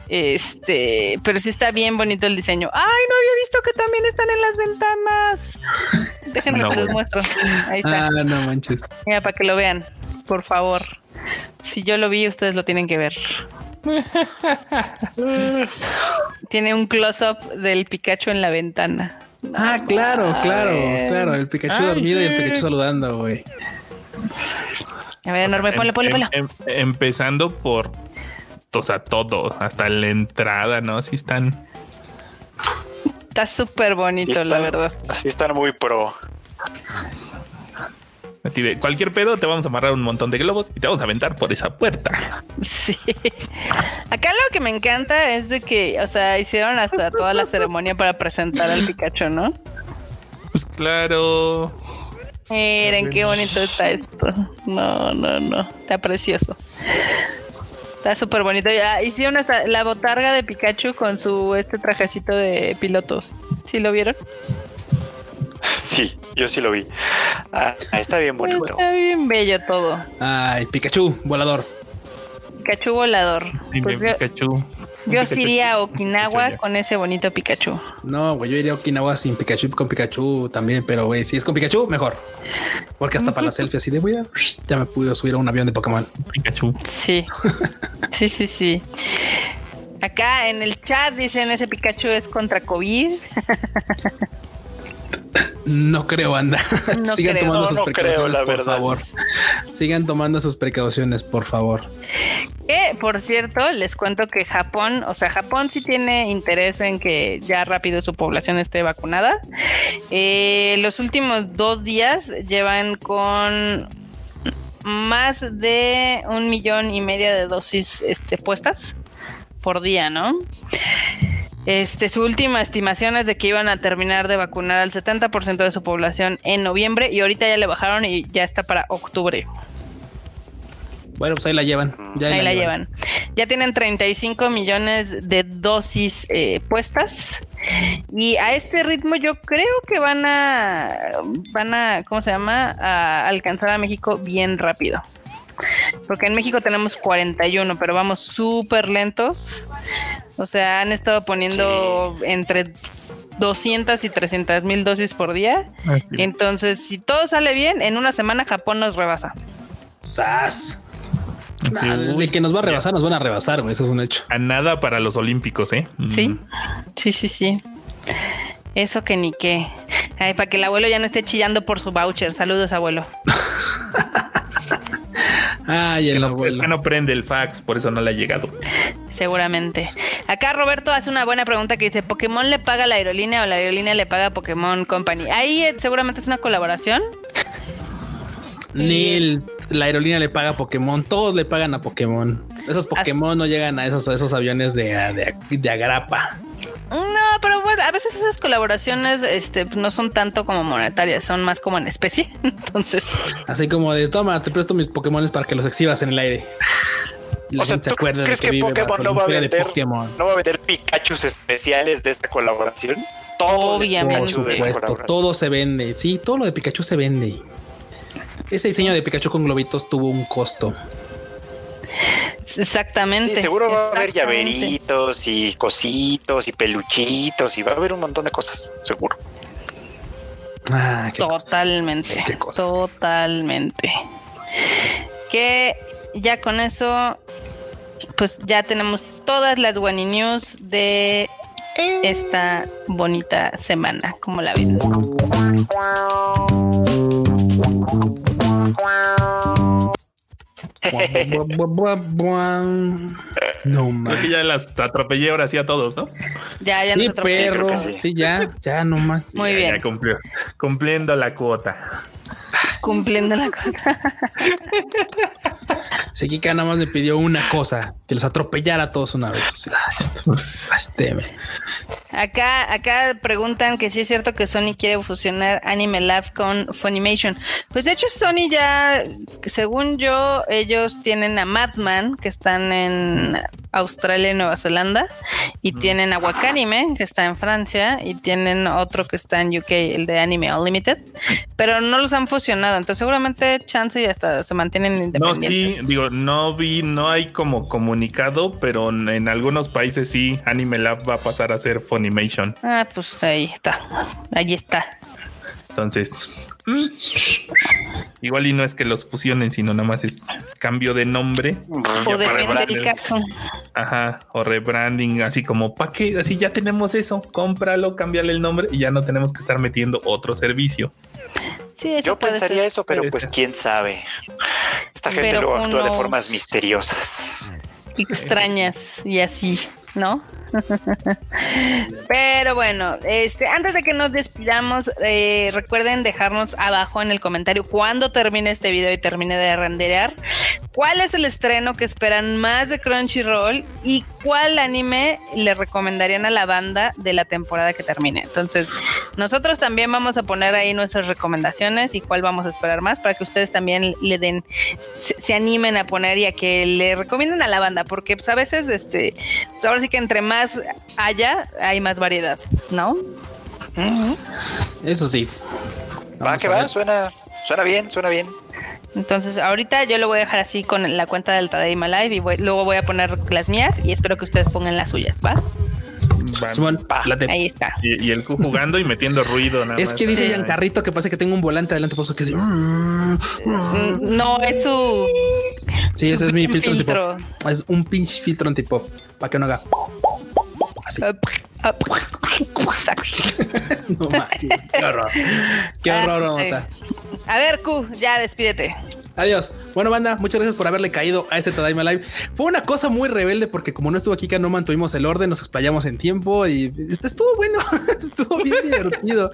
Este, pero sí está bien bonito el diseño. Ay, no había visto que también están en las ventanas. Déjenme No, que los muestro. Ahí está. Ah, no manches. Mira, para que lo vean, por favor. Si yo lo vi, ustedes lo tienen que ver. Tiene un close-up del Pikachu en la ventana. Ah, claro, claro, Ay. claro. El Pikachu Ay, dormido y el. Pikachu saludando, güey. A ver, enorme, ponle, ponle, ponle. Em- em- empezando por, o sea, todo, hasta la entrada, ¿no? Sí están. Está súper Sí bonito, están- la verdad. Así están muy pro. Así de cualquier pedo, te vamos a amarrar un montón de globos y te vamos a aventar por esa puerta. Sí. Acá lo que me encanta es de que, o sea, hicieron hasta toda la ceremonia para presentar al Pikachu, ¿no? Pues claro. Miren qué bonito está esto. No, no, no. Está precioso. Está súper bonito. Hicieron hasta la botarga de Pikachu con su este trajecito de piloto. ¿Sí lo vieron? Sí, yo sí lo vi. Ah, está bien bonito. Está bien bello todo. Ay, Pikachu, volador. Pikachu volador. Dime, Pues yo, Pikachu. Yo Pikachu sí iría a. Okinawa Pikachu con ese bonito Pikachu. No, güey, yo iría a Okinawa sin Pikachu con Pikachu también, pero güey, si es con Pikachu, mejor. Porque hasta para la selfie así de voy a, ya me pude subir a un avión de Pokémon. Pikachu. Sí. Sí, sí, sí. Acá en el chat dicen ese Pikachu es contra COVID. No creo, anda. No Sigan creo. tomando No, sus no creo, precauciones, la por verdad. favor. Sigan tomando sus precauciones, por favor. Que, por cierto, les cuento que Japón, o sea, Japón sí tiene interés en que ya rápido su población esté vacunada. Eh, los últimos dos días llevan con más de un millón y media de dosis este, puestas por día, ¿no? Este, su última estimación es de que iban a terminar de vacunar al 70% de su población en noviembre y ahorita ya le bajaron y ya está para octubre. Bueno, pues ahí la llevan. Ya Ahí la llevan. Ya tienen 35 millones de dosis eh, puestas. Y a este ritmo yo creo que van a, van a, ¿cómo se llama? A alcanzar a México bien rápido. Porque en México tenemos 41, pero vamos súper lentos. O sea, han estado poniendo entre 200 y 300 mil dosis por día. Entonces, si todo sale bien, en una semana Japón nos rebasa. ¡Sas! Nah, Sí, de que nos va a rebasar, nos van a rebasar, güey. Eso es un hecho. A nada para los olímpicos, ¿eh? Sí, Mm. sí, sí, sí. Eso que ni qué. Ay, para que el abuelo ya no esté chillando por su voucher. Saludos, abuelo. Ay, el Que no, abuelo. que no prende el fax, por eso no le ha llegado. Seguramente. Acá Roberto hace una buena pregunta que dice, ¿Pokémon le paga a la aerolínea o la aerolínea le paga a Pokémon Company? Ahí eh, seguramente es una colaboración. Ni el- la aerolínea le paga a Pokémon, todos le pagan a Pokémon. Esos Pokémon no llegan a esos, a esos aviones de, de, de agrapa. No, pero bueno, a veces esas colaboraciones este, no son tanto como monetarias, son más como en especie. Entonces, Así como de toma, te presto mis Pokémon para que los exhibas en el aire. La O sea, gente ¿tú se acuerda de crees que, vive Pokémon no va a vender, Pokémon. no va a vender Pikachus especiales de esta colaboración? Todo Obviamente. Pikachu supuesto, todo se vende. Sí, todo lo de Pikachu se vende. Ese diseño de Pikachu con globitos tuvo un costo. Exactamente. Sí, seguro va a haber llaveritos y cositos y peluchitos y va a haber un montón de cosas, seguro. Ah, qué. Totalmente. Qué cosas. Totalmente. Que ya con eso, pues ya tenemos todas las Wani News de esta bonita semana. como la ven? No Creo que más. ya las atropellé ahora sí a todos, ¿no? Ya, ya Sí, nosotros. perro. sí. Sí, ya, ya no más. Muy Ya- bien. ya cumplió. Cumpliendo la cuota. Cumpliendo la cosa. Sí, Kika nada más me pidió una cosa, que los atropellara a todos una vez. Acá, acá preguntan que si es cierto que Sony quiere fusionar Anime Lab con Funimation. Pues de hecho Sony ya, según yo, ellos tienen a Madman, que están en Australia y Nueva Zelanda, y tienen a Wakanime, que está en Francia, y tienen otro que está en UK, el de Anime Unlimited, pero no los han fusionado, entonces seguramente chance y hasta se mantienen No, sí, independientes. digo, no vi, no hay como comunicado, pero en, algunos países sí, Anime Lab va a pasar a ser Funimation. Ah, pues ahí está, ahí está. Entonces, mm, igual y no es que los fusionen, sino nada más es cambio de nombre. O depende del caso. Ajá, o rebranding, así como, ¿para qué? Así ya tenemos eso, cómpralo, cámbiale el nombre y ya no tenemos que estar metiendo otro servicio. Sí, eso Yo puede pensaría ser. eso, pero pues quién sabe. Esta gente Pero luego actúa de formas misteriosas. extrañas y así, ¿no? Pero bueno, este, antes de que nos despidamos, eh, recuerden dejarnos abajo en el comentario cuando termine este video y termine de renderear, cuál es el estreno que esperan más de Crunchyroll y cuál anime le recomendarían a la banda de la temporada que termine. Entonces, nosotros también vamos a poner ahí nuestras recomendaciones y cuál vamos a esperar más para que ustedes también le den, se, se animen a poner y a que le recomienden a la banda, porque pues a veces, este, ahora sí que entre más haya, hay más variedad, ¿no? Eso sí. Va que va, suena, suena bien, suena bien. Entonces, ahorita yo lo voy a dejar así con la cuenta del Tadaima Live y voy- luego voy a poner las mías y espero que ustedes pongan las suyas, ¿va? Pa. Ahí está. Y, y el Q jugando y metiendo ruido. Nada Es más. que dice. Giancarrito que parece que tengo un volante adelante, por eso que dice, "Mm, mm". Mm, No, es su Sí, ese es mi filtro, Filtro. antipop. Es un pinche filtro antipop para que no haga. Así. Exacto. No manches, qué horror. Qué horror, Ah, sí. A ver, Q, ya despídete. Adiós. Bueno, banda, muchas gracias por haberle caído a este Tadaima Live. Fue una cosa muy rebelde porque como no estuvo aquí, no mantuvimos el orden, nos explayamos en tiempo y estuvo bueno, estuvo bien divertido.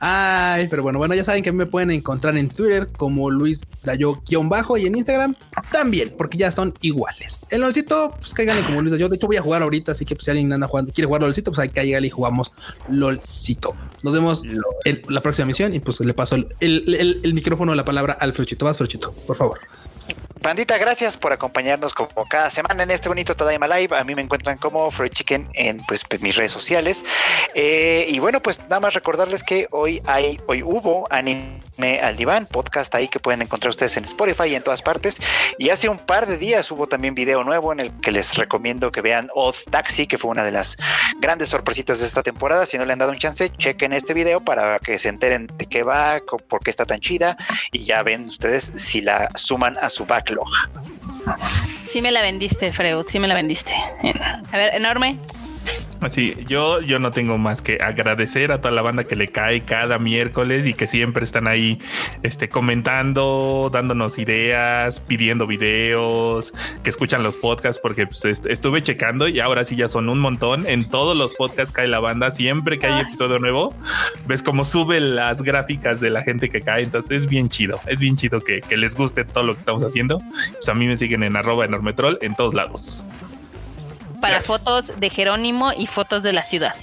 Ay, pero bueno, bueno, ya saben que me pueden encontrar en Twitter como Luis Dayo-bajo y en Instagram también, porque ya son iguales. El LOLcito, pues cáiganle como Luis Dayo. De hecho, voy a jugar ahorita, así que pues, si alguien anda jugando, quiere jugar LOLcito, pues ahí cáigale y jugamos LOLcito. Nos vemos en la próxima misión y pues le paso el, el- el- el micrófono, la palabra al Fruchito. Vas, Fruchito, por favor. Pandita, gracias por acompañarnos como cada semana en este bonito Tadaima Live. A mí me encuentran como Freud Chicken en pues mis redes sociales. Eh, y bueno, pues nada más recordarles que hoy hay, hoy hubo anime al diván, podcast ahí que pueden encontrar ustedes en Spotify y en todas partes. Y hace un par de días hubo también video nuevo en el que les recomiendo que vean Odd Taxi, que fue una de las grandes sorpresitas de esta temporada. Si no le han dado un chance, chequen este video para que se enteren de qué va, por qué está tan chida y ya ven ustedes si la suman a su backlog. Sí me la vendiste, Freud, sí me la vendiste. A ver, enorme. Así, yo, yo no tengo más que agradecer a toda la banda que le cae cada miércoles y que siempre están ahí este, comentando, dándonos ideas, pidiendo videos, que escuchan los podcasts, porque pues, estuve checando y ahora sí ya son un montón. En todos los podcasts cae la banda, siempre que hay episodio nuevo, ves cómo sube las gráficas de la gente que cae. Entonces es bien chido, es bien chido que, que les guste todo lo que estamos haciendo. Pues a mí me siguen en arroba enormetrol en todos lados para fotos de Jerónimo y fotos de la ciudad.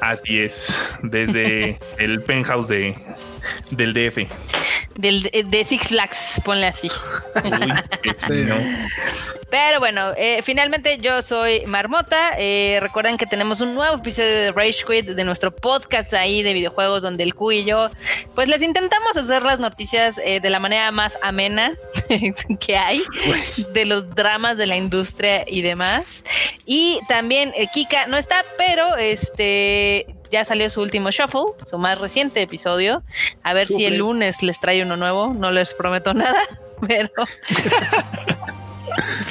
Así es, desde el penthouse de, del DF. Del, de Six Flags, ponle así. Pero bueno, eh, finalmente yo soy Marmota. Eh, recuerden que tenemos un nuevo episodio de Rage Quit de nuestro podcast ahí de videojuegos donde el Q y yo pues les intentamos hacer las noticias eh, de la manera más amena que hay de los dramas de la industria y demás. Y también Kika no está, pero este ya salió su último shuffle, su más reciente episodio. A ver si el lunes les trae uno nuevo. No les prometo nada, pero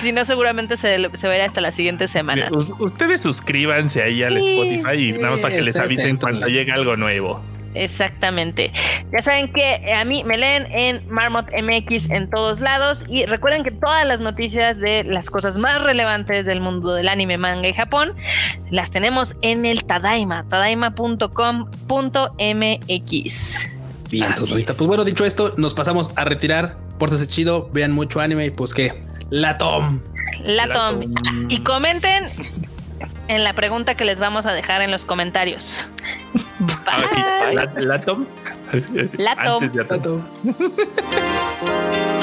si no, seguramente se, se, verá hasta la siguiente semana. ustedes suscríbanse ahí al Spotify y nada más para que les avisen cuando llegue algo nuevo. Exactamente. Ya saben que a mí me leen en Marmot MX en todos lados y recuerden que todas las noticias de las cosas más relevantes del mundo del anime, manga y Japón las tenemos en el Tadaima, tadaima.com.mx. Bien, entonces ahorita, pues bueno, dicho esto, nos pasamos a retirar. Pórtese chido, vean mucho anime y pues qué, la Tom. La Tom. Y comenten en la pregunta que les vamos a dejar en los comentarios. Ah, la, Tom. La Tom.